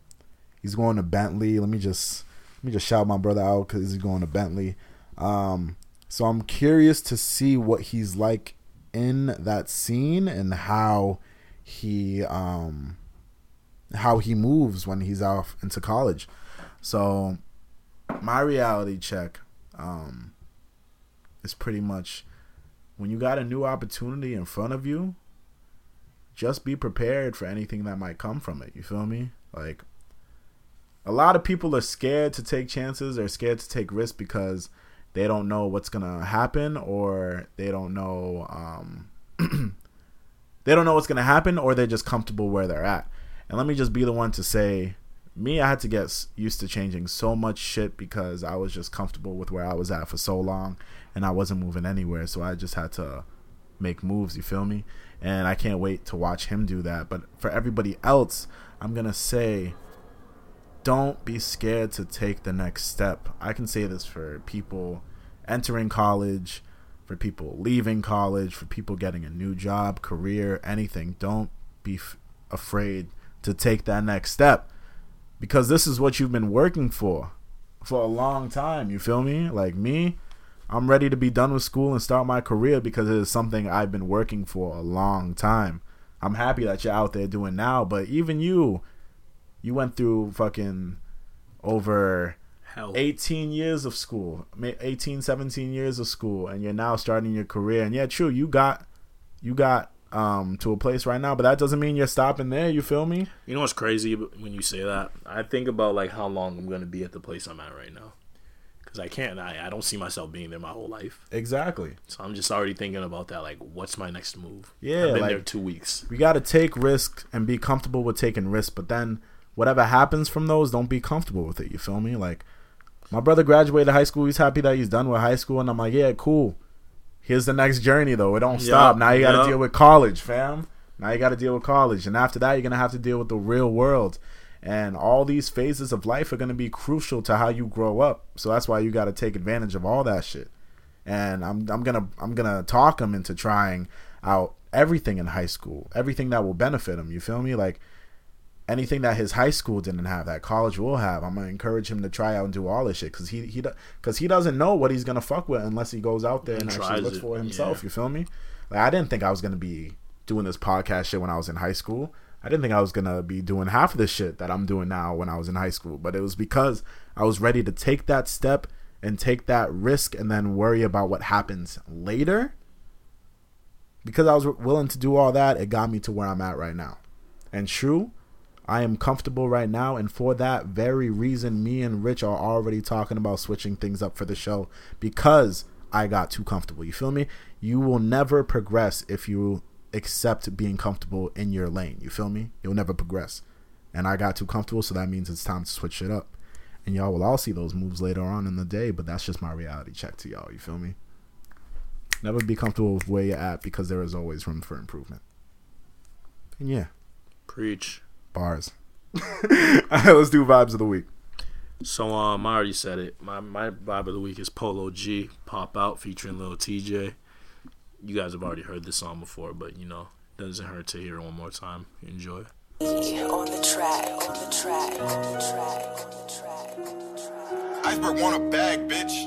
he's going to Bentley. Let me just let me just shout my brother out because he's going to Bentley. Um, so I'm curious to see what he's like in that scene and how he um how he moves when he's off into college. So my reality check um, is pretty much when you got a new opportunity in front of you, just be prepared for anything that might come from it. You feel me? Like a lot of people are scared to take chances, they're scared to take risks because they don't know what's gonna happen or they don't know um they don't know what's gonna happen or they're just comfortable where they're at. And let me just be the one to say me, I had to get used to changing so much shit because I was just comfortable with where I was at for so long and I wasn't moving anywhere. So I just had to make moves, you feel me? And I can't wait to watch him do that. But for everybody else, I'm to say don't be scared to take the next step. I can say this for people entering college, for people leaving college, for people getting a new job, career, anything. Don't be f- afraid to take that next step because this is what you've been working for for a long time. You feel me? Like me, I'm ready to be done with school and start my career because it is something I've been working for a long time. I'm happy that you're out there doing now. But even you, you went through fucking over Hell. 18 years of school, ma- 18, 17 years of school, and you're now starting your career. And yeah, true, you got, you got um to a place right now, but that doesn't mean you're stopping there. You feel me? You know what's crazy when you say that? I think about like how long I'm gonna be at the place I'm at right now, because I can't. I, I don't see myself being there my whole life. Exactly. So I'm just already thinking about that. Like, what's my next move? Yeah, I've been like- there two weeks. We got to take risks and be comfortable with taking risks, but then whatever happens from those, don't be comfortable with it. You feel me? Like my brother graduated high school. He's happy that he's done with high school, and I'm like, yeah, cool. Here's the next journey though. It don't stop. Now you got to yup. deal with college, fam. Now you got to deal with college, and after that, you're gonna have to deal with the real world. And all these phases of life are gonna be crucial to how you grow up. So that's why you got to take advantage of all that shit. And I'm I'm gonna I'm gonna talk him into trying out everything in high school, everything that will benefit him. You feel me? Like anything that his high school didn't have that college will have. I'm gonna encourage him to try out and do all this shit because he he because he doesn't know what he's gonna fuck with unless he goes out there and, And actually looks it, for himself. yeah. You feel me? Like I didn't think I was gonna be doing this podcast shit when I was in high school. I didn't think I was gonna be doing half of the shit that I'm doing now when I was in high school. But it was because I was ready to take that step and take that risk and then worry about what happens later. Because I was willing to do all that, it got me to where I'm at right now. And true, I am comfortable right now, and for that very reason, me and Rich are already talking about switching things up for the show because I got too comfortable. You feel me? You will never progress if you accept being comfortable in your lane. You feel me? You'll never progress. And I got too comfortable, so that means it's time to switch it up. And y'all will all see those moves later on in the day, but that's just my reality check to y'all. You feel me? Never be comfortable with where you're at because there is always room for improvement. And yeah, Preach. bars. Right, let's do vibes of the week. So um, I already said it. My my vibe of the week is Polo G, Pop Out featuring Lil Tjay. You guys have already heard this song before, but you know, it doesn't hurt to hear it one more time. Enjoy. On the track, on the track, on the track, on the track, on the track. Iceberg want a bag, bitch.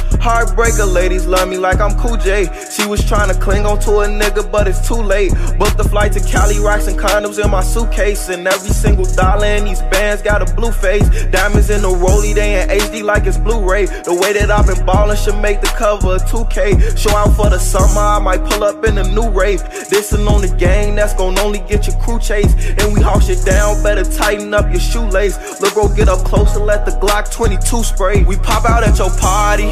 Heartbreaker ladies love me like I'm Cool J. She was trying to cling on to a nigga, but it's too late. Booked the flight to Cali, rocks and condoms in my suitcase. And every single dollar in these bands got a blue face. Diamonds in the rollie, they in HD like it's Blu-ray. The way that I've been ballin' should make the cover of 2K. Show out for the summer, I might pull up in a new rave. Dissin' on the gang, that's gon' only get your crew chased. And we haul shit down, better tighten up your shoelace. Look, bro, get up close and let the Glock 22 spray. We pop out at your party,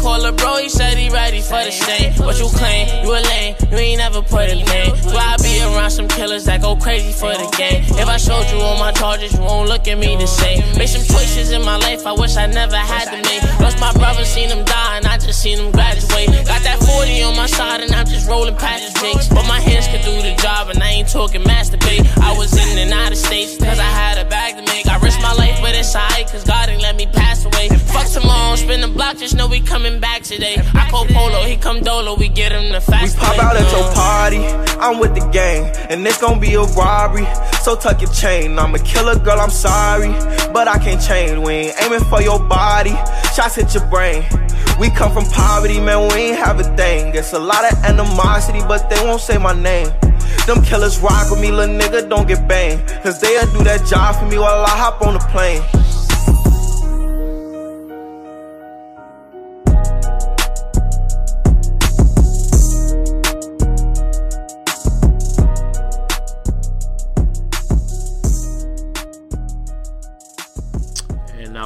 Call a bro, he said he ready for the stain. What you claim? You a lame, you ain't never put a name. So I be around some killers that go crazy for the game. If I showed you all my charges, you won't look at me the same. Made some choices in my life I wish I never had to make. Lost my brother, seen him die, and I just seen him graduate. Got that 40 on my side, and I'm just rolling past the jakes. But my hands could do the job, and I ain't talking masturbate. I was in and out of states, cause I had a bag to make. I risked my life, but it's alright, cause God ain't let me pass away. Fuck tomorrow, spin the block, just know we coming back today. I call Polo, he come Dolo, we get him the fast. We pop out at your Uh, party, I'm with the gang, and it's gonna be a robbery. So tuck your chain, I'm a killer girl, I'm sorry, but I can't change. We ain't aiming for your body, shots hit your brain. We come from poverty, man, we ain't have a thing. It's a lot of animosity, but they won't say my name. Them killers rock with me, little nigga, don't get banged. Cause they'll do that job for me while I hop on the plane.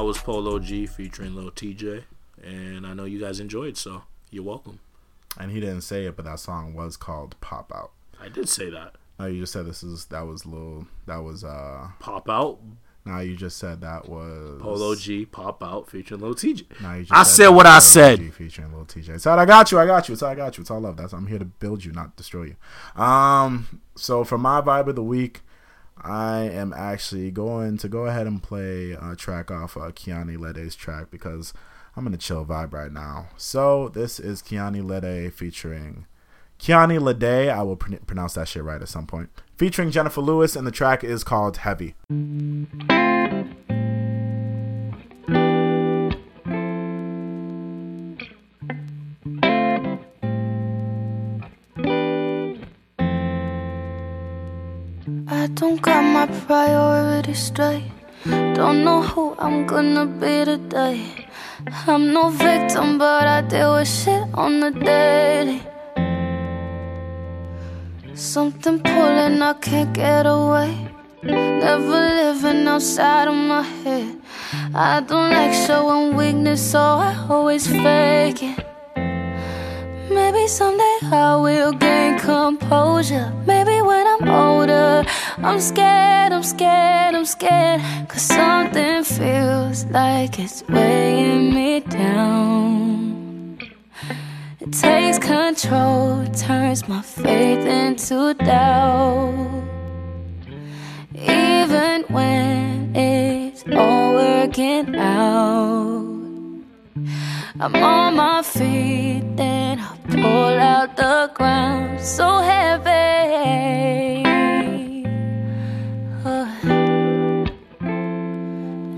Was Polo G featuring Lil Tjay, and I know you guys enjoyed, so you're welcome. And he didn't say it, but that song was called "Pop Out." I did say that. No, you just said this is that was Lil that was uh. Pop out, Now you just said that was Polo G, pop out featuring Lil Tjay. Now you just I said that what I said. G featuring Lil Tjay. Right, I got you. I got you. It's all I got you. It's all love. That's I'm here to build you, not destroy you. Um. So for my vibe of the week, I am actually going to go ahead and play a track off uh, Kiani Lede's track because I'm in a chill vibe right now. So this is Kiani Lede featuring Kiani Lede. I will pr- pronounce that shit right at some point. Featuring Jenifer Lewis, and the track is called Heavy. Don't got my priorities straight. Don't know who I'm gonna be today. I'm no victim, but I deal with shit on the daily. Something pulling, I can't get away. Never living outside of my head. I don't like showing weakness, so I always fake it. Maybe someday I will gain composure. Maybe when I'm older, I'm scared, I'm scared, I'm scared. Cause something feels like it's weighing me down. It takes control, turns my faith into doubt. Even when it's all working out. I'm on my feet, then pull out the ground so heavy. Uh,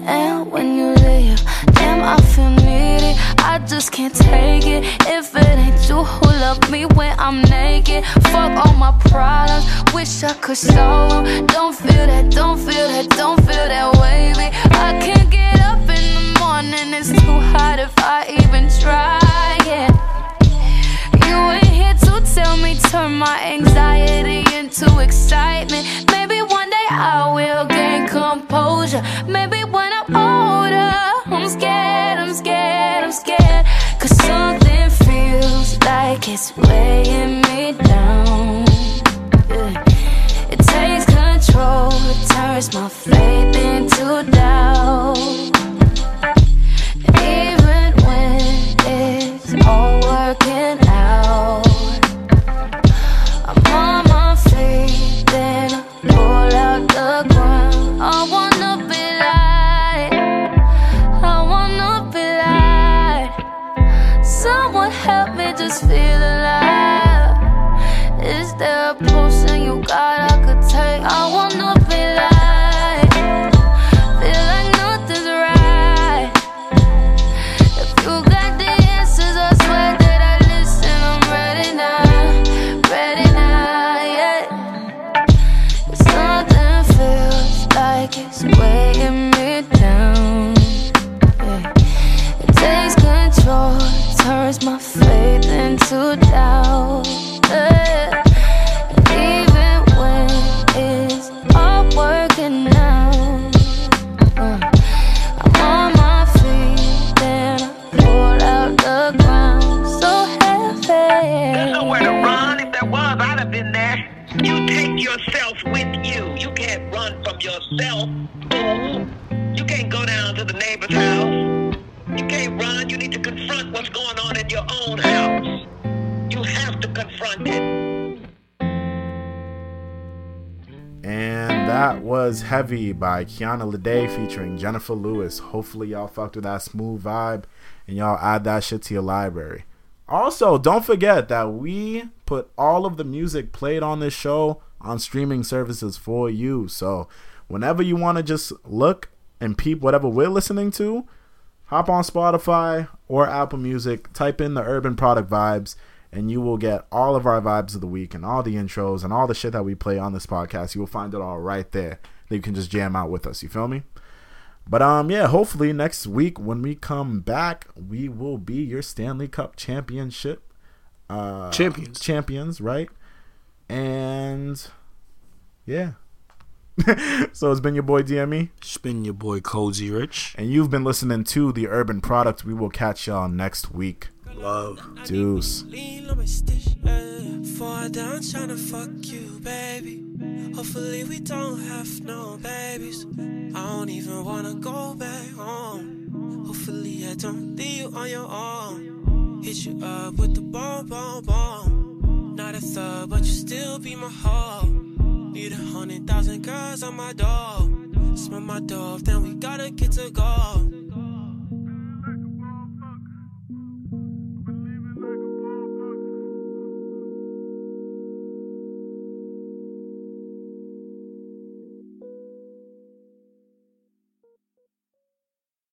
And when you leave, damn, I feel needy. I just can't take it. If it ain't you who love me when I'm naked, fuck all my problems. Wish I could solve 'em. Don't feel that, don't feel that, don't feel that way, babe. I can't my anxiety into excitement. Maybe one day I will gain composure. Maybe when I'm older, I'm scared, I'm scared, by Kiana Lede featuring Jenifer Lewis. Hopefully, y'all fucked with that smooth vibe and y'all add that shit to your library. Also, don't forget that we put all of the music played on this show on streaming services for you. So, whenever you want to just look and peep whatever we're listening to, hop on Spotify or Apple Music, type in the Urban Product Vibes, and you will get all of our vibes of the week and all the intros and all the shit that we play on this podcast. You will find it all right there that you can just jam out with us. You feel me? But um, yeah, hopefully next week when we come back, we will be your Stanley Cup championship uh, Champions. champions, right? And yeah, so it's been your boy DME. It's been your boy Cozy Rich. And you've been listening to The Urban Product. We will catch y'all next week. Love. Deuce. Lean on my stitch, uh, fall down tryna fuck you, baby. Hopefully we don't have no babies. I don't even wanna go back home. Hopefully I don't leave you on your own. Hit you up with the bomb, bomb, bomb. Not a thug, but you still be my hoe. Need a hundred thousand girls on my door. Smell my dove, then we gotta get to go.